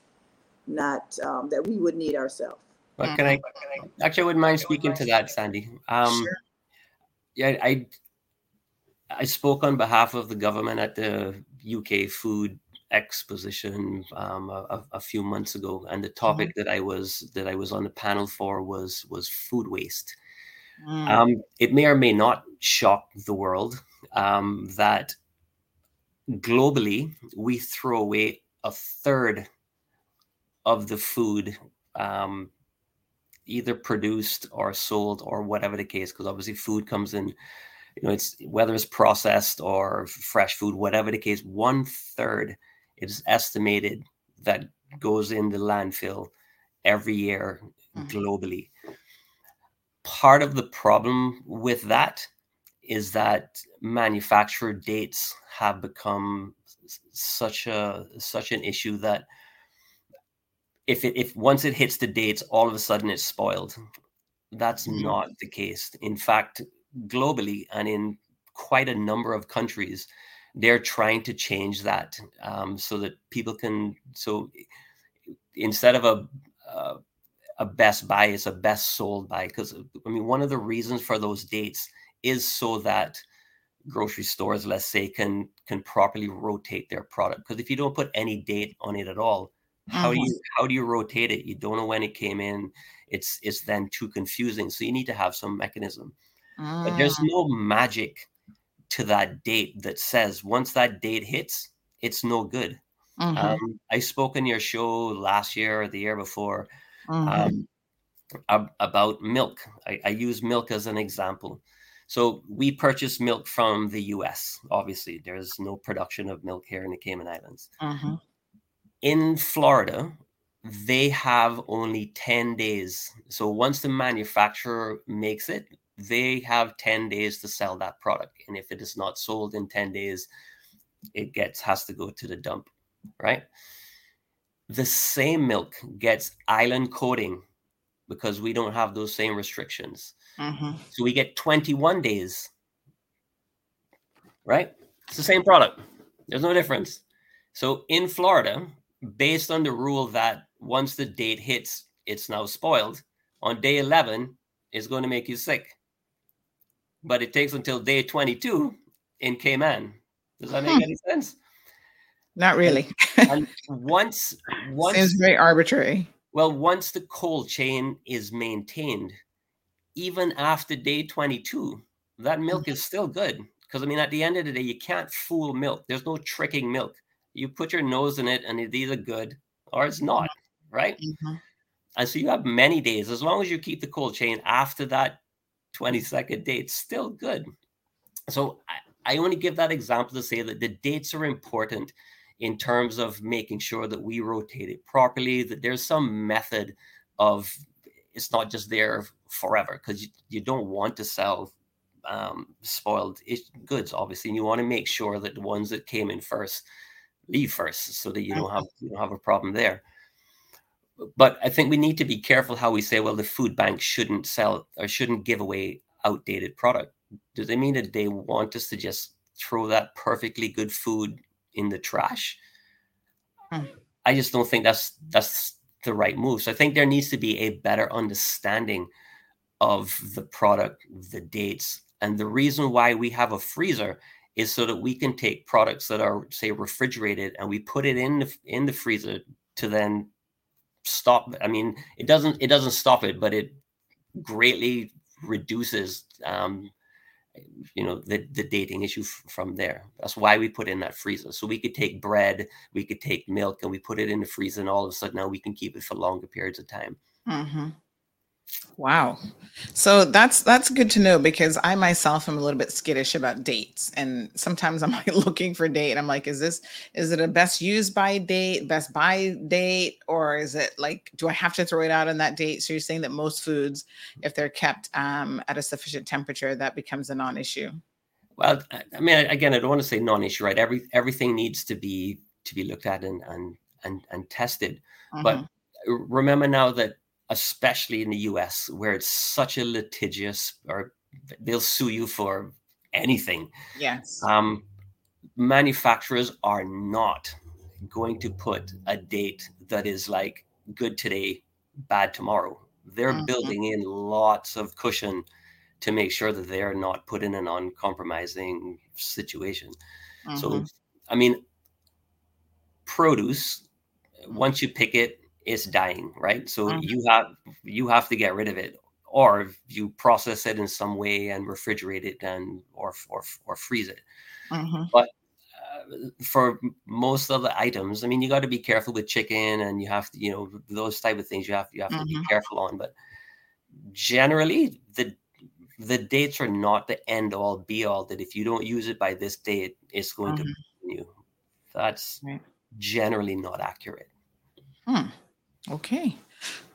not um, that we would need ourselves. But can I actually I wouldn't mind speaking to that, Sandy. Um, Sure. Yeah, I I spoke on behalf of the government at the UK Food Exposition um, a, a- few months ago, and the topic that I was that I was on the panel for was was food waste. Mm. Um, it may or may not shock the world um, that globally we throw away a third of the food um, either produced or sold or whatever the case because obviously food comes in you know it's whether it's processed or fresh food whatever the case one third is estimated that goes in the landfill every year globally. Part of the problem with that is that manufacturer dates have become such a such an issue that if it if once it hits the dates all of a sudden it's spoiled. That's Mhm. not the case. In fact globally and in quite a number of countries they're trying to change that um, so that people can so instead of a uh, a best buy it's a best sold by because i mean one of the reasons for those dates is so that grocery stores let's say can can properly rotate their product because if you don't put any date on it at all how do Mhm. you how do you rotate it you don't know when it came in it's it's then too confusing so you need to have some mechanism but there's Mm. no magic to that date that says once that date hits it's no good Mhm. um, i spoke in your show last year or the year before Mhm. um, ab- about milk. I, I use milk as an example. So we purchase milk from the US. Obviously, there's no production of milk here in the Cayman Islands. Mhm. In Florida, they have only 10 days. So once the manufacturer makes it, they have 10 days to sell that product. And if it is not sold in 10 days, it gets has to go to the dump, right? The same milk gets island coating because we don't have those same restrictions. Mhm. So we get 21 days, right? It's the same product. There's no difference. So in Florida, based on the rule that once the date hits, it's now spoiled, on day 11, it's going to make you sick. But it takes until day 22 in Cayman. Does that make Hmm. any sense? Not really. and once, once Seems very arbitrary. well, once the cold chain is maintained, even after day 22, that milk is still good. Because, I mean, at the end of the day, you can't fool milk. There's no tricking milk. You put your nose in it, and it's either good or it's not, right? Mhm. And so you have many days. As long as you keep the cold chain after that 22nd day, it's still good. So I, I only give that example to say that the dates are important in terms of making sure that we rotate it properly, that there's some method of it's not just there forever because you, you don't want to sell um, spoiled goods, obviously. And you want to make sure that the ones that came in first leave first so that you don't have you don't have a problem there. But I think we need to be careful how we say, well, the food bank shouldn't sell or shouldn't give away outdated product. Does they mean that they want us to just throw that perfectly good food in the trash? Hmm. I just don't think that's that's the right move. So I think there needs to be a better understanding of the product, the dates, and the reason why we have a freezer is so that we can take products that are say refrigerated and we put it in the in the freezer to then stop i mean it doesn't it doesn't stop it but it greatly reduces um you know the, the dating issue f- from there. That's why we put in that freezer. So we could take bread we could take milk and we put it in the freezer and all of a sudden now we can keep it for longer periods of time. Hmm Wow. So that's that's good to know because I myself am a little bit skittish about dates. And sometimes I'm like looking for date. I'm like, is this is it a best used by date, best buy date, or is it like, do I have to throw it out on that date? So you're saying that most foods, if they're kept um, at a sufficient temperature, that becomes a non-issue. well i mean again i don't want to say non-issue right every everything needs to be to be looked at and and and, and tested but Mhm. remember now that especially in the us where it's such a litigious or they'll sue you for anything Yes. um, manufacturers are not going to put a date that is like good today, bad tomorrow. They're Mhm. building in lots of cushion to make sure that they're not put in an uncompromising situation. So, Mhm. I mean, produce once you pick it, it's dying, right? So Mhm. you have you have to get rid of it, or you process it in some way and refrigerate it and or or or freeze it. Mhm. But uh, for most of the items, I mean, you got to be careful with chicken, and you have to, you know, those type of things you have you have to be Mhm. careful on. But generally, the the dates are not the end all be all. That if you don't use it by this date, it's going to Mhm. continue. That's Right. generally not accurate. Hmm. Okay.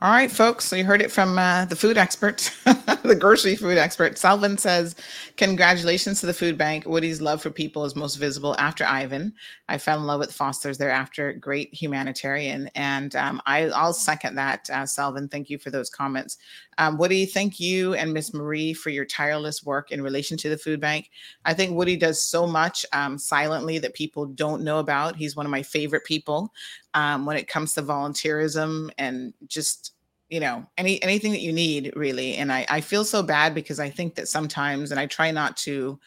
All right, folks. So you heard it from uh, the food expert, the grocery food expert. Salvin says, Congratulations to the food bank. Woody's love for people is most visible after Ivan. I fell in love with Foster's thereafter. Great humanitarian. And um, I, I'll second that, uh, Salvin. Thank you for those comments. Um, Woody, thank you and Miss Marie for your tireless work in relation to the food bank. I think Woody does so much um, silently that people don't know about. He's one of my favorite people um, when it comes to volunteerism and just you know any anything that you need really. And I, I feel so bad because i think that sometimes and i try not to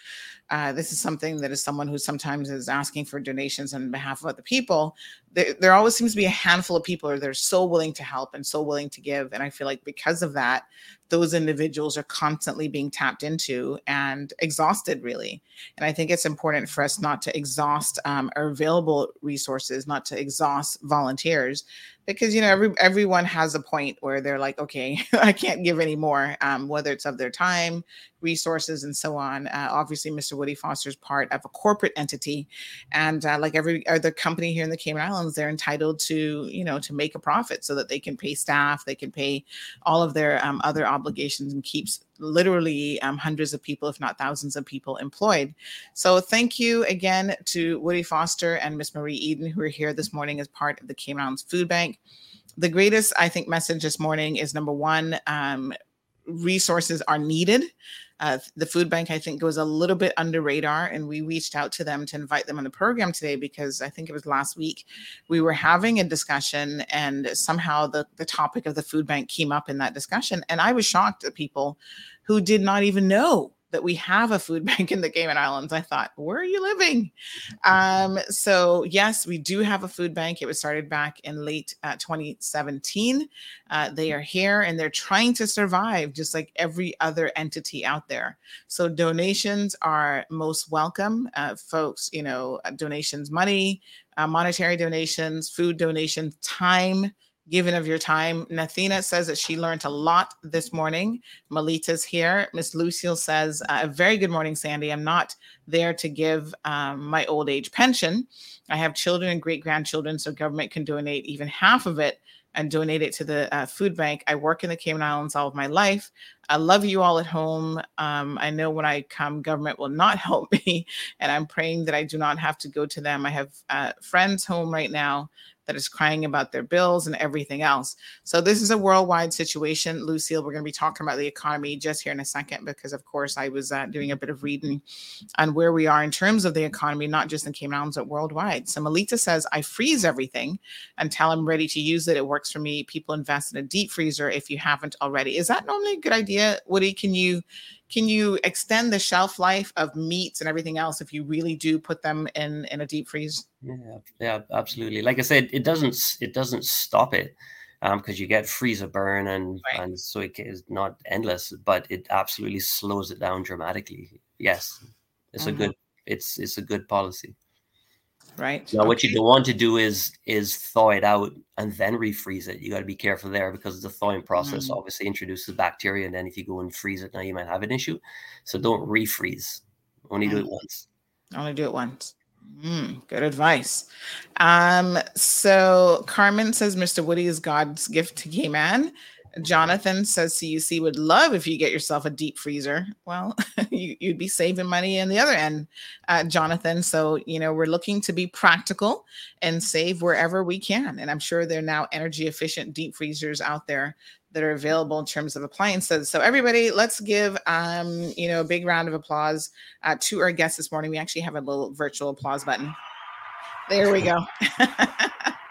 uh, this is something that is someone who sometimes is asking for donations on behalf of other people there, there always seems to be a handful of people that are so willing to help and so willing to give. And i feel like because of that those individuals are constantly being tapped into and exhausted really. And i think it's important for us not to exhaust um, our available resources not to exhaust volunteers because you know every everyone has a point where they're like okay i can't give any more um, whether it's of their time resources and so on uh, obviously mr woody foster is part of a corporate entity and uh, like every other company here in the cayman islands they're entitled to you know to make a profit so that they can pay staff they can pay all of their um, other obligations and keeps literally um, hundreds of people if not thousands of people employed. So thank you again to woody foster and miss marie eden who are here this morning as part of the cayman islands food bank. The greatest i think message this morning is number one um, resources are needed. Uh, the food bank i think goes a little bit under radar and we reached out to them to invite them on the program today because i think it was last week we were having a discussion and somehow the, the topic of the food bank came up in that discussion. And i was shocked at people who did not even know that we have a food bank in the Cayman Islands. I thought, where are you living? Um, so yes, we do have a food bank. It was started back in late uh, 2017. Uh, they are here and they're trying to survive just like every other entity out there. So donations are most welcome, uh, folks. You know, donations, money, uh, monetary donations, food donations, time given of your time. Nathina says that she learned a lot this morning. Melita's here. Miss Lucille says, uh, a very good morning, Sandy. I'm not there to give um, my old age pension. I have children and great grandchildren, so government can donate even half of it and donate it to the uh, food bank. I work in the Cayman Islands all of my life. I love you all at home. Um, I know when I come, government will not help me, and I'm praying that I do not have to go to them. I have uh, friends home right now that is crying about their bills and everything else. So this is a worldwide situation. Lucille, we're going to be talking about the economy just here in a second because, of course, I was uh, doing a bit of reading on where we are in terms of the economy, not just in Cayman Islands, but worldwide. So Melita says, I freeze everything until I'm ready to use it. It works for me. People invest in a deep freezer if you haven't already. Is that normally a good idea, Woody? Can you can you extend the shelf life of meats and everything else if you really do put them in in a deep freeze? Yeah, yeah, absolutely. Like I said, it doesn't it doesn't stop it. because you get freezer burn and and so it is not endless, but it absolutely slows it down dramatically. Yes, it's a Mhm. good it's it's a good policy. Right. Now, what you don't want to do is is thaw it out and then refreeze it. You got to be careful there because the thawing process Mm. obviously introduces bacteria, and then if you go and freeze it, now you might have an issue. So don't refreeze. Only do it Mm. once. Only do it once. Mm, good advice. Um, so Carmen says Mr. Woody is God's gift to Cayman. Jonathan says CUC would love if you get yourself a deep freezer. Well, you, you'd be saving money in the other end, uh, Jonathan. So, you know, we're looking to be practical and save wherever we can. And I'm sure there are now energy efficient deep freezers out there that are available in terms of appliances. So everybody, let's give um, you know, a big round of applause uh, to our guests this morning. We actually have a little virtual applause button. There we go.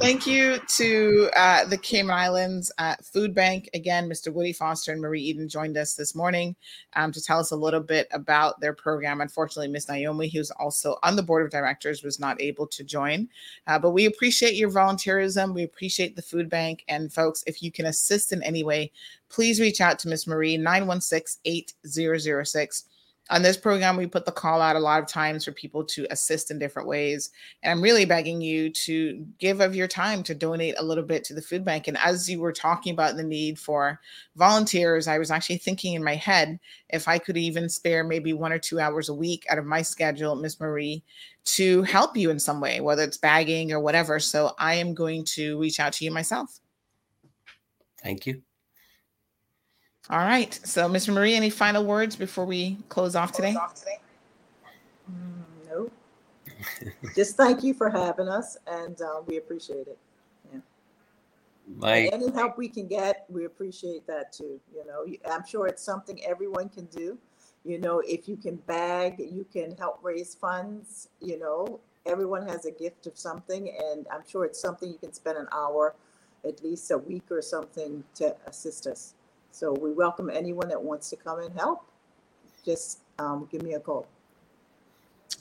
Thank you to uh, the Cayman Islands uh, Food Bank. Again, Mr. Woody Foster and Marie Eden joined us this morning um, to tell us a little bit about their program. Unfortunately, Miss Naomi, who's also on the board of directors, was not able to join. Uh, but we appreciate your volunteerism. We appreciate the food bank. And folks, if you can assist in any way, please reach out to Miss Marie, 916 8006 on this program we put the call out a lot of times for people to assist in different ways. And i'm really begging you to give of your time to donate a little bit to the food bank. And as you were talking about the need for volunteers i was actually thinking in my head if i could even spare maybe one or two hours a week out of my schedule miss marie to help you in some way whether it's bagging or whatever. So i am going to reach out to you myself. Thank you. All right so mr marie any final words before we close off today No. Just thank you for having us, and uh, we appreciate it. Yeah. My any help we can get, we appreciate that too. You know, I'm sure it's something everyone can do. You know, if you can bag, you can help raise funds. You know, everyone has a gift of something, and I'm sure it's something you can spend an hour, at least a week or something, to assist us. So we welcome anyone that wants to come and help. Just um, give me a call.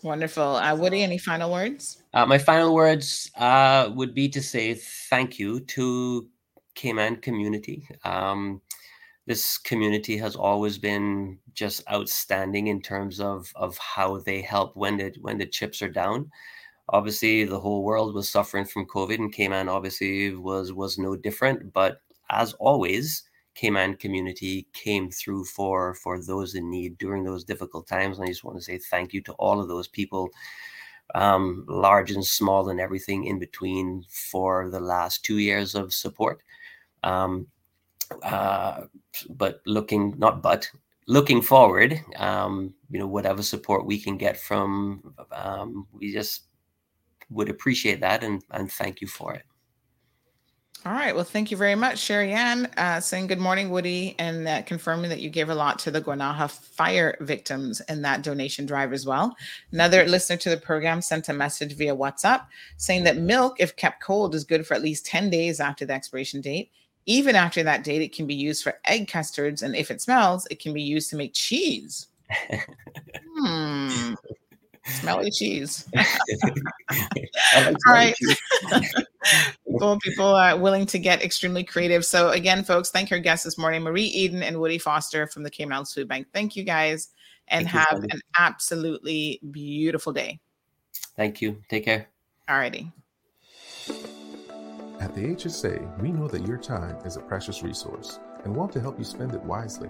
wonderful uh, woody any final words Uh, my final words uh, would be to say thank you to Cayman community. Um, this community has always been just outstanding in terms of of how they help when the when the chips are down. Obviously, the whole world was suffering from COVID, and Cayman obviously was was no different. But as always, Cayman community came through for for those in need during those difficult times. And I just want to say thank you to all of those people um, large and small and everything in between for the last two years of support. Um, uh, but looking, not but, looking forward, um, you know, whatever support we can get from, um, we just would appreciate that and, and thank you for it. All right. Well, thank you very much, Sherry Ann, uh, saying good morning, Woody, and uh, confirming that you gave a lot to the Guanaja fire victims in that donation drive as well. Another listener to the program sent a message via WhatsApp saying that milk, if kept cold, is good for at least 10 days after the expiration date. Even after that date, it can be used for egg custards, and if it smells, it can be used to make cheese. Hmm. Smelly cheese. All right. people, people are willing to get extremely creative. So again, folks, thank our guests this morning, Marie Eden and Woody Foster from the Cayman Islands Food Bank. Thank you guys, and Thank have Sandy. an absolutely beautiful day. Thank you. Take care. All righty. At the HSA, we know that your time is a precious resource and want to help you spend it wisely.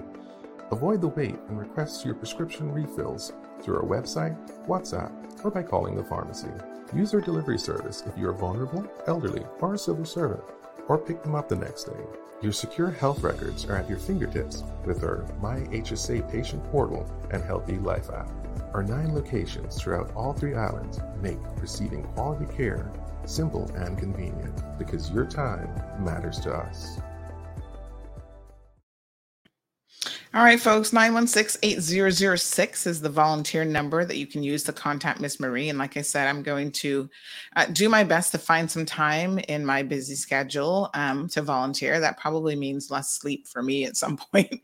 Avoid the wait and request your prescription refills through our website, WhatsApp, or by calling the pharmacy. Use our delivery service if you are vulnerable, elderly, or a civil servant, or pick them up the next day. Your secure health records are at your fingertips with our My HSA patient portal and Healthy Life app. Our nine locations throughout all three islands make receiving quality care simple and convenient because your time matters to us. All right, folks, 916-8006 is the volunteer number that you can use to contact Miss Marie. And like I said, I'm going to uh, do my best to find some time in my busy schedule um, to volunteer. That probably means less sleep for me at some point.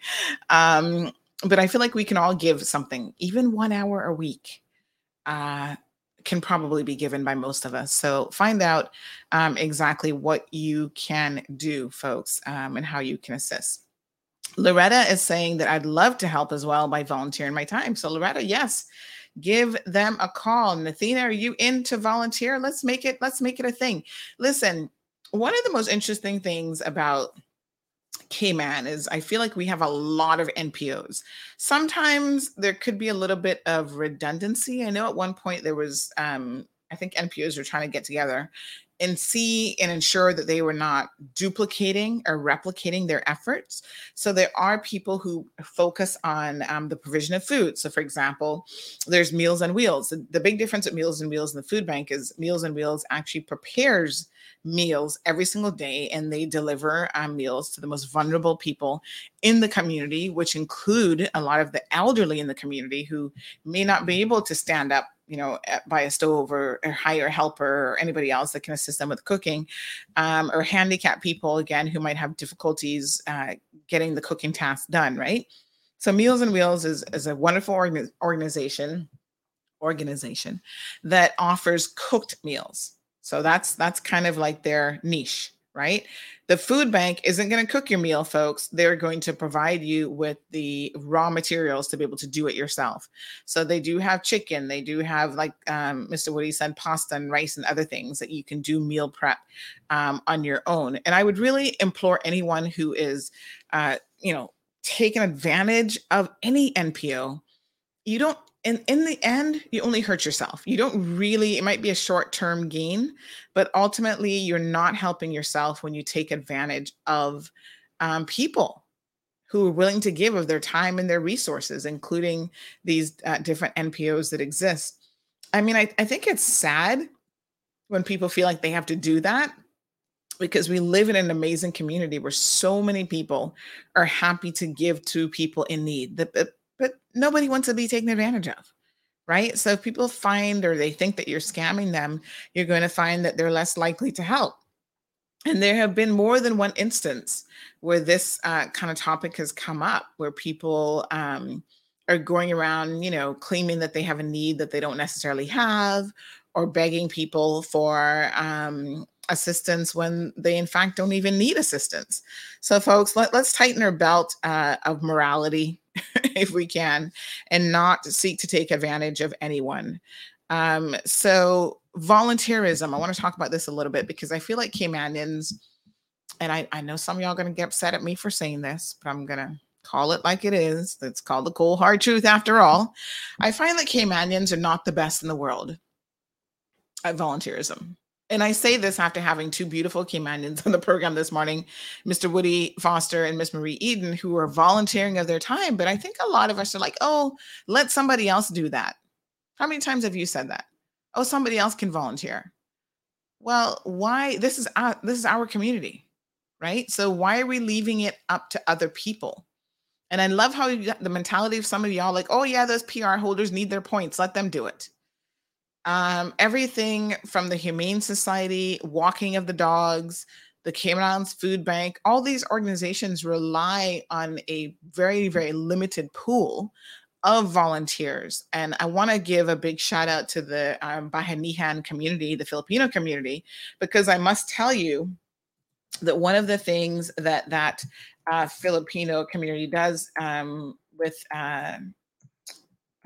Um, but I feel like we can all give something, even one hour a week, uh, can probably be given by most of us. So find out um, exactly what you can do, folks, um, and how you can assist. Loretta is saying that I'd love to help as well by volunteering my time. So, Loretta, yes, give them a call. Nathina, are you in to volunteer? Let's make it, let's make it a thing. Listen, one of the most interesting things about Cayman is I feel like we have a lot of NPOs. Sometimes there could be a little bit of redundancy. I know at one point there was um, I think NPOs were trying to get together and see and ensure that they were not duplicating or replicating their efforts. So there are people who focus on um, the provision of food. So, for example, there's Meals on Wheels. The, the big difference at Meals on Wheels and the food bank is Meals on Wheels actually prepares meals every single day and they deliver um, meals to the most vulnerable people in the community which include a lot of the elderly in the community who may not be able to stand up you know by a stove or, or hire a helper or anybody else that can assist them with cooking um, or handicapped people again who might have difficulties uh, getting the cooking task done right? So meals and wheels is, is a wonderful organ- organization organization that offers cooked meals so that's that's kind of like their niche, right? The food bank isn't going to cook your meal, folks. They're going to provide you with the raw materials to be able to do it yourself. So they do have chicken. They do have, like um, Mr. Woody said, pasta and rice and other things that you can do meal prep um, on your own. And I would really implore anyone who is, uh, you know, taking advantage of any NPO. You don't in in the end you only hurt yourself you don't really it might be a short term gain but ultimately you're not helping yourself when you take advantage of um, people who are willing to give of their time and their resources including these uh, different npos that exist i mean I, I think it's sad when people feel like they have to do that because we live in an amazing community where so many people are happy to give to people in need. The, nobody wants to be taken advantage of right? So if people find or they think that you're scamming them you're going to find that they're less likely to help. And there have been more than one instance where this uh, kind of topic has come up where people um, are going around you know claiming that they have a need that they don't necessarily have or begging people for um, assistance when they in fact don't even need assistance. So folks let, us tighten our belt uh, of morality if we can, and not seek to take advantage of anyone. Um, so volunteerism, I want to talk about this a little bit because I feel like Caymanians, and I, I know some of y'all are going to get upset at me for saying this, but I'm going to call it like it is. It's called the cold hard truth after all. I find that Caymanians are not the best in the world at volunteerism and I say this after having two beautiful Caymanians on the program this morning, Mr. Woody Foster and Miss Marie Eden, who are volunteering of their time. But I think a lot of us are like, oh, let somebody else do that. How many times have you said that? Oh, somebody else can volunteer. Well, why? This is our, this is our community, right? So why are we leaving it up to other people? And I love how the mentality of some of y'all like, oh yeah, those PR holders need their points. Let them do it um, everything from the Humane Society, Walking of the Dogs, the Cayman Islands Food Bank, all these organizations rely on a very, very limited pool of volunteers. And I want to give a big shout out to the um, Bayanihan community, the Filipino community, because I must tell you that one of the things that that uh, Filipino community does um, with uh,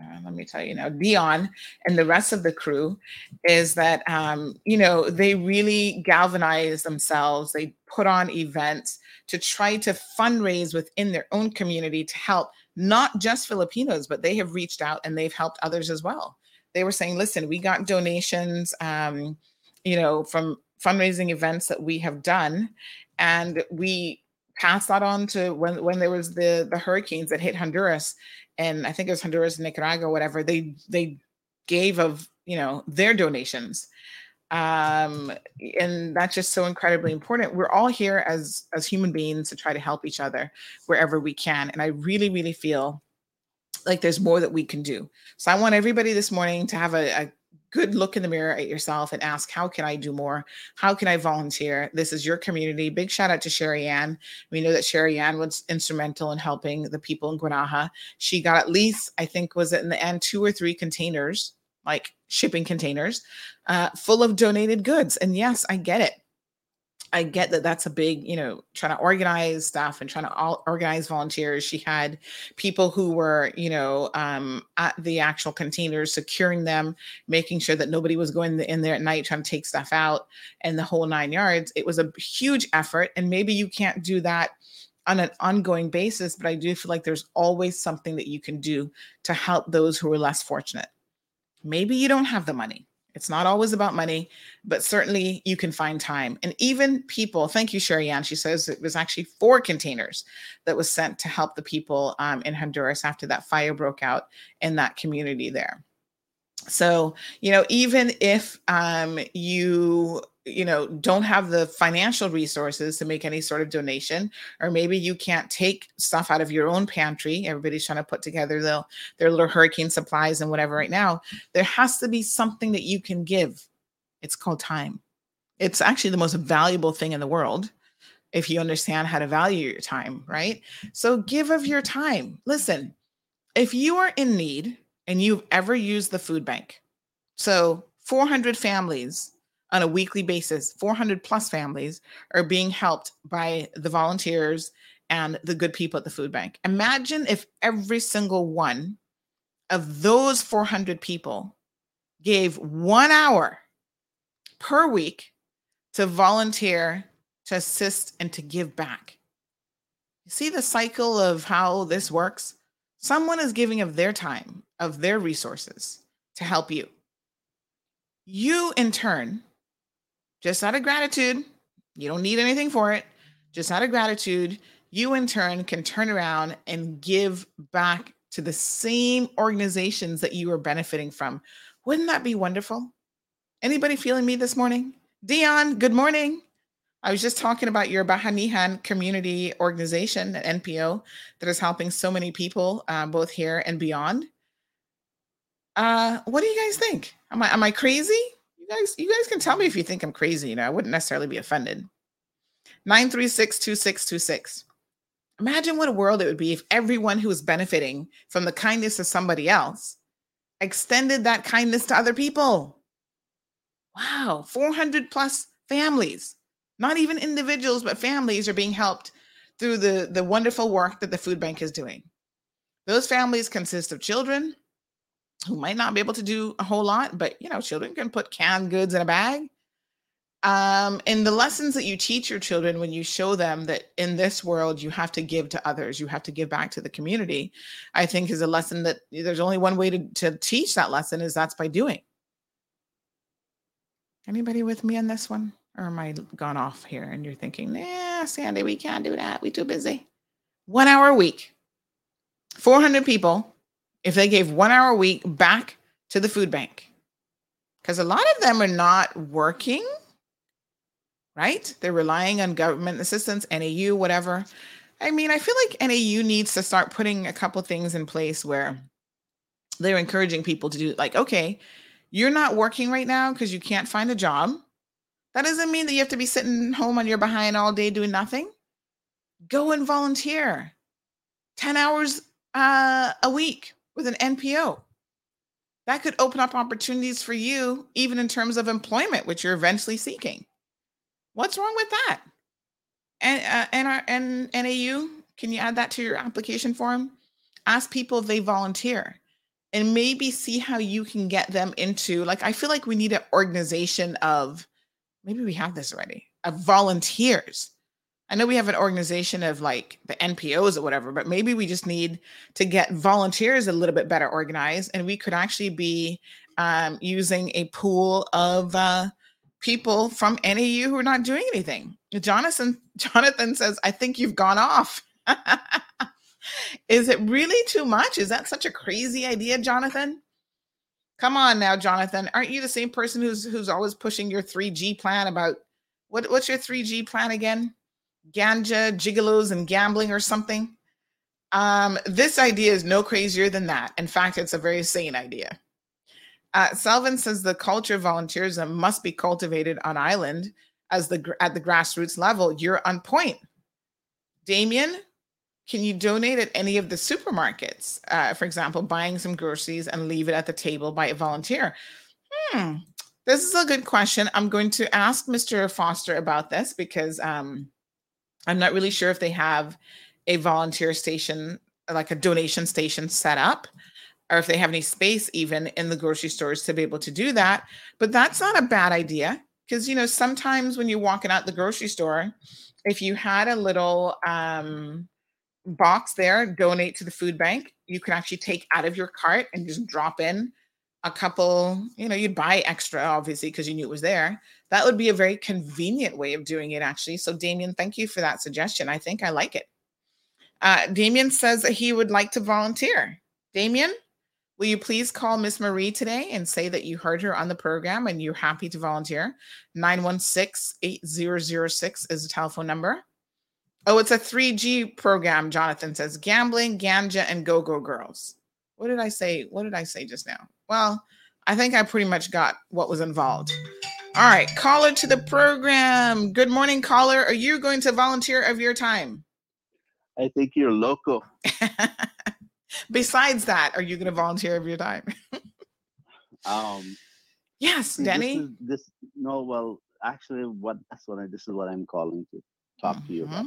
uh, let me tell you now, Dion and the rest of the crew, is that um, you know they really galvanize themselves. They put on events to try to fundraise within their own community to help not just Filipinos, but they have reached out and they've helped others as well. They were saying, "Listen, we got donations, um, you know, from fundraising events that we have done, and we." passed that on to when when there was the the hurricanes that hit Honduras and I think it was Honduras, Nicaragua, whatever, they they gave of you know their donations. Um, and that's just so incredibly important. We're all here as as human beings to try to help each other wherever we can. And I really, really feel like there's more that we can do. So I want everybody this morning to have a, a good look in the mirror at yourself and ask, how can I do more? How can I volunteer? This is your community. Big shout out to Sherry Ann. We know that Sherry Ann was instrumental in helping the people in Guanaja. She got at least, I think, was it in the end, two or three containers. Like shipping containers uh, full of donated goods. And yes, I get it. I get that that's a big, you know, trying to organize stuff and trying to organize volunteers. She had people who were, you know, um, at the actual containers, securing them, making sure that nobody was going in there at night trying to take stuff out and the whole nine yards. It was a huge effort. And maybe you can't do that on an ongoing basis, but I do feel like there's always something that you can do to help those who are less fortunate. Maybe you don't have the money it's not always about money, but certainly you can find time. And even people, thank you, Sherry Ann. She says it was actually four containers that was sent to help the people um, in Honduras after that fire broke out in that community there. So, you know, even if um, you you know don't have the financial resources to make any sort of donation or maybe you can't take stuff out of your own pantry. Everybody's trying to put together their, their little hurricane supplies and whatever right now. There has to be something that you can give. It's called time. It's actually the most valuable thing in the world if you understand how to value your time right? So give of your time. Listen if you are in need and you've ever used the food bank so 400 families on a weekly basis 400 plus families are being helped by the volunteers and the good people at the food bank. Imagine if every single one of those 400 people gave one hour per week to volunteer to assist and to give back. You see the cycle of how this works? Someone is giving of their time of their resources to help you. You in turn just out of gratitude, you don't need anything for it, just out of gratitude, you in turn can turn around and give back to the same organizations that you are benefiting from. Wouldn't that be wonderful? Anybody feeling me this morning? Dion, good morning. I was just talking about your Bayanihan community organization at NPO that is helping so many people, uh, both here and beyond. Uh, what do you guys think? Am I am I crazy? Guys, you guys can tell me if you think I'm crazy. You know, I wouldn't necessarily be offended. 936 2626. Imagine what a world it would be if everyone who is benefiting from the kindness of somebody else extended that kindness to other people. Wow, 400 plus families, not even individuals, but families are being helped through the, the wonderful work that the food bank is doing. Those families consist of children, who might not be able to do a whole lot, but you know, children can put canned goods in a bag. Um, and the lessons that you teach your children when you show them that in this world you have to give to others, you have to give back to the community, I think is a lesson that there's only one way to, to teach that lesson is that's by doing. Anybody with me on this one? Or am I gone off here and you're thinking, nah, Sandy, we can't do that. We too busy. One hour a week, 400 people if they gave one hour a week back to the food bank. Because a lot of them are not working, right? They're relying on government assistance, NAU, whatever. I mean, I feel like NAU needs to start putting a couple things in place where they're encouraging people to do like, okay, you're not working right now because you can't find a job. That doesn't mean that you have to be sitting home on your behind all day doing nothing. Go and volunteer 10 hours uh, a week with an NPO. That could open up opportunities for you, even in terms of employment, which you're eventually seeking. What's wrong with that? And uh, and our and NAU, can you add that to your application form? Ask people if they volunteer, and maybe see how you can get them into. Like, I feel like we need an organization of, maybe we have this already, of volunteers I know we have an organization of like the NPOs or whatever, but maybe we just need to get volunteers a little bit better organized, and we could actually be um, using a pool of uh, people from NAU who are not doing anything. Jonathan Jonathan says, "I think you've gone off." Is it really too much? Is that such a crazy idea, Jonathan? Come on now, Jonathan. Aren't you the same person who's who's always pushing your 3G plan about what what's your 3G plan again? Ganja, gigolos, and gambling or something. Um, this idea is no crazier than that. In fact, it's a very sane idea. Uh, Selvin says the culture of volunteerism must be cultivated on island as the at the grassroots level. You're on point, Damien. Can you donate at any of the supermarkets? Uh, for example, buying some groceries and leave it at the table by a volunteer. Hmm. This is a good question. I'm going to ask Mr. Foster about this because um, I'm not really sure if they have a volunteer station, like a donation station set up, or if they have any space even in the grocery stores to be able to do that. But that's not a bad idea because, you know, sometimes when you're walking out the grocery store, if you had a little um, box there, donate to the food bank, you can actually take out of your cart and just drop in a couple, you know, you'd buy extra, obviously, because you knew it was there. That would be a very convenient way of doing it, actually. So, Damien, thank you for that suggestion. I think I like it. Uh, Damien says that he would like to volunteer. Damien, will you please call Miss Marie today and say that you heard her on the program and you're happy to volunteer? 916 8006 is the telephone number. Oh, it's a 3G program, Jonathan says gambling, ganja, and go go girls. What did I say? What did I say just now? Well, I think I pretty much got what was involved. All right, caller to the program. Good morning, caller. Are you going to volunteer of your time? I think you're local. Besides that, are you going to volunteer of your time? Um, yes, Denny. This, is, this no, well, actually, what that's what I this is what I'm calling to talk to you about.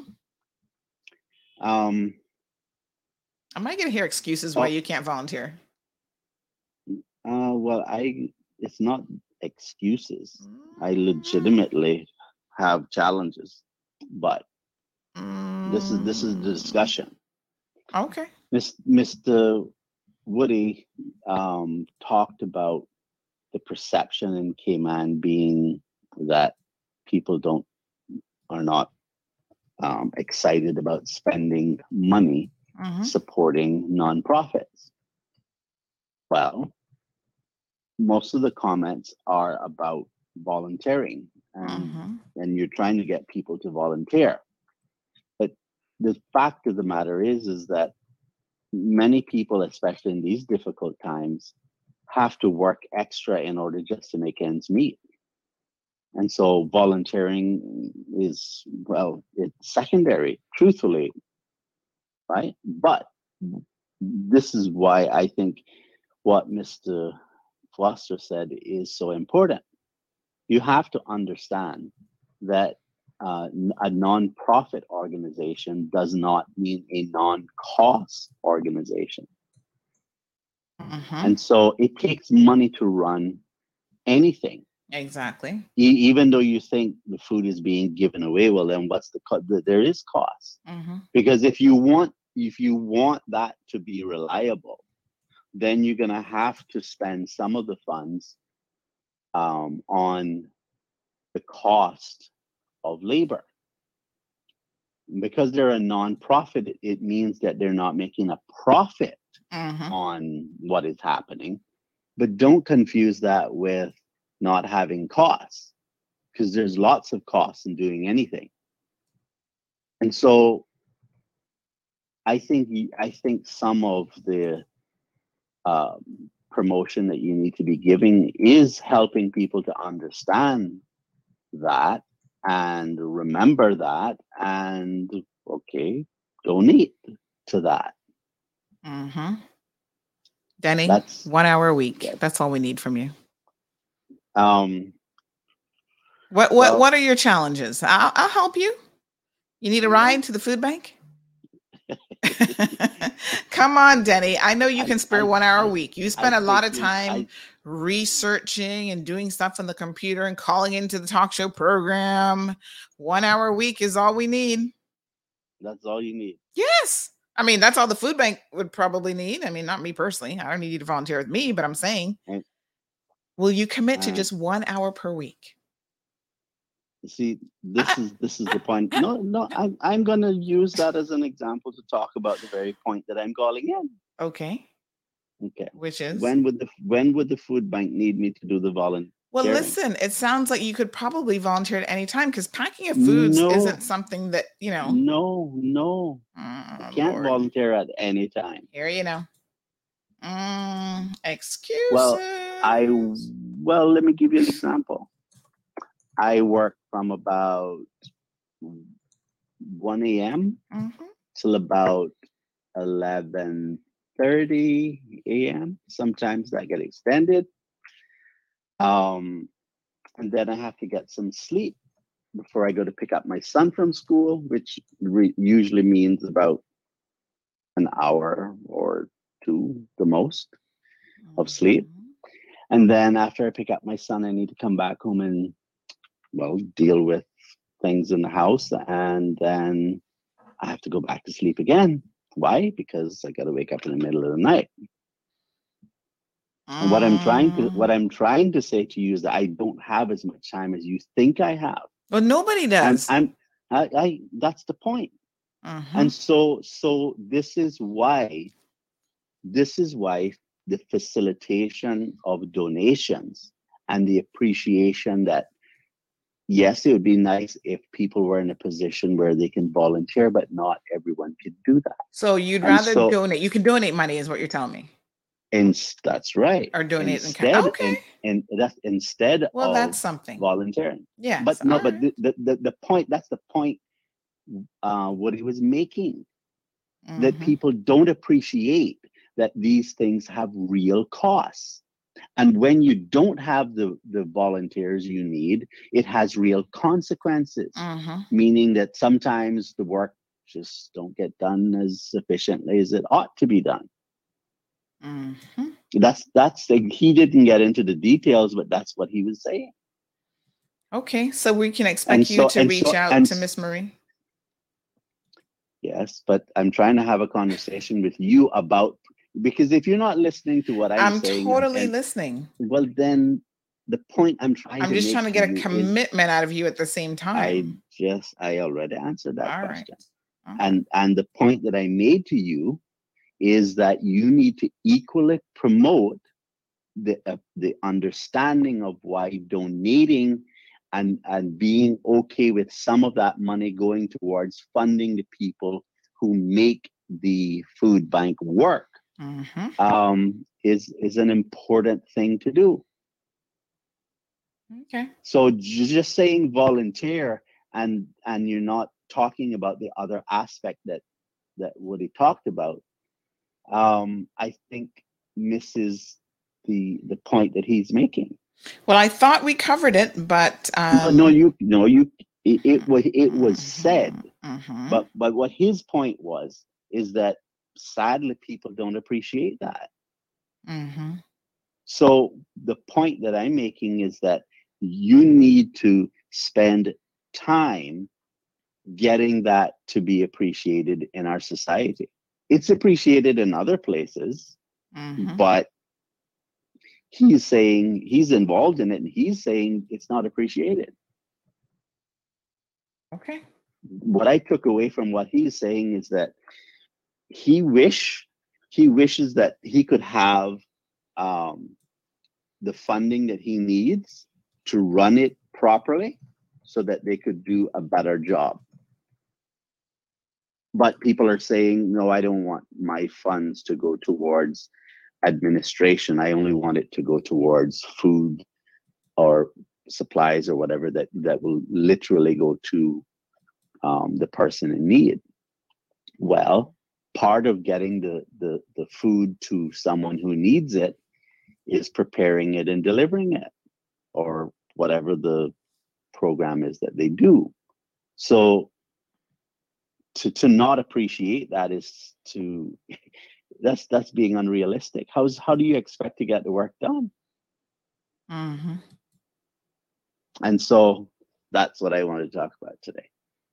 Um, I might get to hear excuses why you can't volunteer. uh, well, I it's not excuses. I legitimately have challenges, but this is this is the discussion. Okay. Miss, Mr. Woody um, talked about the perception in Cayman being that people don't are not um, excited about spending money Mhm. supporting nonprofits. Well, most of the comments are about volunteering and, mm-hmm. and you're trying to get people to volunteer. But the fact of the matter is, is that many people, especially in these difficult times, have to work extra in order just to make ends meet. And so volunteering is, well, it's secondary, truthfully, right? But this is why I think what Mr. Foster said is so important. You have to understand that uh, a nonprofit organization does not mean a non-cost organization. And so it takes money to run anything. Exactly. E- even though you think the food is being given away, well, then what's the cost? There is cost Mhm. because if you want if you want that to be reliable, then you're gonna have to spend some of the funds um, on the cost of labor. Because they're a nonprofit, it- means that they're not making a profit Mhm. on what is happening. But don't confuse that with not having costs, because there's lots of costs in doing anything. And so I think I think some of the um, promotion that you need to be giving is helping people to understand that and remember that and okay donate to that Mm-hmm. Denny, That's- one hour a week. That's all we need from you. um What what Well- what are your challenges? I'll, I'll help you. You need a ride to the food bank? Come on, Denny. I know you can spare one hour a week. You spend a lot of I- time researching and doing stuff on the computer and calling into the talk show program. One hour a week is all we need. that's all you need Yes. I mean, that's all the food bank would probably need. I mean, not me personally. I don't need you to volunteer with me, but I'm saying, will you commit to just one hour per week? See this is this is the point no no i'm, I'm going to use that as an example to talk about the very point that i'm calling in Okay. okay Which is? when would the when would the food bank need me to do the volunteer Well, listen, it sounds like you could probably volunteer at any time because packing of foods No. isn't something that, you know, no no you can't Lord. volunteer at any time here you know. Mm, excuses. Well, I well, let me give you an example. I work from about 1 a.m. Mhm. till about 11:30 a.m. Sometimes that get extended. Um, and then I have to get some sleep before I go to pick up my son from school, which re- usually means about an hour or two, the most, of sleep. And then after I pick up my son, I need to come back home and, well, deal with things in the house. And then I have to go back to sleep again. Why? Because I got to wake up in the middle of the night. And what I'm trying to what I'm trying to say to you is that I don't have as much time as you think I have. Well, nobody does. I'm, I'm I, I that's the point. Mm-hmm. And so so this is why this is why the facilitation of donations and the appreciation that yes, it would be nice if people were in a position where they can volunteer, but not everyone can do that. So you'd And rather so- donate. You can donate money, is what you're telling me. And that's right. Or donate in instead, kind. Okay. And, and that's instead Well, of that's something. volunteering. Yeah. But no, all but the, the, the, the point, that's the point uh, what he was making. That Mm-hmm. people don't appreciate that these things have real costs. And when you don't have the, the volunteers you need, it has real consequences, Mm-hmm. meaning that sometimes the work just don't get done as efficiently as it ought to be done. Mm-hmm. That's that's the, he didn't get into the details, but that's what he was saying. Okay, so we can expect And you so- to reach so- out to Miss Marie. Yes, but I'm trying to have a conversation with you about because if you're not listening to what I'm, I'm saying, totally and- listening. well, then the point I'm trying I'm just trying to get a commitment out of you at the same time. I just I already answered that All right. question. And and the point that I made to you is that you need to equally promote the uh, the understanding of why donating and and being okay with some of that money going towards funding the people who make the food bank work Mhm. um, is is an important thing to do. Okay. So just saying volunteer and and you're not talking about the other aspect that that Woody talked about, um, I think misses the the point that he's making. Well, I thought we covered it, but um, no, you no you it, it was it was said, mhm. but but what his point was is that sadly people don't appreciate that. Mhm. So the point that I'm making is that you need to spend time getting that to be appreciated in our society. It's appreciated in other places, Mhm. but he's saying he's involved in it and he's saying it's not appreciated. Okay. What I took away from what he's saying is that he wish he wishes that he could have um, the funding that he needs to run it properly so that they could do a better job. But people are saying, no, I don't want my funds to go towards administration. I only want it to go towards food or supplies or whatever that, that will literally go to um, the person in need. Well, part of getting the, the, the food to someone who needs it is preparing it and delivering it or whatever the program is that they do. So to to not appreciate that is to that's that's being unrealistic. How's how do you expect to get the work done? Mhm. And so that's what I want to talk about today.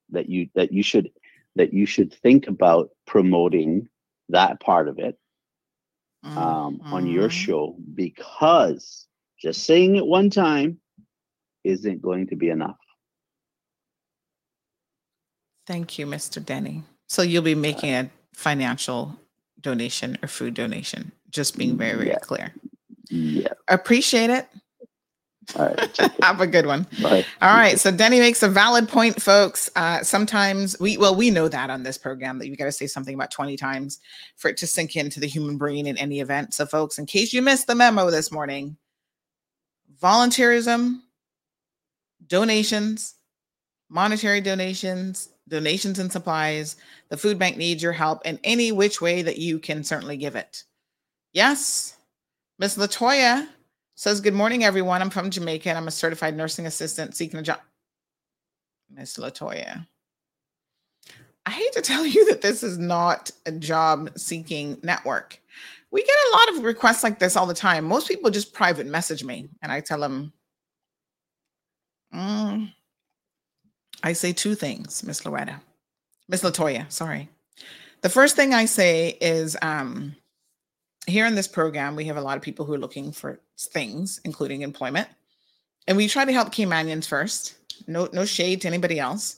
That you that you should that you should think about promoting that part of it um, on your show because just saying it one time isn't going to be enough. Thank you, Mr. Denny. So you'll be making a financial donation or food donation. Just being very, very Yeah. clear. Yeah. Appreciate it. All right. Have a good one. Bye. All right. So Denny makes a valid point, folks. Uh, sometimes we, well, we know that on this program that you got to say something about 20 times for it to sink into the human brain in any event. So, folks, in case you missed the memo this morning, volunteerism, donations, monetary donations, donations and supplies, the food bank needs your help in any which way that you can certainly give it. Yes, Miss Latoya Says, Good morning, everyone. I'm from Jamaica and I'm a certified nursing assistant seeking a job. Miss Latoya. I hate to tell you that this is not a job seeking network. We get a lot of requests like this all the time. Most people just private message me and I tell them, mm, I say two things, Miss Loretta, Miss Latoya, sorry. The first thing I say is um, here in this program, we have a lot of people who are looking for things, including employment. And we try to help Caymanians first. No, no shade to anybody else,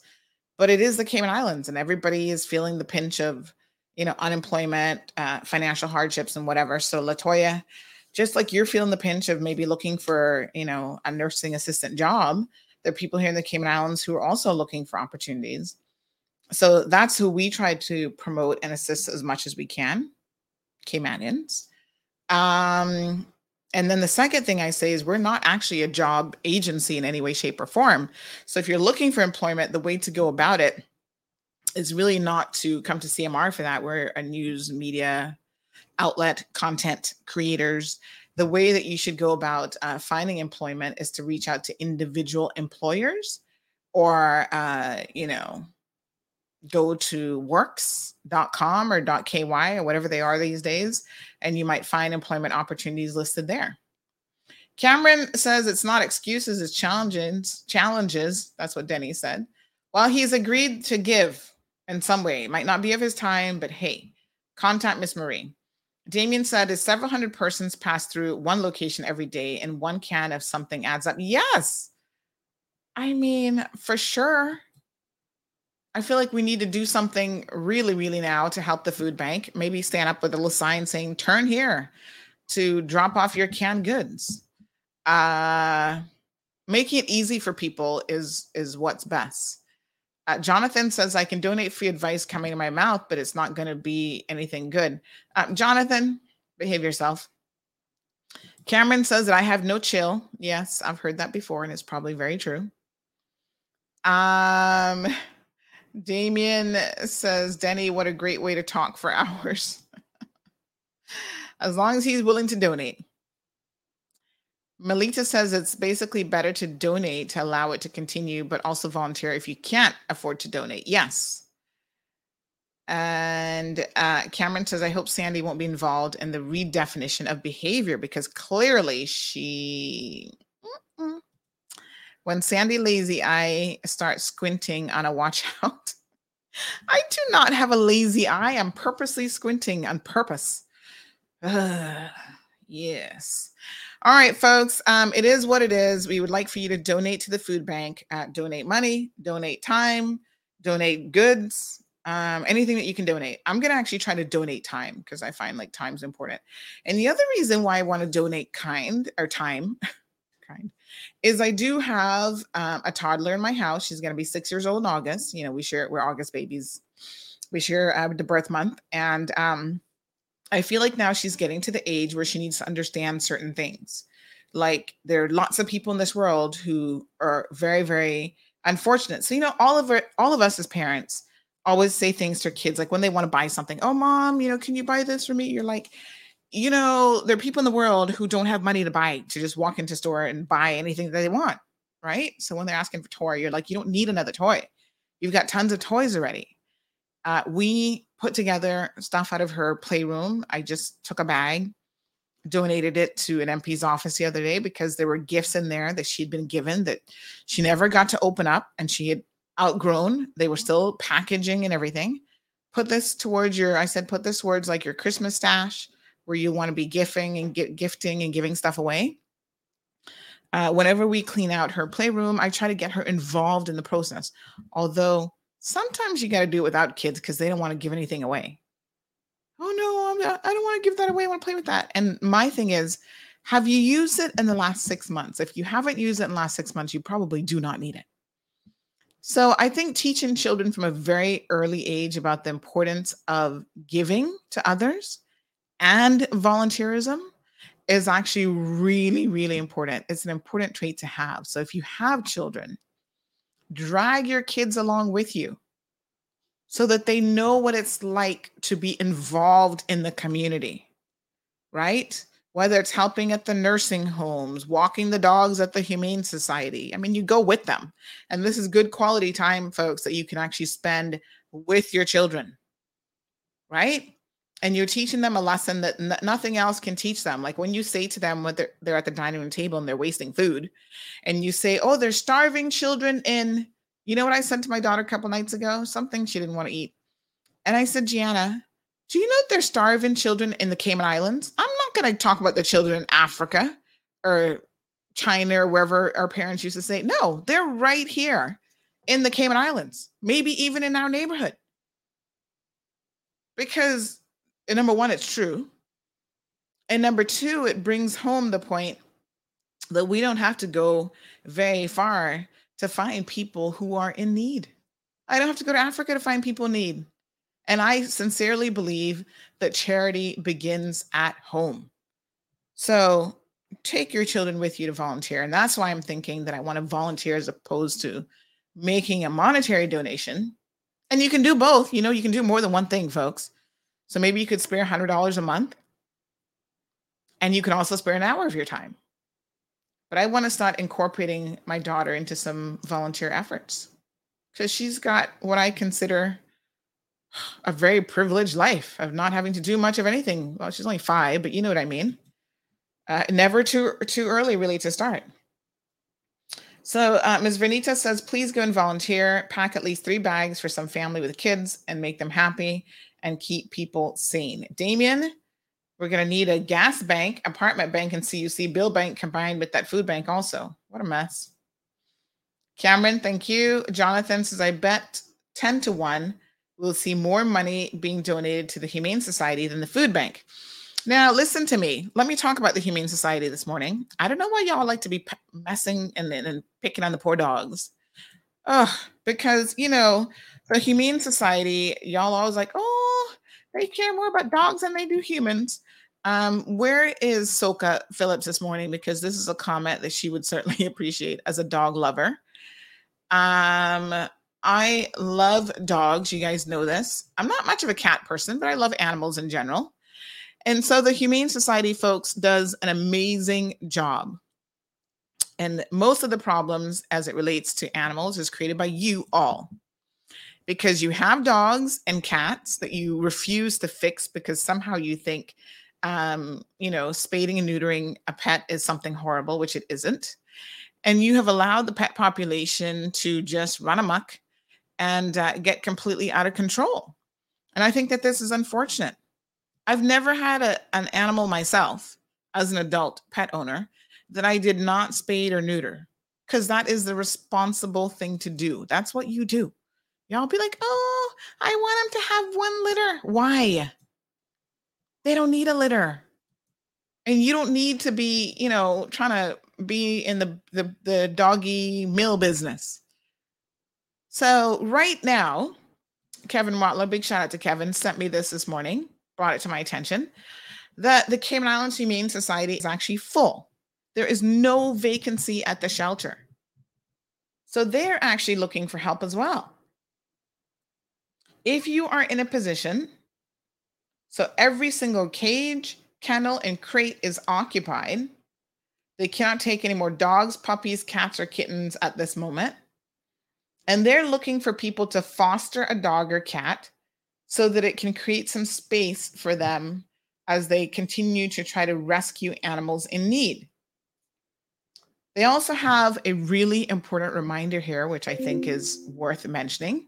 but it is the Cayman Islands, and everybody is feeling the pinch of, you know, unemployment, uh, financial hardships, and whatever. So Latoya, just like you're feeling the pinch of maybe looking for, you know, a nursing assistant job, there are people here in the Cayman Islands who are also looking for opportunities. So that's who we try to promote and assist as much as we can, Caymanians. Um, and then the second thing I say is we're not actually a job agency in any way, shape, or form. So if you're looking for employment, the way to go about it is really not to come to CMR for that. We're a news media outlet, content creators. The way that you should go about uh, finding employment is to reach out to individual employers or, uh, you know, go to works.com or .ky or whatever they are these days and you might find employment opportunities listed there. Cameron says it's not excuses, it's challenges. Challenges. That's what Denny said. Well, he's agreed to give in some way. It might not be of his time, but hey, contact Miss Marie. Damien said, "Is several hundred persons pass through one location every day, and one can of something adds up." Yes, I mean for sure. I feel like we need to do something really, really now to help the food bank. Maybe stand up with a little sign saying, turn here to drop off your canned goods. Uh, making it easy for people is is what's best. Uh, Jonathan says I can donate free advice coming to my mouth, but it's not going to be anything good. Uh, Jonathan, behave yourself. Cameron says that I have no chill. Yes, I've heard that before, and it's probably very true. Um, Damien says, Denny, what a great way to talk for hours. as long as he's willing to donate. Melita says it's basically better to donate to allow it to continue, but also volunteer if you can't afford to donate. Yes. And uh, Cameron says, I hope Sandy won't be involved in the redefinition of behavior because clearly she when Sandy lazy eye starts squinting on a watch out. I do not have a lazy eye. I'm purposely squinting on purpose. Uh, yes. All right, folks. Um, it is what it is. We would like for you to donate to the food bank. Uh, donate money, donate time, donate goods, um, anything that you can donate. I'm to actually try to donate time because I find like time's important. And the other reason why I want to donate kind or time, kind, is I do have um, a toddler in my house. She's going to be six years old in August. You know, we share, we're August babies. We share uh, the birth month. And um, I feel like now she's getting to the age where she needs to understand certain things. Like there are lots of people in this world who are very, very unfortunate. So, you know, all of our, all of us as parents always say things to kids like when they want to buy something, oh, mom, you know, can you buy this for me? You're like, you know, there are people in the world who don't have money to buy to just walk into store and buy anything that they want, right? So when they're asking for toy, you're like, you don't need another toy. You've got tons of toys already. Uh, we put together stuff out of her playroom. I just took a bag, donated it to an MP's office the other day because there were gifts in there that she'd been given that she never got to open up and she had outgrown. They were still packaging and everything. Put this towards your, I said, put this towards like your Christmas stash where you want to be gifting and get gifting and giving stuff away. Uh, whenever we clean out her playroom, I try to get her involved in the process. Although sometimes you got to do it without kids because they don't want to give anything away. Oh no, I'm I don't want to give that away. I want to play with that. And my thing is, have you used it in the last six months? If you haven't used it in the last six months, you probably do not need it. So I think teaching children from a very early age about the importance of giving to others and volunteerism is actually really, really important. It's an important trait to have. So if you have children, drag your kids along with you so that they know what it's like to be involved in the community, right? whether it's helping at the nursing homes, walking the dogs at the Humane Society. I mean, you go with them. And this is good quality time, folks, that you can actually spend with your children, right? And you're teaching them a lesson that n- nothing else can teach them. Like when you say to them when they're, they're at the dining room table and they're wasting food, and you say, Oh, they're starving children in, you know what I said to my daughter a couple nights ago? Something she didn't want to eat. And I said, Gianna, do you know that there's starving children in the Cayman Islands? I'm not going to talk about the children in Africa or China or wherever our parents used to say. No, they're right here in the Cayman Islands, maybe even in our neighborhood. Because, number one, it's true. And number two, it brings home the point that we don't have to go very far to find people who are in need. I don't have to go to Africa to find people in need. And I sincerely believe that charity begins at home. So take your children with you to volunteer. And that's why I'm thinking that I want to volunteer as opposed to making a monetary donation. And you can do both. You know, you can do more than one thing, folks. So maybe you could spare $100 a month. And you can also spare an hour of your time. But I want to start incorporating my daughter into some volunteer efforts because she's got what I consider a very privileged life of not having to do much of anything. Well, she's only five, but you know what I mean. Uh, never too too early, really, to start. So uh, Ms. Vernita says, please go and volunteer. Pack at least three bags for some family with kids and make them happy and keep people sane. Damien, we're going to need a gas bank, apartment bank, and CUC bill bank combined with that food bank also. What a mess. Cameron, thank you. Jonathan says, I bet 10 to 1 we'll see more money being donated to the Humane Society than the food bank. Now, listen to me. Let me talk about the Humane Society this morning. I don't know why y'all like to be messing and, and picking on the poor dogs. Oh, because, you know, the Humane Society, y'all always like, oh, they care more about dogs than they do humans. Um, where is Soka Phillips this morning? Because this is a comment that she would certainly appreciate as a dog lover. Um, I love dogs. You guys know this. I'm not much of a cat person, but I love animals in general. And so the Humane Society folks does an amazing job. And most of the problems as it relates to animals is created by you all. Because you have dogs and cats that you refuse to fix because somehow you think um, you know, spading and neutering a pet is something horrible, which it isn't. And you have allowed the pet population to just run amok and uh, get completely out of control. And I think that this is unfortunate. I've never had a, an animal myself as an adult pet owner that I did not spade or neuter because that is the responsible thing to do. That's what you do. Y'all be like, oh, I want them to have one litter. Why? They don't need a litter. And you don't need to be, you know, trying to be in the the, the doggy mill business. So right now, Kevin Watler, big shout out to Kevin, sent me this this morning, brought it to my attention that the Cayman Islands Humane Society is actually full. There is no vacancy at the shelter. So they're actually looking for help as well. If you are in a position, so every single cage, kennel, and crate is occupied, they cannot take any more dogs, puppies, cats, or kittens at this moment and they're looking for people to foster a dog or cat so that it can create some space for them as they continue to try to rescue animals in need. They also have a really important reminder here, which I think is worth mentioning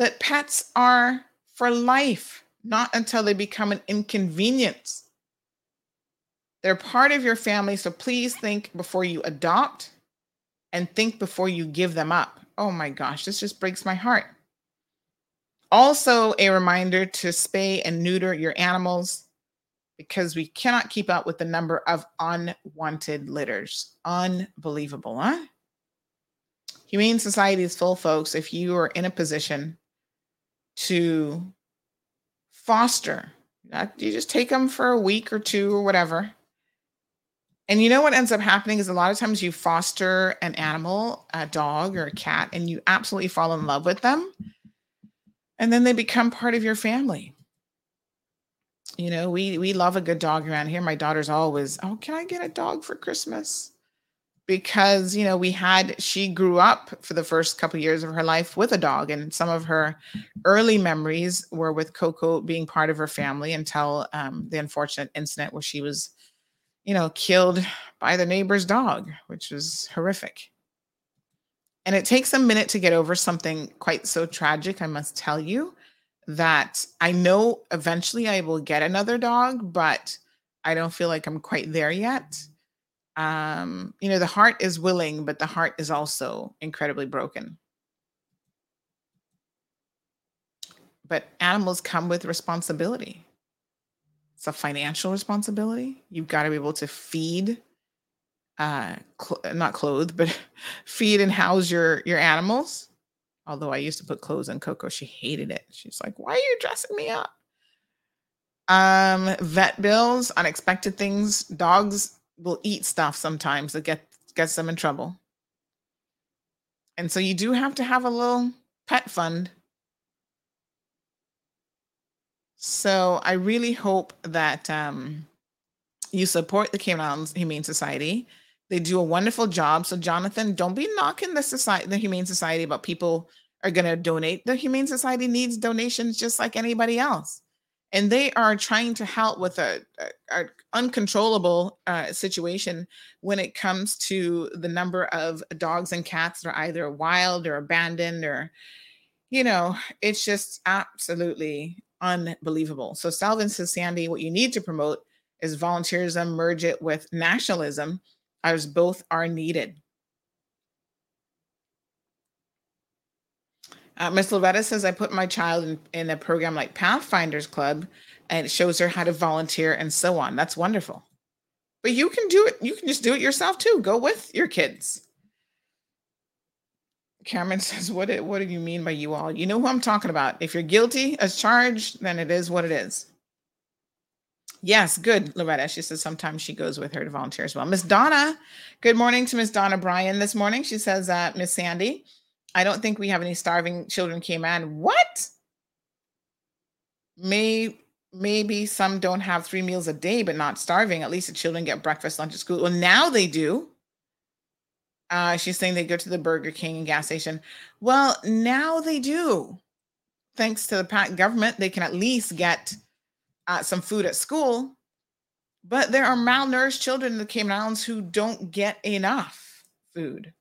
that pets are for life, not until they become an inconvenience. They're part of your family, so please think before you adopt and think before you give them up. Oh my gosh, this just breaks my heart. Also, a reminder to spay and neuter your animals because we cannot keep up with the number of unwanted litters. Unbelievable, huh? Humane Society is full, folks. If you are in a position to foster, you just take them for a week or two or whatever, and you know what ends up happening is a lot of times you foster an animal, a dog or a cat, and you absolutely fall in love with them. And then they become part of your family. You know, we we love a good dog around here. My daughter's always, "Oh, can I get a dog for Christmas?" Because, you know, we had she grew up for the first couple years of her life with a dog and some of her early memories were with Coco being part of her family until um, the unfortunate incident where she was, you know, killed by the neighbor's dog, which was horrific. And it takes a minute to get over something quite so tragic, I must tell you that I know eventually I will get another dog, but I don't feel like I'm quite there yet. Um, you know, the heart is willing, but the heart is also incredibly broken. But animals come with responsibility. It's a financial responsibility. You've got to be able to feed, uh, cl- not clothe, but feed and house your your animals Although I used to put clothes on Coco, she hated it. She's like, "Why are you dressing me up?" Um, vet bills, unexpected things. Dogs will eat stuff sometimes that get gets them in trouble. And so you do have to have a little pet fund. So I really hope that um, you support the Cayman Islands Humane Society. They do a wonderful job. So Jonathan, don't be knocking the society, the Humane Society about people are going to donate. The Humane Society needs donations just like anybody else. And they are trying to help with a, a, a uncontrollable uh, situation when it comes to the number of dogs and cats that are either wild or abandoned or, you know, it's just absolutely unbelievable. So Salvin says, Sandy, what you need to promote is volunteerism, merge it with nationalism as both are needed. Uh, Miss Loretta says, I put my child in, in a program like Pathfinders Club and it shows her how to volunteer and so on. That's wonderful. But you can do it. You can just do it yourself too. Go with your kids. Cameron says, what, what do you mean by you all? You know who I'm talking about. If you're guilty as charged, then it is what it is. Yes, good, Loretta. She says sometimes she goes with her to volunteer as well. Miss Donna, good morning to Miss Donna Bryan this morning. She says, uh, Miss Sandy, I don't think we have any starving children Cayman. What? May maybe some don't have three meals a day, but not starving. At least the children get breakfast, lunch at school. Well, now they do. Uh, she's saying they go to the Burger King and gas station. Well, now they do. Thanks to the government, they can at least get uh, some food at school, but there are malnourished children in the Cayman Islands who don't get enough food.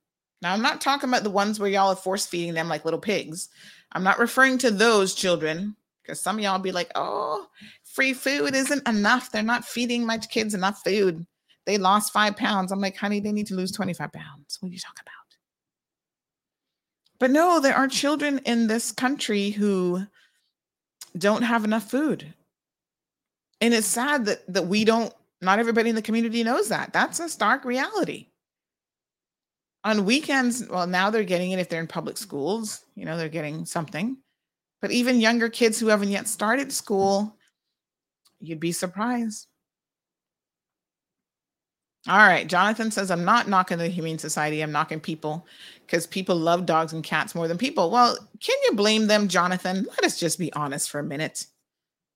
Now, I'm not talking about the ones where y'all are force feeding them like little pigs. I'm not referring to those children because some of y'all be like, oh, free food isn't enough. They're not feeding my kids enough food. They lost five pounds. I'm like, honey, they need to lose 25 pounds. What are you talking about? But no, there are children in this country who don't have enough food and it's sad that that we don't not everybody in the community knows that that's a stark reality on weekends well now they're getting it if they're in public schools you know they're getting something. But even younger kids who haven't yet started school you'd be surprised. All right jonathan says i'm not knocking the humane society i'm knocking people because people love dogs and cats more than people well can you blame them jonathan? Let us just be honest for a minute.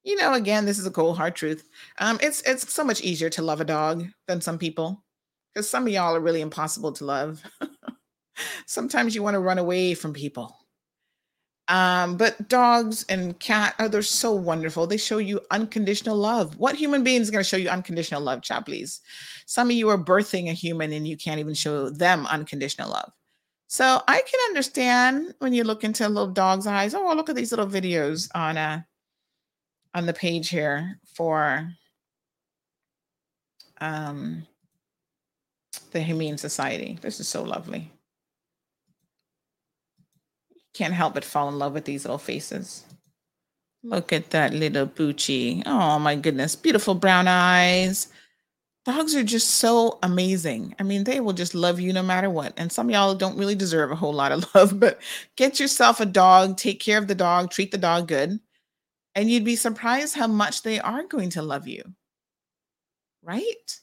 You know, again, this is a cold hard truth. Um, it's it's so much easier to love a dog than some people because some of y'all are really impossible to love. Sometimes you want to run away from people. Um, but dogs and cat, oh, they're so wonderful. They show you unconditional love. What human being is going to show you unconditional love? Chat, please. Some of you are birthing a human and you can't even show them unconditional love. So I can understand when you look into a little dog's eyes. Oh, look at these little videos on uh on the page here for um, the Humane Society. This is so lovely. Can't help but fall in love with these little faces. Look at that little Poochie. Oh my goodness. Beautiful brown eyes. Dogs are just so amazing. I mean, they will just love you no matter what. And some y'all don't really deserve a whole lot of love, but get yourself a dog, take care of the dog, treat the dog good. And you'd be surprised how much they are going to love you. Right?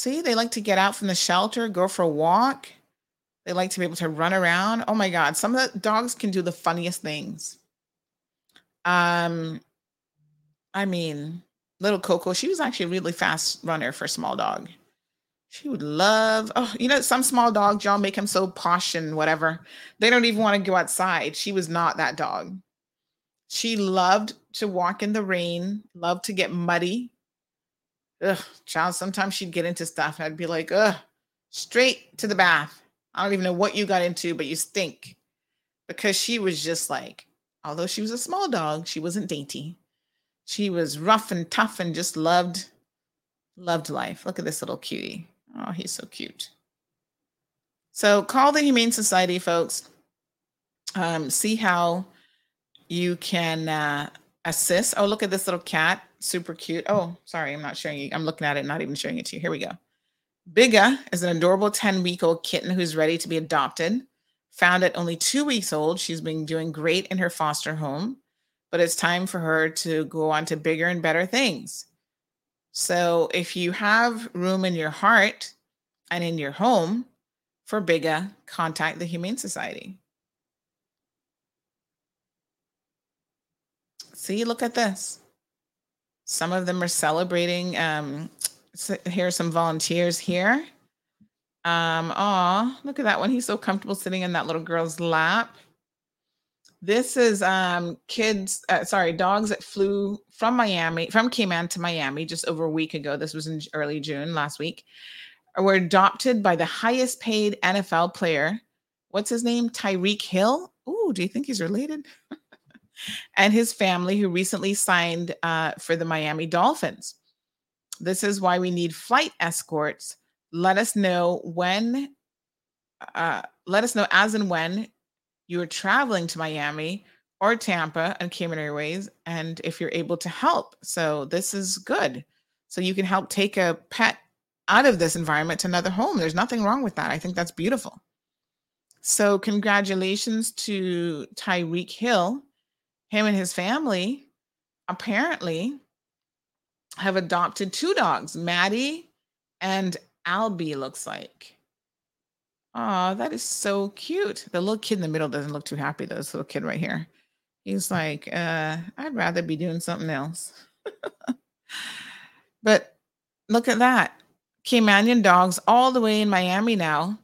See, they like to get out from the shelter, go for a walk. They like to be able to run around. Oh my God, some of the dogs can do the funniest things. Um, I mean, little Coco, she was actually a really fast runner for a small dog. She would love, oh, you know, some small dogs, y'all make them so posh and whatever. They don't even want to go outside. She was not that dog. She loved to walk in the rain, loved to get muddy. Ugh, child, sometimes she'd get into stuff. and I'd be like, ugh, straight to the bath. I don't even know what you got into, but you stink. Because she was just like, although she was a small dog, she wasn't dainty. She was rough and tough and just loved, loved life. Look at this little cutie. Oh, he's so cute. So call the Humane Society, folks. Um, see how you can uh, assist. Oh, look at this little cat. Super cute. Oh, sorry, I'm not showing you. I'm looking at it, not even showing it to you. Here we go. Bigga is an adorable 10 week old kitten who's ready to be adopted. Found at only two weeks old, she's been doing great in her foster home, but it's time for her to go on to bigger and better things. So if you have room in your heart and in your home for Bigga, contact the Humane Society. See, look at this. Some of them are celebrating. Um, here are some volunteers here. Um, oh, look at that one. He's so comfortable sitting in that little girl's lap. This is um kids, uh, sorry, dogs that flew from Miami, from Cayman to Miami just over a week ago. This was in early June last week. Were adopted by the highest paid NFL player. What's his name? Tyreek Hill. Ooh, do you think he's related? and his family, who recently signed uh, for the Miami Dolphins. This is why we need flight escorts. Let us know when, uh, let us know as and when you are traveling to Miami or Tampa and Cayman Airways, and if you're able to help. So this is good. So you can help take a pet out of this environment to another home. There's nothing wrong with that. I think that's beautiful. So congratulations to Tyreek Hill. Him and his family apparently have adopted two dogs, Maddie and Albie, looks like. Oh, that is so cute. The little kid in the middle doesn't look too happy, though. This little kid right here. He's like, uh, I'd rather be doing something else. but look at that. Caymanian dogs all the way in Miami now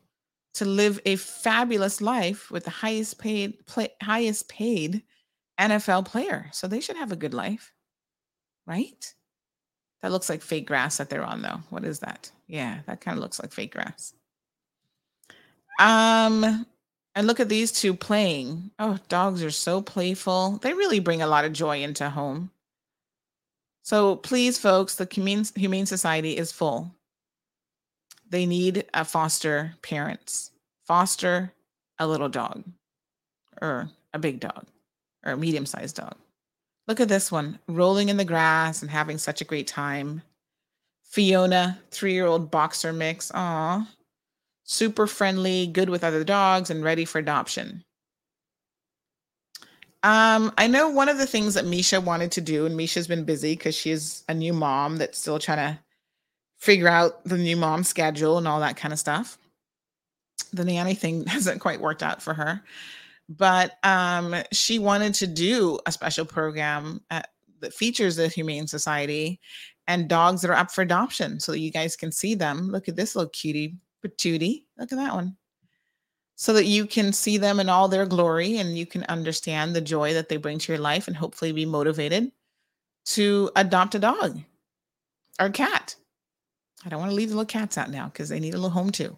to live a fabulous life with the highest paid highest paid NFL player. So they should have a good life. Right? That looks like fake grass that they're on though. What is that? Yeah, that kind of looks like fake grass. Um and look at these two playing. Oh, dogs are so playful. They really bring a lot of joy into home. So please, folks, the Humane, Humane Society is full. They need a foster parents. Foster a little dog or a big dog or a medium sized dog. Look at this one rolling in the grass and having such a great time. Fiona, three year old boxer mix. Aw, super friendly, good with other dogs, and ready for adoption. Um, I know one of the things that Misha wanted to do, and Misha's been busy because she's a new mom that's still trying to figure out the new mom schedule and all that kind of stuff. The nanny thing hasn't quite worked out for her, but um, she wanted to do a special program at, that features the Humane Society and dogs that are up for adoption so that you guys can see them. Look at this little cutie patootie. Look at that one. So that you can see them in all their glory and you can understand the joy that they bring to your life and hopefully be motivated to adopt a dog or a cat. I don't want to leave the little cats out now because they need a little home too.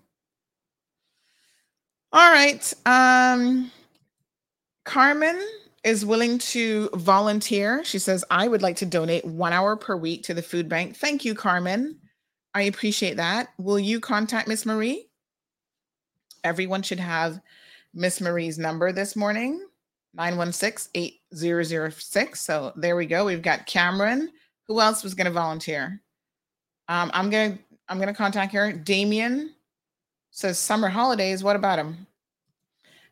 All right. Um, Carmen is willing to volunteer. She says, I would like to donate one hour per week to the food bank. Thank you, Carmen. I appreciate that. Will you contact Miss Marie? Everyone should have Miss Marie's number this morning 916 8006. So there we go. We've got Cameron. Who else was going to volunteer? Um, I'm going to I'm going to contact her. Damien says summer holidays. What about him?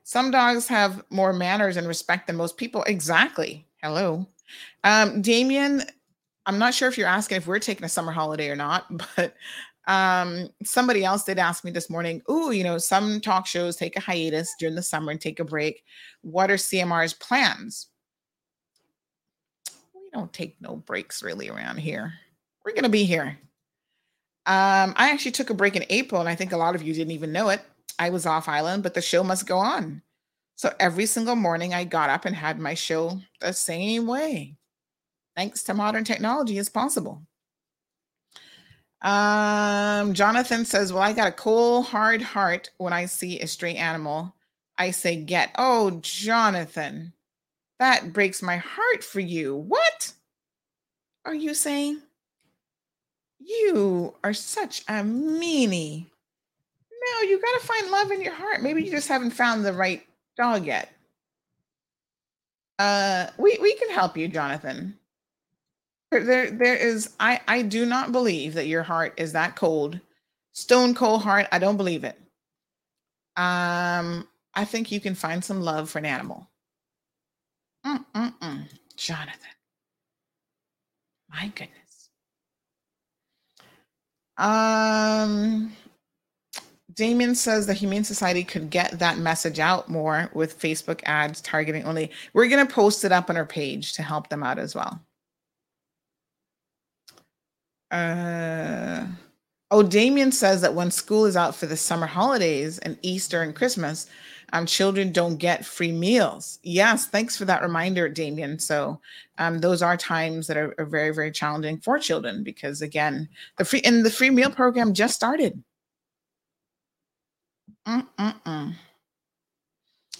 Some dogs have more manners and respect than most people. Exactly. Hello. Um, Damien, I'm not sure if you're asking if we're taking a summer holiday or not, but um, somebody else did ask me this morning, oh, you know, some talk shows take a hiatus during the summer and take a break. What are CMR's plans? We don't take no breaks really around here. We're gonna be here. Um, I actually took a break in April, and I think a lot of you didn't even know it. I was off island, but the show must go on. So every single morning I got up and had my show the same way. Thanks to modern technology, it's possible. Um, Jonathan says, Well, I got a cold, hard heart when I see a stray animal. I say, Get. Oh, Jonathan, that breaks my heart for you. What are you saying? You are such a meanie. No, you got to find love in your heart. Maybe you just haven't found the right dog yet. Uh, we we can help you, Jonathan. There, there, is. I I do not believe that your heart is that cold, stone cold heart. I don't believe it. Um, I think you can find some love for an animal. Mm-mm-mm. Jonathan. My goodness. Um, Damien says the Humane Society could get that message out more with Facebook ads targeting only. We're going to post it up on our page to help them out as well. Uh, oh, Damien says that when school is out for the summer holidays and Easter and Christmas, um, children don't get free meals. Yes, thanks for that reminder, Damien. So um, those are times that are, are very, very challenging for children because again, the free and the free meal program just started.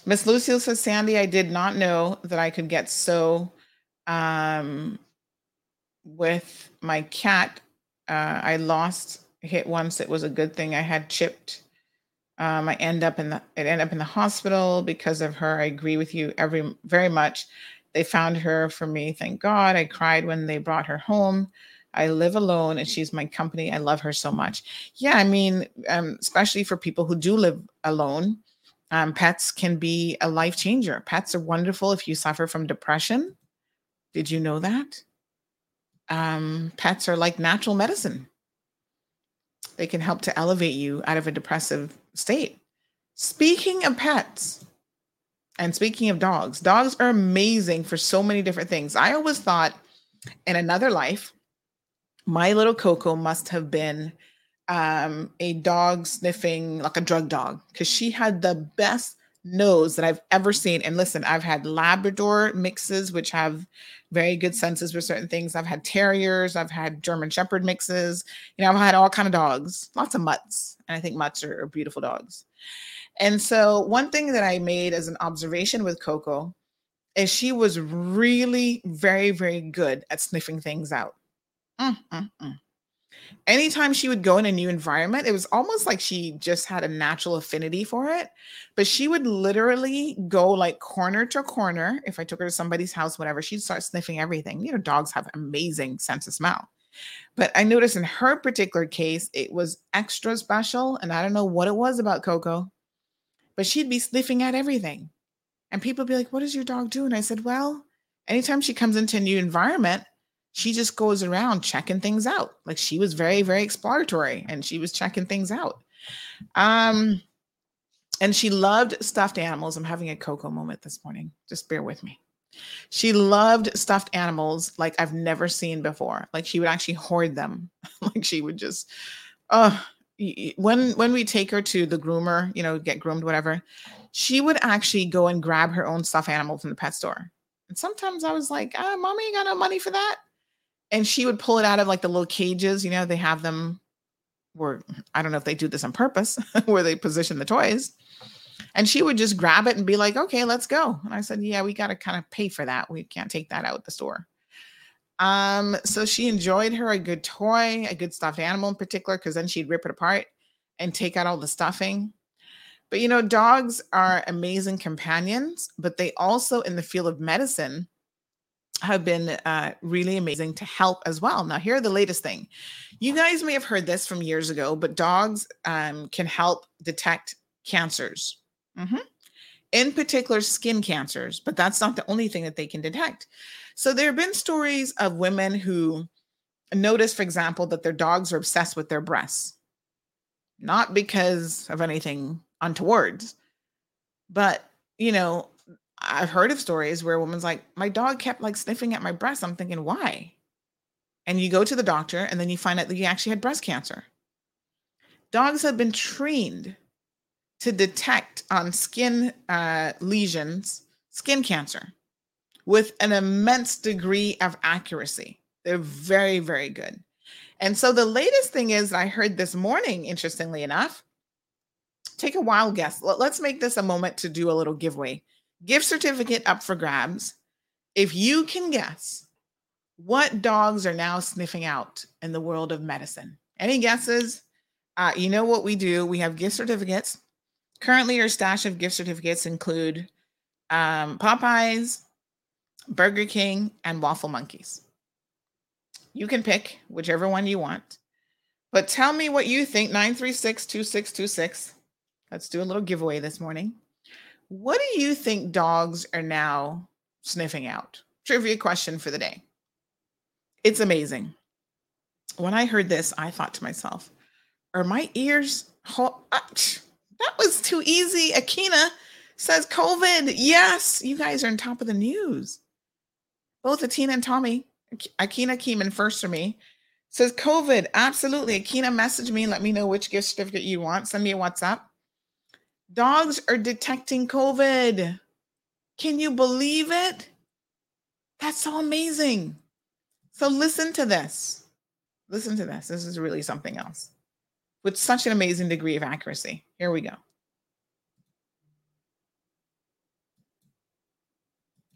Miss Lucille says, Sandy, I did not know that I could get so um, with my cat. Uh, I lost hit once. It was a good thing I had chipped. Um, I end up in the it ended up in the hospital because of her. I agree with you every very much. They found her for me. Thank God. I cried when they brought her home. I live alone and she's my company. I love her so much. Yeah, I mean, um, especially for people who do live alone, um, pets can be a life changer. Pets are wonderful if you suffer from depression. Did you know that? Um, pets are like natural medicine. They can help to elevate you out of a depressive state. Speaking of pets, and speaking of dogs, dogs are amazing for so many different things. I always thought in another life my little Coco must have been um, a dog sniffing like a drug dog because she had the best nose that I've ever seen. And listen, I've had Labrador mixes, which have very good senses for certain things. I've had terriers, I've had German Shepherd mixes. You know, I've had all kind of dogs, lots of mutts, and I think mutts are, are beautiful dogs. And so, one thing that I made as an observation with Coco is she was really very, very good at sniffing things out. Mm, mm, mm. Anytime she would go in a new environment, it was almost like she just had a natural affinity for it. But she would literally go like corner to corner. If I took her to somebody's house, whatever, she'd start sniffing everything. You know, dogs have amazing sense of smell. But I noticed in her particular case, it was extra special. And I don't know what it was about Coco, but she'd be sniffing at everything. And people would be like, What does your dog do? And I said, Well, anytime she comes into a new environment, she just goes around checking things out. Like she was very, very exploratory and she was checking things out. Um, and she loved stuffed animals. I'm having a Coco moment this morning. Just bear with me. She loved stuffed animals like I've never seen before. Like she would actually hoard them. like she would just, oh, when when we take her to the groomer, you know, get groomed, whatever, she would actually go and grab her own stuffed animal from the pet store. And sometimes I was like, ah, mommy ain't got no money for that and she would pull it out of like the little cages you know they have them where i don't know if they do this on purpose where they position the toys. And she would just grab it and be like okay let's go. And i said yeah we got to kind of pay for that. We can't take that out at the store. Um so she enjoyed her a good toy a good stuffed animal in particular because then she'd rip it apart and take out all the stuffing. But you know dogs are amazing companions but they also in the field of medicine have been uh, really amazing to help as well. Now, here the latest thing. You guys may have heard this from years ago, but dogs um, can help detect cancers. Mm-hmm. In particular, skin cancers, but that's not the only thing that they can detect. So, there have been stories of women who notice, for example, that their dogs are obsessed with their breasts, not because of anything untoward, but you know, I've heard of stories where a woman's like, my dog kept like sniffing at my breast. I'm thinking, why? And you go to the doctor and then you find out that you actually had breast cancer. Dogs have been trained to detect on skin uh, lesions skin cancer with an immense degree of accuracy. They're very, very good. And so the latest thing is, I heard this morning, interestingly enough, take a wild guess. Let's make this a moment to do a little giveaway. Gift certificate up for grabs. If you can guess what dogs are now sniffing out in the world of medicine, any guesses? Uh, you know what we do? We have gift certificates. Currently, our stash of gift certificates include um, Popeyes, Burger King, and Waffle Monkeys. You can pick whichever one you want. But tell me what you think 936 2626. Let's do a little giveaway this morning. What do you think dogs are now sniffing out? Trivia question for the day. It's amazing. When I heard this, I thought to myself, are my ears? Ho- uh, that was too easy. Akina says COVID. Yes, you guys are on top of the news. Both Atina and Tommy. Akina came in first for me. Says COVID. Absolutely. Akina, message me. Let me know which gift certificate you want. Send me a WhatsApp. Dogs are detecting COVID. Can you believe it? That's so amazing. So listen to this. Listen to this. This is really something else with such an amazing degree of accuracy. Here we go.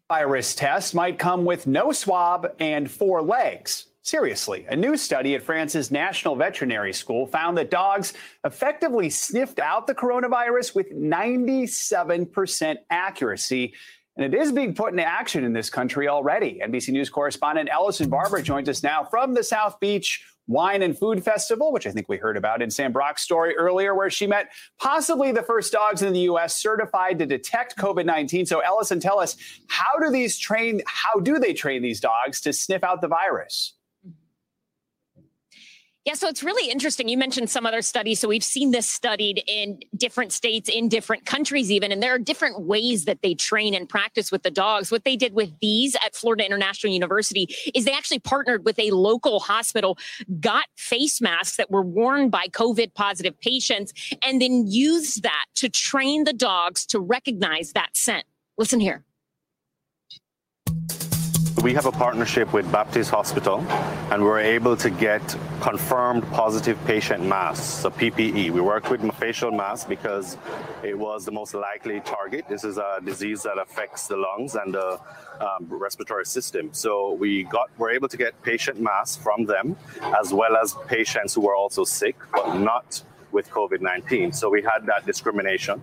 Virus test might come with no swab and four legs. Seriously, a new study at France's National Veterinary School found that dogs effectively sniffed out the coronavirus with 97% accuracy. And it is being put into action in this country already. NBC News correspondent Allison Barber joins us now from the South Beach Wine and Food Festival, which I think we heard about in Sam Brock's story earlier, where she met possibly the first dogs in the U.S. certified to detect COVID 19. So, Allison, tell us how do these train, how do they train these dogs to sniff out the virus? Yeah, so it's really interesting. You mentioned some other studies. So we've seen this studied in different states, in different countries, even. And there are different ways that they train and practice with the dogs. What they did with these at Florida International University is they actually partnered with a local hospital, got face masks that were worn by COVID positive patients, and then used that to train the dogs to recognize that scent. Listen here. We have a partnership with Baptist Hospital, and we're able to get confirmed positive patient masks, so PPE. We worked with facial masks because it was the most likely target. This is a disease that affects the lungs and the um, respiratory system. So we got were able to get patient masks from them, as well as patients who were also sick, but not with COVID-19. So we had that discrimination.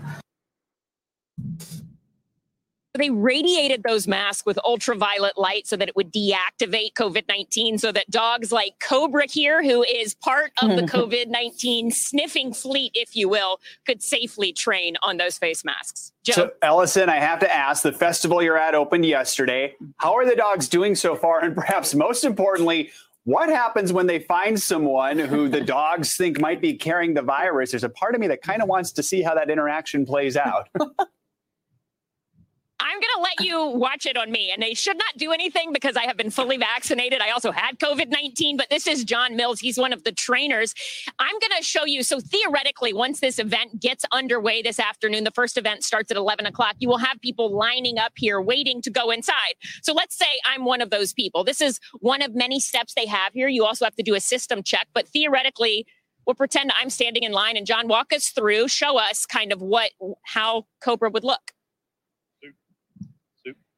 They radiated those masks with ultraviolet light so that it would deactivate COVID 19, so that dogs like Cobra here, who is part of the COVID 19 sniffing fleet, if you will, could safely train on those face masks. Joe. So, Allison, I have to ask the festival you're at opened yesterday. How are the dogs doing so far? And perhaps most importantly, what happens when they find someone who the dogs think might be carrying the virus? There's a part of me that kind of wants to see how that interaction plays out. I'm going to let you watch it on me. And they should not do anything because I have been fully vaccinated. I also had COVID 19, but this is John Mills. He's one of the trainers. I'm going to show you. So, theoretically, once this event gets underway this afternoon, the first event starts at 11 o'clock, you will have people lining up here waiting to go inside. So, let's say I'm one of those people. This is one of many steps they have here. You also have to do a system check, but theoretically, we'll pretend I'm standing in line and John, walk us through, show us kind of what, how Cobra would look.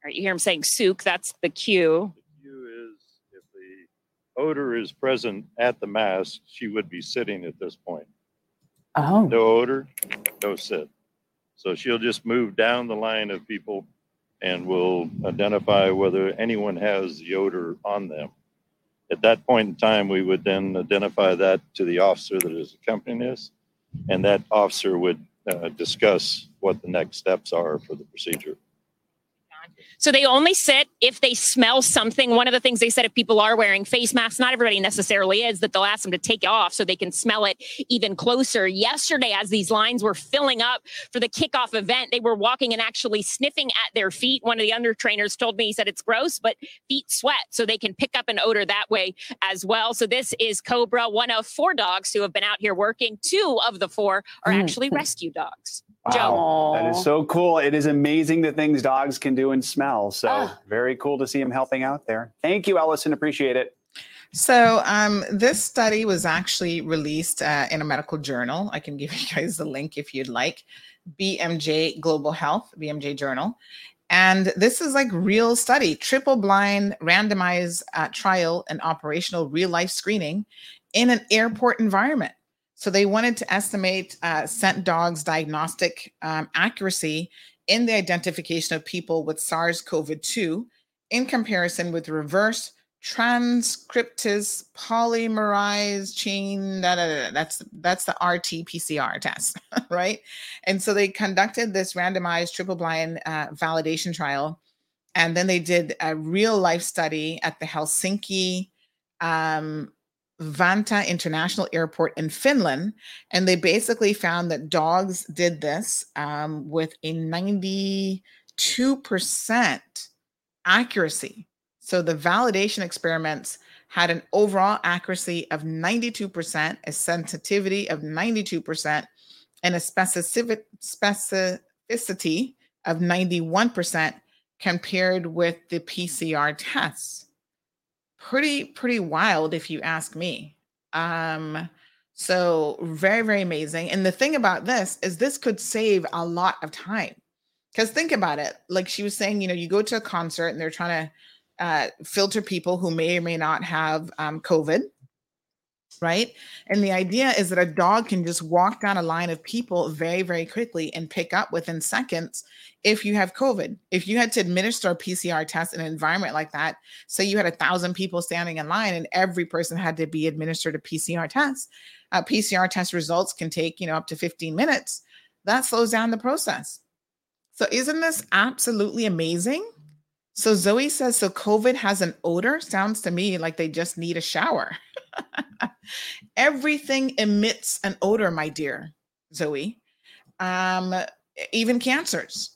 Right, you hear him saying souk, that's the cue. The cue is if the odor is present at the mask, she would be sitting at this point. Oh. No odor, no sit. So she'll just move down the line of people and will identify whether anyone has the odor on them. At that point in time, we would then identify that to the officer that is accompanying us, and that officer would uh, discuss what the next steps are for the procedure. So they only sit if they smell something. One of the things they said if people are wearing face masks, not everybody necessarily is, that they'll ask them to take it off so they can smell it even closer. Yesterday, as these lines were filling up for the kickoff event, they were walking and actually sniffing at their feet. One of the under trainers told me he said it's gross, but feet sweat so they can pick up an odor that way as well. So this is Cobra, one of four dogs who have been out here working. Two of the four are mm. actually rescue dogs. Wow, that is so cool. It is amazing the things dogs can do and smell. So Ah. very cool to see him helping out there. Thank you, Allison. Appreciate it. So, um, this study was actually released uh, in a medical journal. I can give you guys the link if you'd like. BMJ Global Health, BMJ Journal. And this is like real study, triple blind, randomized uh, trial and operational real life screening in an airport environment. So they wanted to estimate uh, scent dogs' diagnostic um, accuracy in the identification of people with SARS CoV 2 in comparison with reverse transcriptase polymerase chain da, da, da, that's that's the rt-pcr test right? And so they conducted this randomized triple blind uh, validation trial and then they did a real life study at the helsinki um, Vantaa international airport in finland and they basically found that dogs did this um, with a 92% accuracy so the validation experiments had an overall accuracy of 92%, a sensitivity of 92%, and a specificity of 91% compared with the PCR tests. Pretty, pretty wild if you ask me. Um, so very, very amazing. And the thing about this is this could save a lot of time. Because think about it. Like she was saying, you know, you go to a concert and they're trying to uh, filter people who may or may not have um, COVID, right? And the idea is that a dog can just walk down a line of people very, very quickly and pick up within seconds if you have COVID. If you had to administer a PCR test in an environment like that, say you had a thousand people standing in line and every person had to be administered a PCR test, uh, PCR test results can take, you know, up to 15 minutes. That slows down the process. So isn't this absolutely amazing? So Zoe says, so COVID has an odor. Sounds to me like they just need a shower. Everything emits an odor, my dear Zoe. Um, even cancers.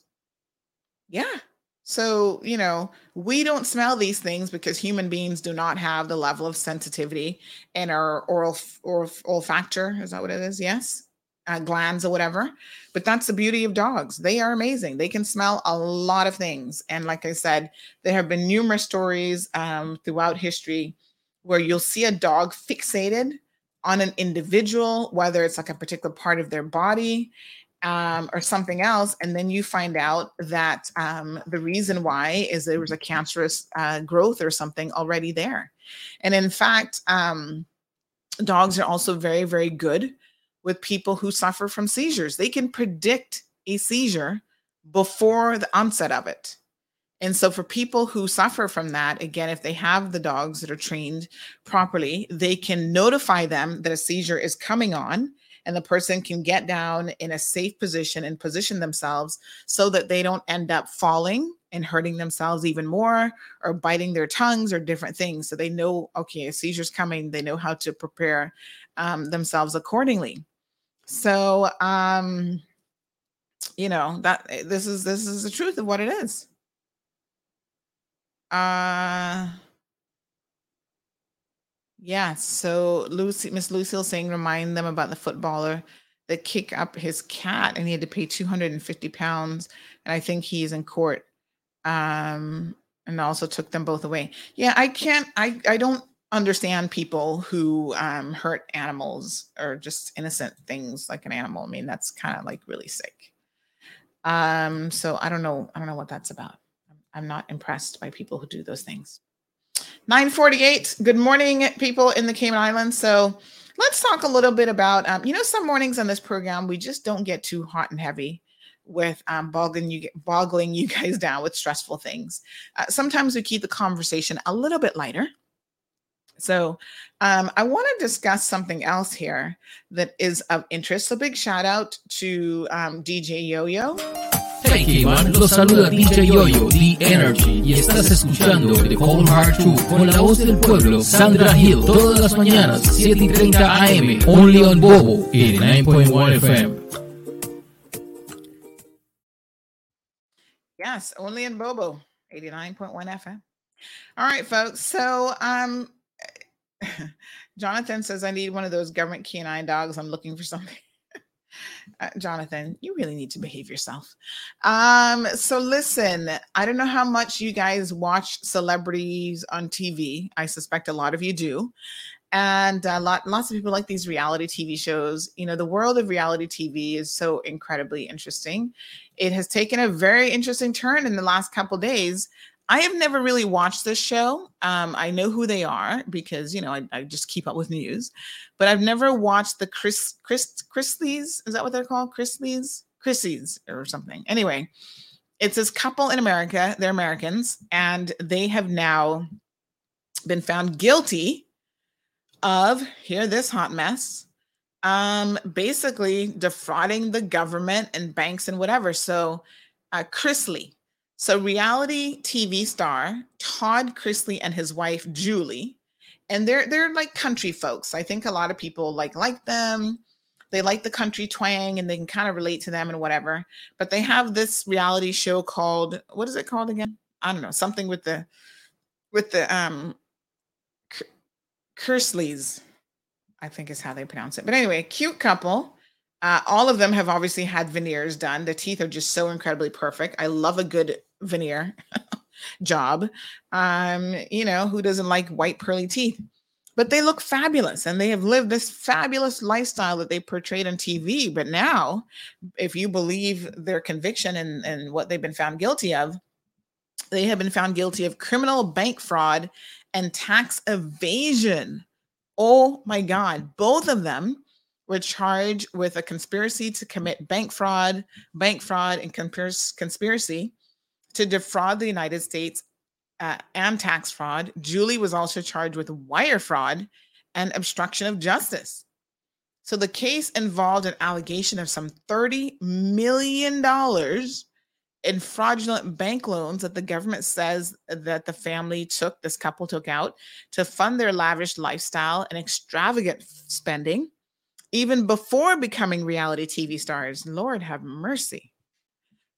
Yeah. So, you know, we don't smell these things because human beings do not have the level of sensitivity in our oral or olfactor. Is that what it is? Yes. Uh, glands or whatever. But that's the beauty of dogs. They are amazing. They can smell a lot of things. And like I said, there have been numerous stories um, throughout history where you'll see a dog fixated on an individual, whether it's like a particular part of their body um, or something else. And then you find out that um, the reason why is there was a cancerous uh, growth or something already there. And in fact, um, dogs are also very, very good with people who suffer from seizures. They can predict a seizure before the onset of it. And so, for people who suffer from that, again, if they have the dogs that are trained properly, they can notify them that a seizure is coming on, and the person can get down in a safe position and position themselves so that they don't end up falling and hurting themselves even more or biting their tongues or different things. So, they know, okay, a seizure's coming, they know how to prepare um, themselves accordingly. So, um, you know that this is this is the truth of what it is. Uh yeah, so Lucy Miss Lucille saying remind them about the footballer that kicked up his cat and he had to pay 250 pounds. And I think he's in court. Um and also took them both away. Yeah, I can't I I don't understand people who um hurt animals or just innocent things like an animal. I mean, that's kind of like really sick. Um, so I don't know, I don't know what that's about. I'm not impressed by people who do those things. 948. Good morning, people in the Cayman Islands. So let's talk a little bit about um, you know, some mornings on this program, we just don't get too hot and heavy with um, boggling you boggling you guys down with stressful things. Uh, sometimes we keep the conversation a little bit lighter. So um, I want to discuss something else here that is of interest. So big shout out to um, DJ Yo Yo. Hey Cayman, los saluda DJ Yoyo, The Energy, y estás escuchando The Cold Hard Truth con la voz del pueblo, Sandra Hill, todas las mañanas, 7 y 30 AM, only on Bobo, 89.1 FM. Yes, only in Bobo, 89.1 FM. All right, folks. So, um, Jonathan says, I need one of those government canine dogs. I'm looking for something. Uh, Jonathan, you really need to behave yourself. Um, so listen, I don't know how much you guys watch celebrities on TV. I suspect a lot of you do. And a lot, lots of people like these reality TV shows. You know, the world of reality TV is so incredibly interesting. It has taken a very interesting turn in the last couple days. I have never really watched this show. Um, I know who they are because you know I, I, just keep up with news, but I've never watched the Chris Chris Chrisleys. Is that what they're called? Chrisleys, Chrisleys, or something. Anyway, it's this couple in America. They're Americans, and they have now been found guilty of hear this hot mess. Um, basically defrauding the government and banks and whatever. So, uh, Chrisley so, reality TV star Todd Chrisley and his wife Julie, and they're they're like country folks. I think a lot of people like like them. They like the country twang and they can kind of relate to them and whatever. But they have this reality show called what is it called again? I don't know, something with the with the um Kersleys, I think is how they pronounce it. But anyway, cute couple uh, all of them have obviously had veneers done. The teeth are just so incredibly perfect. I love a good veneer job. Um, you know, who doesn't like white pearly teeth? But they look fabulous and they have lived this fabulous lifestyle that they portrayed on TV. But now, if you believe their conviction and, and what they've been found guilty of, they have been found guilty of criminal bank fraud and tax evasion. Oh my God. Both of them were charged with a conspiracy to commit bank fraud, bank fraud, and conspiracy to defraud the United States uh, and tax fraud. Julie was also charged with wire fraud and obstruction of justice. So the case involved an allegation of some $30 million in fraudulent bank loans that the government says that the family took, this couple took out to fund their lavish lifestyle and extravagant spending even before becoming reality TV stars. Lord have mercy.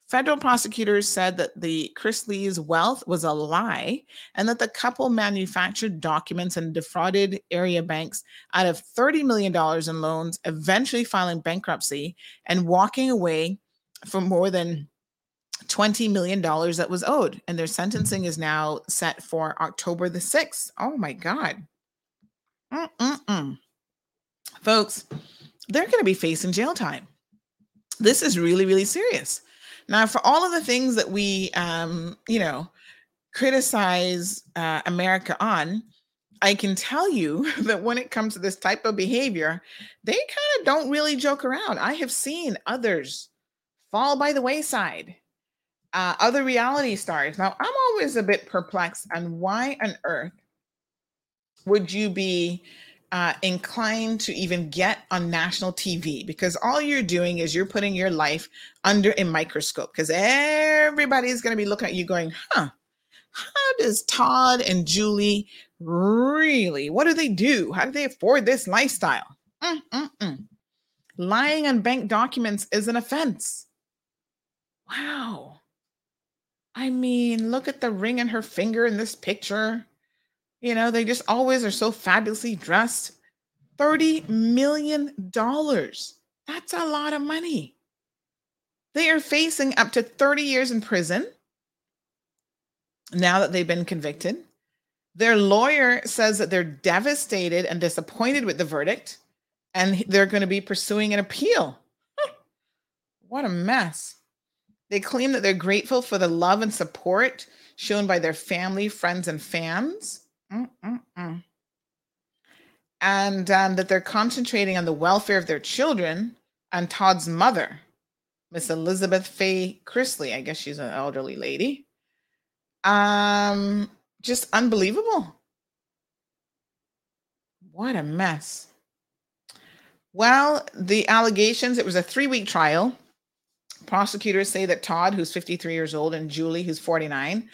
Federal prosecutors said that the Chrisley's wealth was a lie and that the couple manufactured documents and defrauded area banks out of $30 million in loans, eventually filing bankruptcy and walking away for more than $20 million that was owed. And their sentencing is now set for October the 6th. Oh my God. Mm-mm-mm folks, they're going to be facing jail time. This is really, really serious. Now, for all of the things that we, um, you know, criticize uh, America on, I can tell you that when it comes to this type of behavior, they kind of don't really joke around. I have seen others fall by the wayside, uh, other reality stars. Now, I'm always a bit perplexed on why on earth would you be uh, inclined to even get on national TV because all you're doing is you're putting your life under a microscope because everybody's going to be looking at you going, huh, how does Todd and Julie really, what do they do? How do they afford this lifestyle? Mm-mm-mm. Lying on bank documents is an offense. Wow. I mean, look at the ring in her finger in this picture. You know, they just always are so fabulously dressed. $30 million. That's a lot of money. They are facing up to 30 years in prison now that they've been convicted. Their lawyer says that they're devastated and disappointed with the verdict, and they're going to be pursuing an appeal. What a mess. They claim that they're grateful for the love and support shown by their family, friends, and fans. Mm-mm-mm. And um, that they're concentrating on the welfare of their children and Todd's mother, Miss Elizabeth Faye Chrisley. I guess she's an elderly lady. Um, just unbelievable. What a mess. Well, the allegations, it was a three week trial. Prosecutors say that Todd, who's 53 years old, and Julie, who's 49,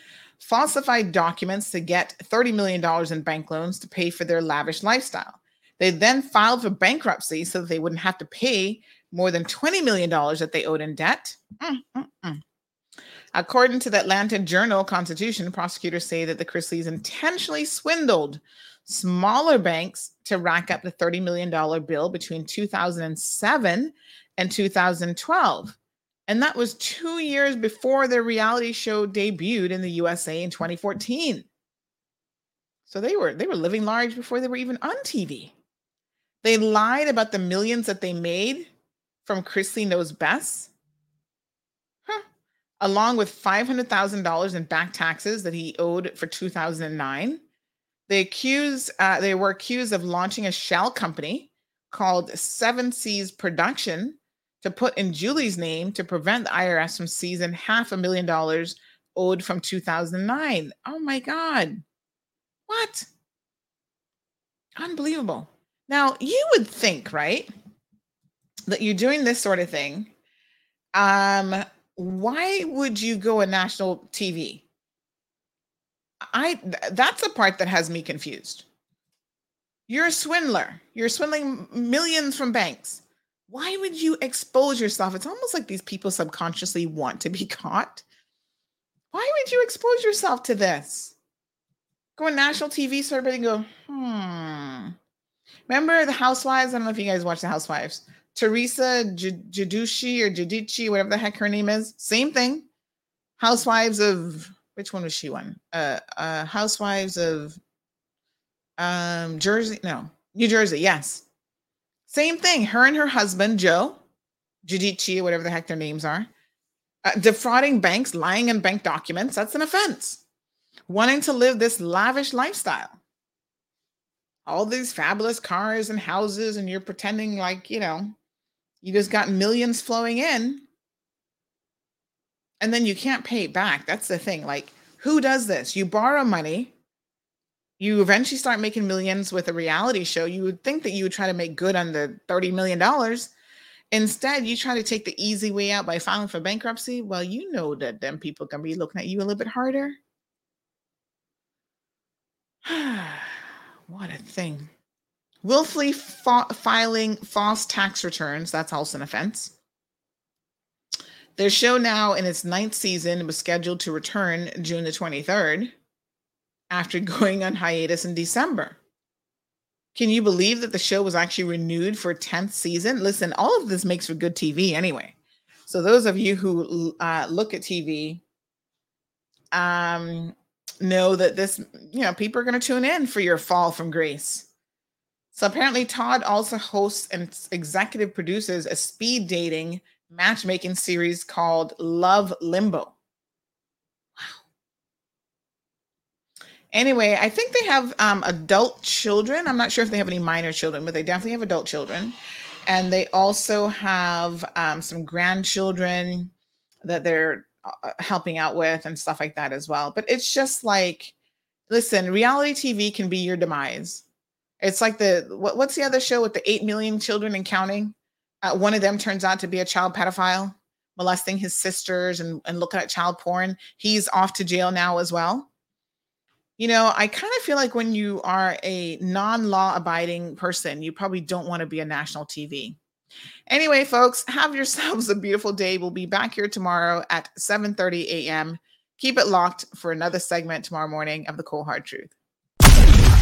falsified documents to get $30 million in bank loans to pay for their lavish lifestyle. They then filed for bankruptcy so that they wouldn't have to pay more than $20 million that they owed in debt. Mm, mm, mm. According to the Atlanta Journal Constitution, prosecutors say that the Chrisleys intentionally swindled smaller banks to rack up the $30 million bill between 2007 and 2012. And that was two years before their reality show debuted in the USA in 2014. So they were they were living large before they were even on TV. They lied about the millions that they made from Chrisley Knows Best, huh. along with $500,000 in back taxes that he owed for 2009. They accused, uh, they were accused of launching a shell company called Seven Seas Production to put in Julie's name to prevent the IRS from seizing half a million dollars owed from 2009. Oh my God. What? Unbelievable. Now, you would think, right, that you're doing this sort of thing. Um, why would you go on national TV? I that's the part that has me confused. You're a swindler. You're swindling millions from banks. Why would you expose yourself? It's almost like these people subconsciously want to be caught. Why would you expose yourself to this? Go on national TV so everybody go, hmm. Remember the Housewives? I don't know if you guys watch the Housewives. Teresa Jadushi or Jadici, whatever the heck her name is. Same thing. Housewives of which one was she one? Uh, uh, Housewives of um Jersey. No, New Jersey. Yes. Same thing. Her and her husband, Joe, Judici, whatever the heck their names are, uh, defrauding banks, lying in bank documents. That's an offense. Wanting to live this lavish lifestyle. All these fabulous cars and houses, and you're pretending like, you know, you just got millions flowing in and then you can't pay it back. That's the thing. Like, who does this? You borrow money, you eventually start making millions with a reality show. You would think that you would try to make good on the $30 million. Instead, you try to take the easy way out by filing for bankruptcy. Well, you know that them people can be looking at you a little bit harder. what a thing. Willfully fa- filing false tax returns, that's also an offense. Their show now in its ninth season was scheduled to return June the 23rd after going on hiatus in December. Can you believe that the show was actually renewed for 10th season? Listen, all of this makes for good TV anyway. So those of you who uh, look at TV um, know that this, you know, people are going to tune in for your fall from grace. So apparently, Todd also hosts and executive produces a speed dating matchmaking series called Love Limbo. Wow. Anyway, I think they have um, adult children. I'm not sure if they have any minor children, but they definitely have adult children. And they also have um, some grandchildren that they're uh, helping out with and stuff like that as well. But it's just like, listen, reality TV can be your demise. It's like the what, what's the other show with the 8 million children and counting? Uh, one of them turns out to be a child pedophile, molesting his sisters and, and looking at child porn. He's off to jail now as well. You know, I kind of feel like when you are a non law abiding person, you probably don't want to be a national TV. Anyway, folks, have yourselves a beautiful day. We'll be back here tomorrow at 7 30 a.m. Keep it locked for another segment tomorrow morning of The Cold Hard Truth.